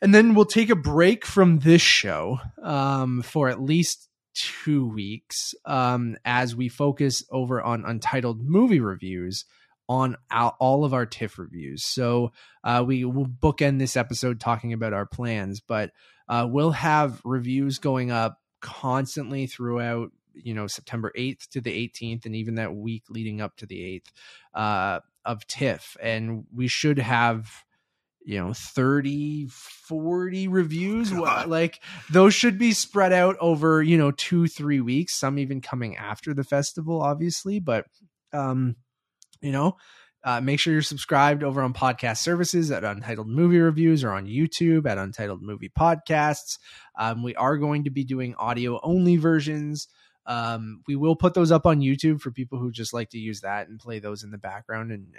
Speaker 2: And then we'll take a break from this show um, for at least two weeks um, as we focus over on untitled movie reviews on all of our TIFF reviews. So uh, we will bookend this episode talking about our plans, but uh, we'll have reviews going up constantly throughout. You know, September 8th to the 18th, and even that week leading up to the 8th uh, of TIFF. And we should have, you know, 30, 40 reviews.
Speaker 3: God.
Speaker 2: Like, those should be spread out over, you know, two, three weeks, some even coming after the festival, obviously. But, um, you know, uh, make sure you're subscribed over on podcast services at Untitled Movie Reviews or on YouTube at Untitled Movie Podcasts. Um, we are going to be doing audio only versions. Um, we will put those up on YouTube for people who just like to use that and play those in the background and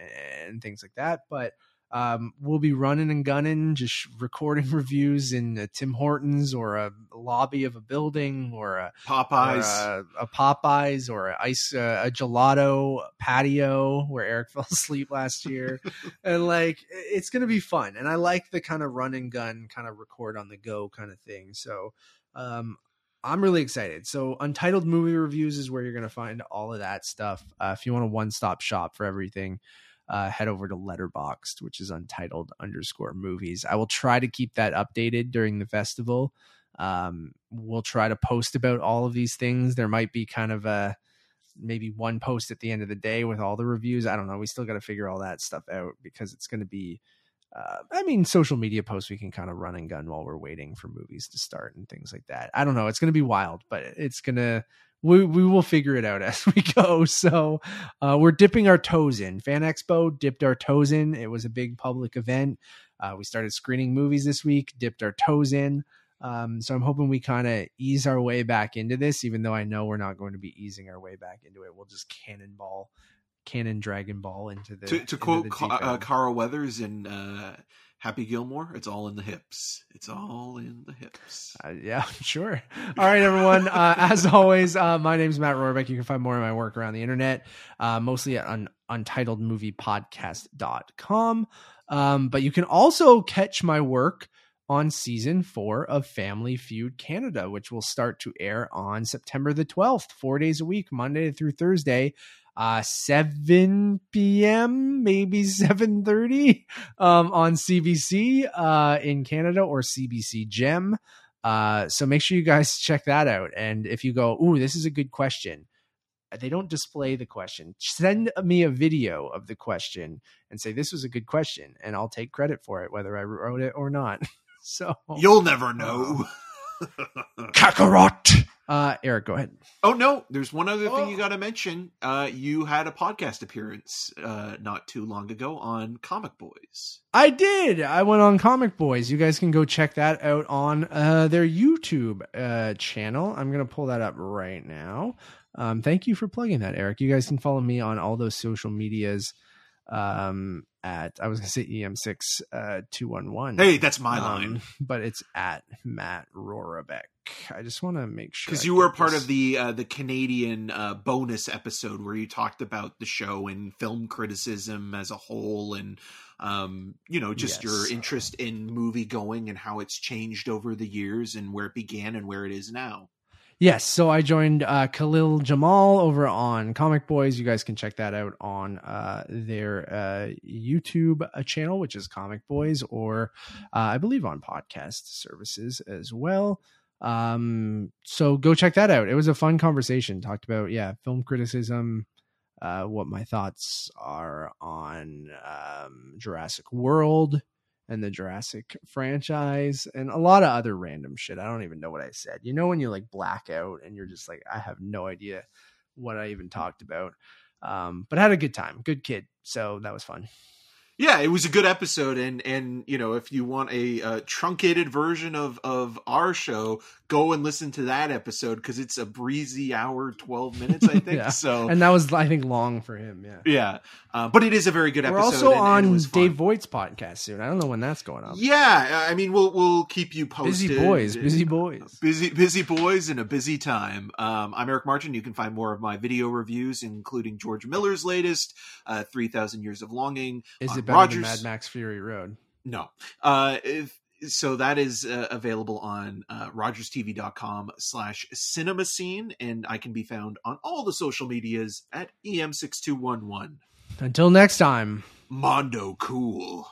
Speaker 2: and things like that. But um, we'll be running and gunning, just recording reviews in a Tim Hortons or a lobby of a building or a
Speaker 3: Popeyes.
Speaker 2: or a, a Popeyes or a ice uh, a gelato patio where Eric fell asleep last year, and like it's gonna be fun. And I like the kind of run and gun, kind of record on the go kind of thing. So um, I'm really excited. So Untitled Movie Reviews is where you're gonna find all of that stuff. Uh, if you want a one stop shop for everything. Uh, head over to Letterboxd, which is untitled underscore movies. I will try to keep that updated during the festival. Um we'll try to post about all of these things. There might be kind of a maybe one post at the end of the day with all the reviews. I don't know. We still got to figure all that stuff out because it's going to be uh, i mean social media posts we can kind of run and gun while we're waiting for movies to start and things like that. I don't know. It's going to be wild but it's going to we, we will figure it out as we go. So uh, we're dipping our toes in. Fan expo dipped our toes in. It was a big public event. Uh, we started screening movies this week dipped our toes in. Um, so I'm hoping we kind of ease our way back into this, even though I know we're not going to be easing our way back into it. We'll just cannonball, cannon Dragon Ball into the.
Speaker 3: to to
Speaker 2: into
Speaker 3: quote
Speaker 2: the
Speaker 3: Ca- uh. Carl Weathers in uh, Happy Gilmore, it's all in the hips. It's all in the hips.
Speaker 2: Uh, yeah, sure. All right, everyone. Uh, as always, uh, my name is Matt Rorabeck. You can find more of my work around the internet, uh, mostly at un- untitledmoviepodcast.com. Um, but you can also catch my work on season four of Family Feud Canada, which will start to air on September the 12th, four days a week, Monday through Thursday. Uh, 7 p.m., maybe 7:30 um, on CBC uh, in Canada or CBC Gem. Uh, so make sure you guys check that out. And if you go, ooh, this is a good question, they don't display the question. Send me a video of the question and say this was a good question, and I'll take credit for it, whether I wrote it or not. so
Speaker 3: You'll never know.
Speaker 2: Kakarot. Uh, Eric, go ahead.
Speaker 3: oh no, there's one other thing you
Speaker 2: Oh.
Speaker 3: got to mention. Uh, you had a podcast appearance uh, not too long ago on Comic Boys.
Speaker 2: I did. I went on Comic Boys. You guys can go check that out on uh, their YouTube uh, channel. I'm going to pull that up right now. Um, thank you for plugging that, Eric. You guys can follow me on all those social medias um, at, I was going to say EM6 uh, 211.
Speaker 3: Hey, that's my
Speaker 2: Um,
Speaker 3: line
Speaker 2: But it's at Matt Rorabeck. I just want to make sure.
Speaker 3: because you were part
Speaker 2: this-
Speaker 3: of the uh, the Canadian uh, bonus episode where you talked about the show and film criticism as a whole, and um, you know just your interest in movie going and how it's changed over the years and where it began and where it is now.
Speaker 2: Yes, so I joined uh, Khalil Jamal over on Comic Boys. You guys can check that out on uh, their uh, YouTube uh, channel, which is Comic Boys, or uh, I believe on podcast services as well. Um, so go check that out. It was a fun conversation. Talked about yeah, film criticism, uh, what my thoughts are on um, Jurassic World and the Jurassic franchise and a lot of other random shit. I don't even know what I said. You know when you like black out and you're just like I have no idea what I even talked about. Um, but I had a good time. Good kid. So that was fun.
Speaker 3: Yeah, it was a good episode, and and you know if you want a, uh truncated version of of our show, go and listen to that episode because it's a breezy hour twelve minutes, I think.
Speaker 2: Yeah.
Speaker 3: So
Speaker 2: And that was I think long for him, yeah.
Speaker 3: yeah, uh, but it is a very good
Speaker 2: We're
Speaker 3: episode.
Speaker 2: also
Speaker 3: and- and
Speaker 2: on
Speaker 3: was.
Speaker 2: Dave Voigt's podcast soon. I don't know when that's going up.
Speaker 3: Yeah, I mean we'll we'll keep you posted.
Speaker 2: busy boys, busy boys.
Speaker 3: busy busy boys in a busy time. Um, I'm Eric Martin. You can find more of my video reviews, including George Miller's latest, uh, Three Thousand Years of Longing.
Speaker 2: Is
Speaker 3: on
Speaker 2: it better
Speaker 3: Rogers.
Speaker 2: than Mad Max Fury Road?
Speaker 3: No. Uh, if, so that is uh, available on uh, rogerstv.com slash cinema scene, and I can be found on all the social medias at EM6211.
Speaker 2: Until next time.
Speaker 3: Mondo Cool.